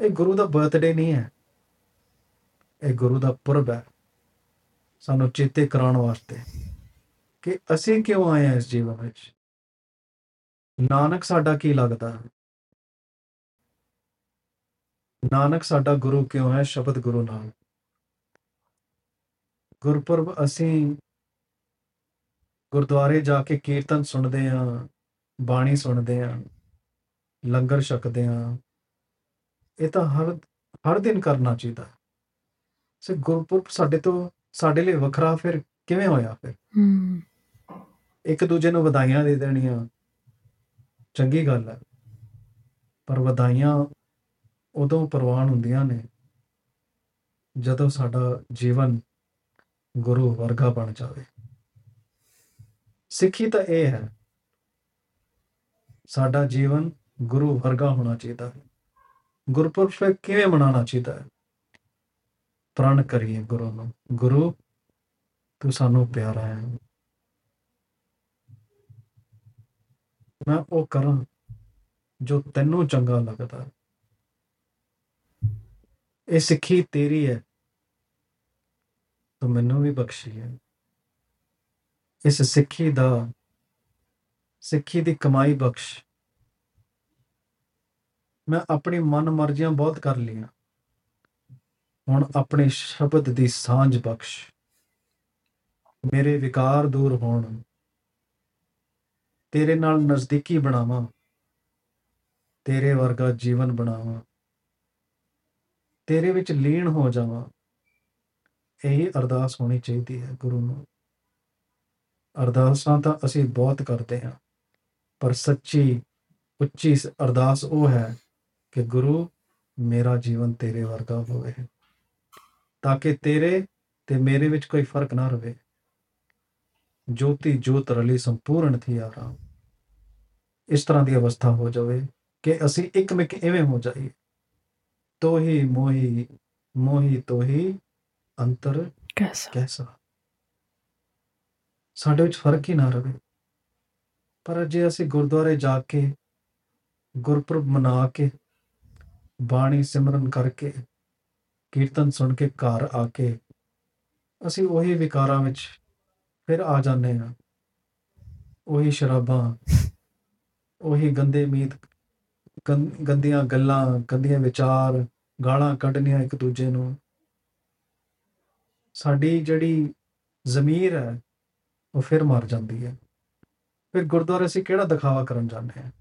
[SPEAKER 2] ਇਹ ਗੁਰੂ ਦਾ ਬਰਥਡੇ ਨਹੀਂ ਹੈ। ਇਹ ਗੁਰੂ ਦਾ ਪੁਰਬ ਹੈ। ਸਾਨੂੰ ਚੇਤੇ ਕਰਾਉਣ ਵਾਸਤੇ ਕਿ ਅਸੀਂ ਕਿਉਂ ਆਏ ਹਾਂ ਇਸ ਜੀਵਨ ਵਿੱਚ? ਨਾਨਕ ਸਾਡਾ ਕੀ ਲੱਗਦਾ ਹੈ? ਨਾਨਕ ਸਾਡਾ ਗੁਰੂ ਕਿਉਂ ਹੈ? ਸ਼ਬਦ ਗੁਰੂ ਨਾਲ ਗੁਰਪੁਰਬ ਅਸੀਂ ਗੁਰਦੁਆਰੇ ਜਾ ਕੇ ਕੀਰਤਨ ਸੁਣਦੇ ਹਾਂ ਬਾਣੀ ਸੁਣਦੇ ਹਾਂ ਲੰਗਰ ਛਕਦੇ ਹਾਂ ਇਹ ਤਾਂ ਹਰ ਹਰ ਦਿਨ ਕਰਨਾ ਚਾਹੀਦਾ। ਹੈ ਸੇ ਗੁਰਪੁਰਬ ਸਾਡੇ ਤੋਂ ਸਾਡੇ ਲਈ ਵੱਖਰਾ ਫਿਰ ਕਿਵੇਂ ਹੋਇਆ ਫਿਰ?
[SPEAKER 1] Hmm.
[SPEAKER 2] ਇੱਕ ਦੂਜੇ ਨੂੰ ਵਧਾਈਆਂ ਦੇ ਦੇਣੀਆਂ ਚੰਗੀ ਗੱਲ ਹੈ। ਪਰ ਵਧਾਈਆਂ ਉਦੋਂ ਪ੍ਰਵਾਨ ਹੁੰਦੀਆਂ ਨੇ ਜਦੋਂ ਸਾਡਾ ਜੀਵਨ ਗੁਰੂ ਵਰਗਾ ਬਣ ਜਾਵੇ। ਸਿੱਖੀ ਤਾਂ ਇਹ ਹੈ, ਸਾਡਾ ਜੀਵਨ ਗੁਰੂ ਵਰਗਾ ਹੋਣਾ ਚਾਹੀਦਾ ਹੈ। ਗੁਰਪੁਰਬ ਫਿਰ ਕਿਵੇਂ ਮਨਾਉਣਾ ਚਾਹੀਦਾ ਹੈ? ਪ੍ਰਣ ਕਰੀਏ ਗੁਰੂ ਨੂੰ, ਗੁਰੂ, ਤੂੰ ਸਾਨੂੰ ਪਿਆਰਾ ਹੈ। ਮੈਂ ਉਹ ਕਰਾਂ ਜੋ ਤੈਨੂੰ ਚੰਗਾ ਲੱਗਦਾ ਹੈ। ਇਹ ਸਿੱਖੀ ਤੇਰੀ ਹੈ, ਤੂੰ ਮੈਨੂੰ ਵੀ ਬਖਸ਼ੀ ਹੈ। ਇਸ ਸਿੱਖੀ ਦਾ, ਸਿੱਖੀ ਦੀ ਕਮਾਈ ਬਖਸ਼। ਮੈਂ ਆਪਣੀ ਮਨ ਮਰਜ਼ੀਆਂ ਬਹੁਤ ਕਰ ਲਈਆਂ। ਹੁਣ ਆਪਣੇ ਸ਼ਬਦ ਦੀ ਸਾਂਝ ਬਖਸ਼। ਮੇਰੇ ਵਿਕਾਰ ਦੂਰ ਹੋਣ। ਤੇਰੇ ਨਾਲ ਨਜ਼ਦੀਕੀ ਬਣਾਵਾਂ। ਤੇਰੇ ਵਰਗਾ ਜੀਵਨ ਬਣਾਵਾਂ। ਤੇਰੇ ਵਿੱਚ ਲੀਨ ਹੋ ਜਾਵਾਂ। ਇਹੀ ਅਰਦਾਸ ਹੋਣੀ ਚਾਹੀਦੀ ਹੈ ਗੁਰੂ ਨੂੰ। ਅਰਦਾਸਾਂ ਤਾਂ ਅਸੀਂ ਬਹੁਤ ਕਰਦੇ ਹਾਂ ਪਰ ਸੱਚੀ ਉੱਚੀ ਅਰਦਾਸ ਉਹ ਹੈ ਕਿ ਗੁਰੂ ਮੇਰਾ ਜੀਵਨ ਤੇਰੇ ਵਰਗਾ ਹੋਵੇ ਤਾਂ ਕਿ ਤੇਰੇ ਤੇ ਮੇਰੇ ਵਿੱਚ ਕੋਈ ਫ਼ਰਕ ਨਾ ਰਵੇ। ਜੋਤੀ ਜੋਤ ਰਲੀ ਸੰਪੂਰਨ ਥੀ ਆਰਾਮ। ਇਸ ਤਰ੍ਹਾਂ ਦੀ ਅਵਸਥਾ ਹੋ ਜਾਵੇ ਕਿ ਅਸੀਂ ਇੱਕ ਮਿਕ ਐਵੇਂ ਹੋ ਜਾਈਏ। ਤੋਹੀ ਮੋਹੀ ਮੋਹੀ ਤੋਹੀ ਅੰਤਰ
[SPEAKER 1] कैसा
[SPEAKER 2] ਕੈਸਾ ਸਾਡੇ ਵਿੱਚ ਫ਼ਰਕ ਹੀ ਨਾ ਰਵੇ। ਪਰ ਜੇ ਅਸੀਂ ਗੁਰਦੁਆਰੇ ਜਾ ਕੇ, ਗੁਰਪੁਰਬ ਮਨਾ ਕੇ, ਬਾਣੀ ਸਿਮਰਨ ਕਰਕੇ, ਕੀਰਤਨ ਸੁਣ ਕੇ ਘਰ ਆ ਕੇ, ਅਸੀਂ ਉਹੀ ਵਿਕਾਰਾਂ ਵਿੱਚ ਫਿਰ ਆ ਜਾਂਦੇ ਹਾਂ। ਉਹੀ ਸ਼ਰਾਬਾਂ, ਉਹੀ ਗੰਦੇ ਮੀਤ, ਗੰ- ਗੰਦੀਆਂ ਗੱਲਾਂ, ਗੰਦੀਆਂ ਵਿਚਾਰ, ਗਾਲਾਂ ਕੱਢਣੀਆਂ ਇੱਕ ਦੂਜੇ ਨੂੰ। ਸਾਡੀ ਜਿਹੜੀ ਜ਼ਮੀਰ ਹੈ ਉਹ ਫਿਰ ਮਰ ਜਾਂਦੀ ਹੈ। ਫਿਰ ਗੁਰਦੁਆਰੇ ਅਸੀਂ ਕਿਹੜਾ ਦਿਖਾਵਾ ਕਰਨ ਜਾਂਦੇ ਹਾਂ?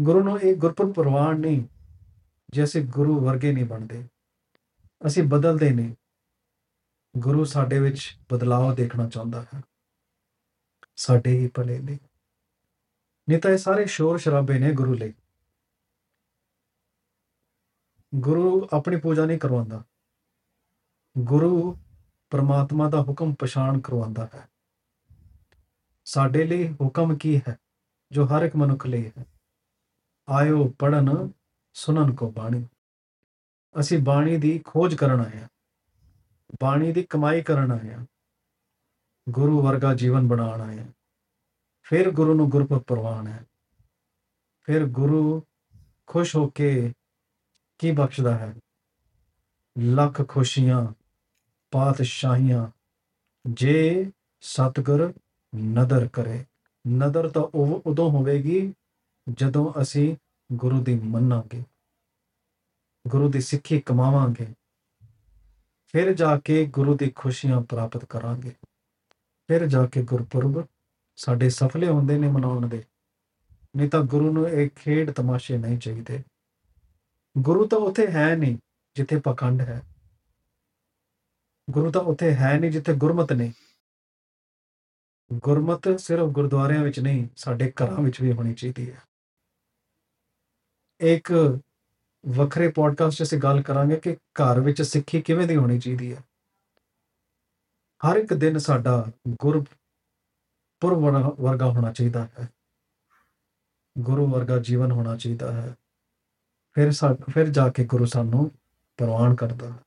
[SPEAKER 2] ਗੁਰੂ ਨੂੰ ਇਹ ਗੁਰਪੁਰਬ ਪ੍ਰਵਾਨ ਨਹੀਂ, ਜੇ ਅਸੀਂ ਗੁਰੂ ਵਰਗੇ ਨਹੀਂ ਬਣਦੇ। ਅਸੀਂ ਬਦਲਦੇ ਨਹੀਂ। ਗੁਰੂ ਸਾਡੇ ਵਿੱਚ ਬਦਲਾਅ ਦੇਖਣਾ ਚਾਹੁੰਦਾ ਹੈ। ਸਾਡੇ ਹੀ ਭਲੇ ਲਈ ਨਹੀਂ ਤਾਂ ਇਹ ਸਾਰੇ ਸ਼ੋਰ ਸ਼ਰਾਬੇ ਨੇ ਗੁਰੂ ਲਈ। ਗੁਰੂ ਆਪਣੀ ਪੂਜਾ ਨਹੀਂ ਕਰਵਾਉਂਦਾ। ਗੁਰੂ ਪਰਮਾਤਮਾ ਦਾ ਹੁਕਮ ਪਛਾਣ ਕਰਵਾਉਂਦਾ ਹੈ। ਸਾਡੇ ਲਈ ਹੁਕਮ ਕੀ ਹੈ, ਜੋ ਹਰ ਇੱਕ ਮਨੁੱਖ ਲਈ ਹੈ? ਆਇਓ ਪੜਨ ਸੁਣਨ ਕੋ ਬਾਣੀ। ਅਸੀਂ ਬਾਣੀ ਦੀ ਖੋਜ ਕਰਨ ਆਏ ਹਾਂ। ਬਾਣੀ ਦੀ ਕਮਾਈ ਕਰਨ ਆਏ ਹਾਂ। ਗੁਰੂ ਵਰਗਾ ਜੀਵਨ ਬਣਾਉਣ ਆਏ ਹਾਂ। ਫਿਰ ਗੁਰੂ ਨੂੰ ਗੁਰਪੁਰਬ ਪ੍ਰਵਾਨ ਹੈ। ਫਿਰ ਗੁਰੂ ਖੁਸ਼ ਹੋ ਕੇ ਕੀ ਬਖਸ਼ਦਾ ਹੈ? ਲੱਖ ਖੁਸ਼ੀਆਂ, ਪਾਤਸ਼ਾਹੀਆਂ, ਜੇ ਸਤਿਗੁਰ ਨਦਰ ਕਰੇ। ਨਦਰ ਤਾਂ ਉਹ ਉਦੋਂ ਹੋਵੇਗੀ ਜਦੋਂ ਅਸੀਂ ਗੁਰੂ ਦੀ ਮੰਨਾਂਗੇ। ਗੁਰੂ ਦੀ ਸਿੱਖੀ ਕਮਾਵਾਂਗੇ। ਫਿਰ ਜਾ ਕੇ ਗੁਰੂ ਦੀ ਖੁਸ਼ੀਆਂ ਪ੍ਰਾਪਤ ਕਰਾਂਗੇ। ਫਿਰ ਜਾ ਕੇ ਗੁਰਪੁਰਬ ਸਾਡੇ ਸਫਲੇ ਹੁੰਦੇ ਨੇ ਮਨਾਉਣ ਦੇ। ਨਹੀਂ ਤਾਂ ਗੁਰੂ ਨੂੰ ਇਹ ਖੇਡ ਤਮਾਸ਼ੇ ਨਹੀਂ ਚਾਹੀਦੇ। ਗੁਰੂ ਤਾਂ ਉੱਥੇ ਹੈ ਨਹੀਂ ਜਿੱਥੇ ਪਖੰਡ ਹੈ। ਗੁਰੂ ਤਾਂ ਉੱਥੇ ਹੈ ਨਹੀਂ ਜਿੱਥੇ ਗੁਰਮਤ ਨਹੀਂ। ਗੁਰਮਤ ਸਿਰਫ ਗੁਰਦੁਆਰਿਆਂ ਵਿੱਚ ਨਹੀਂ, ਸਾਡੇ ਘਰਾਂ ਵਿੱਚ ਵੀ ਹੋਣੀ ਚਾਹੀਦੀ ਹੈ। ਇੱਕ ਵੱਖਰੇ ਪੋਡਕਾਸਟ 'ਚ ਅਸੀਂ ਗੱਲ ਕਰਾਂਗੇ ਕਿ ਘਰ ਵਿੱਚ ਸਿੱਖੀ ਕਿਵੇਂ ਦੀ ਹੋਣੀ ਚਾਹੀਦੀ ਹੈ। ਹਰ ਇੱਕ ਦਿਨ ਸਾਡਾ ਗੁਰਪੁਰਬ ਵਰ- ਵਰਗਾ ਹੋਣਾ ਚਾਹੀਦਾ ਹੈ। ਗੁਰੂ ਵਰਗਾ ਜੀਵਨ ਹੋਣਾ ਚਾਹੀਦਾ ਹੈ। ਫਿਰ ਸਾ, ਫਿਰ ਜਾ ਕੇ ਗੁਰੂ ਸਾਨੂੰ ਪ੍ਰਵਾਨ ਕਰਦਾ ਹੈ।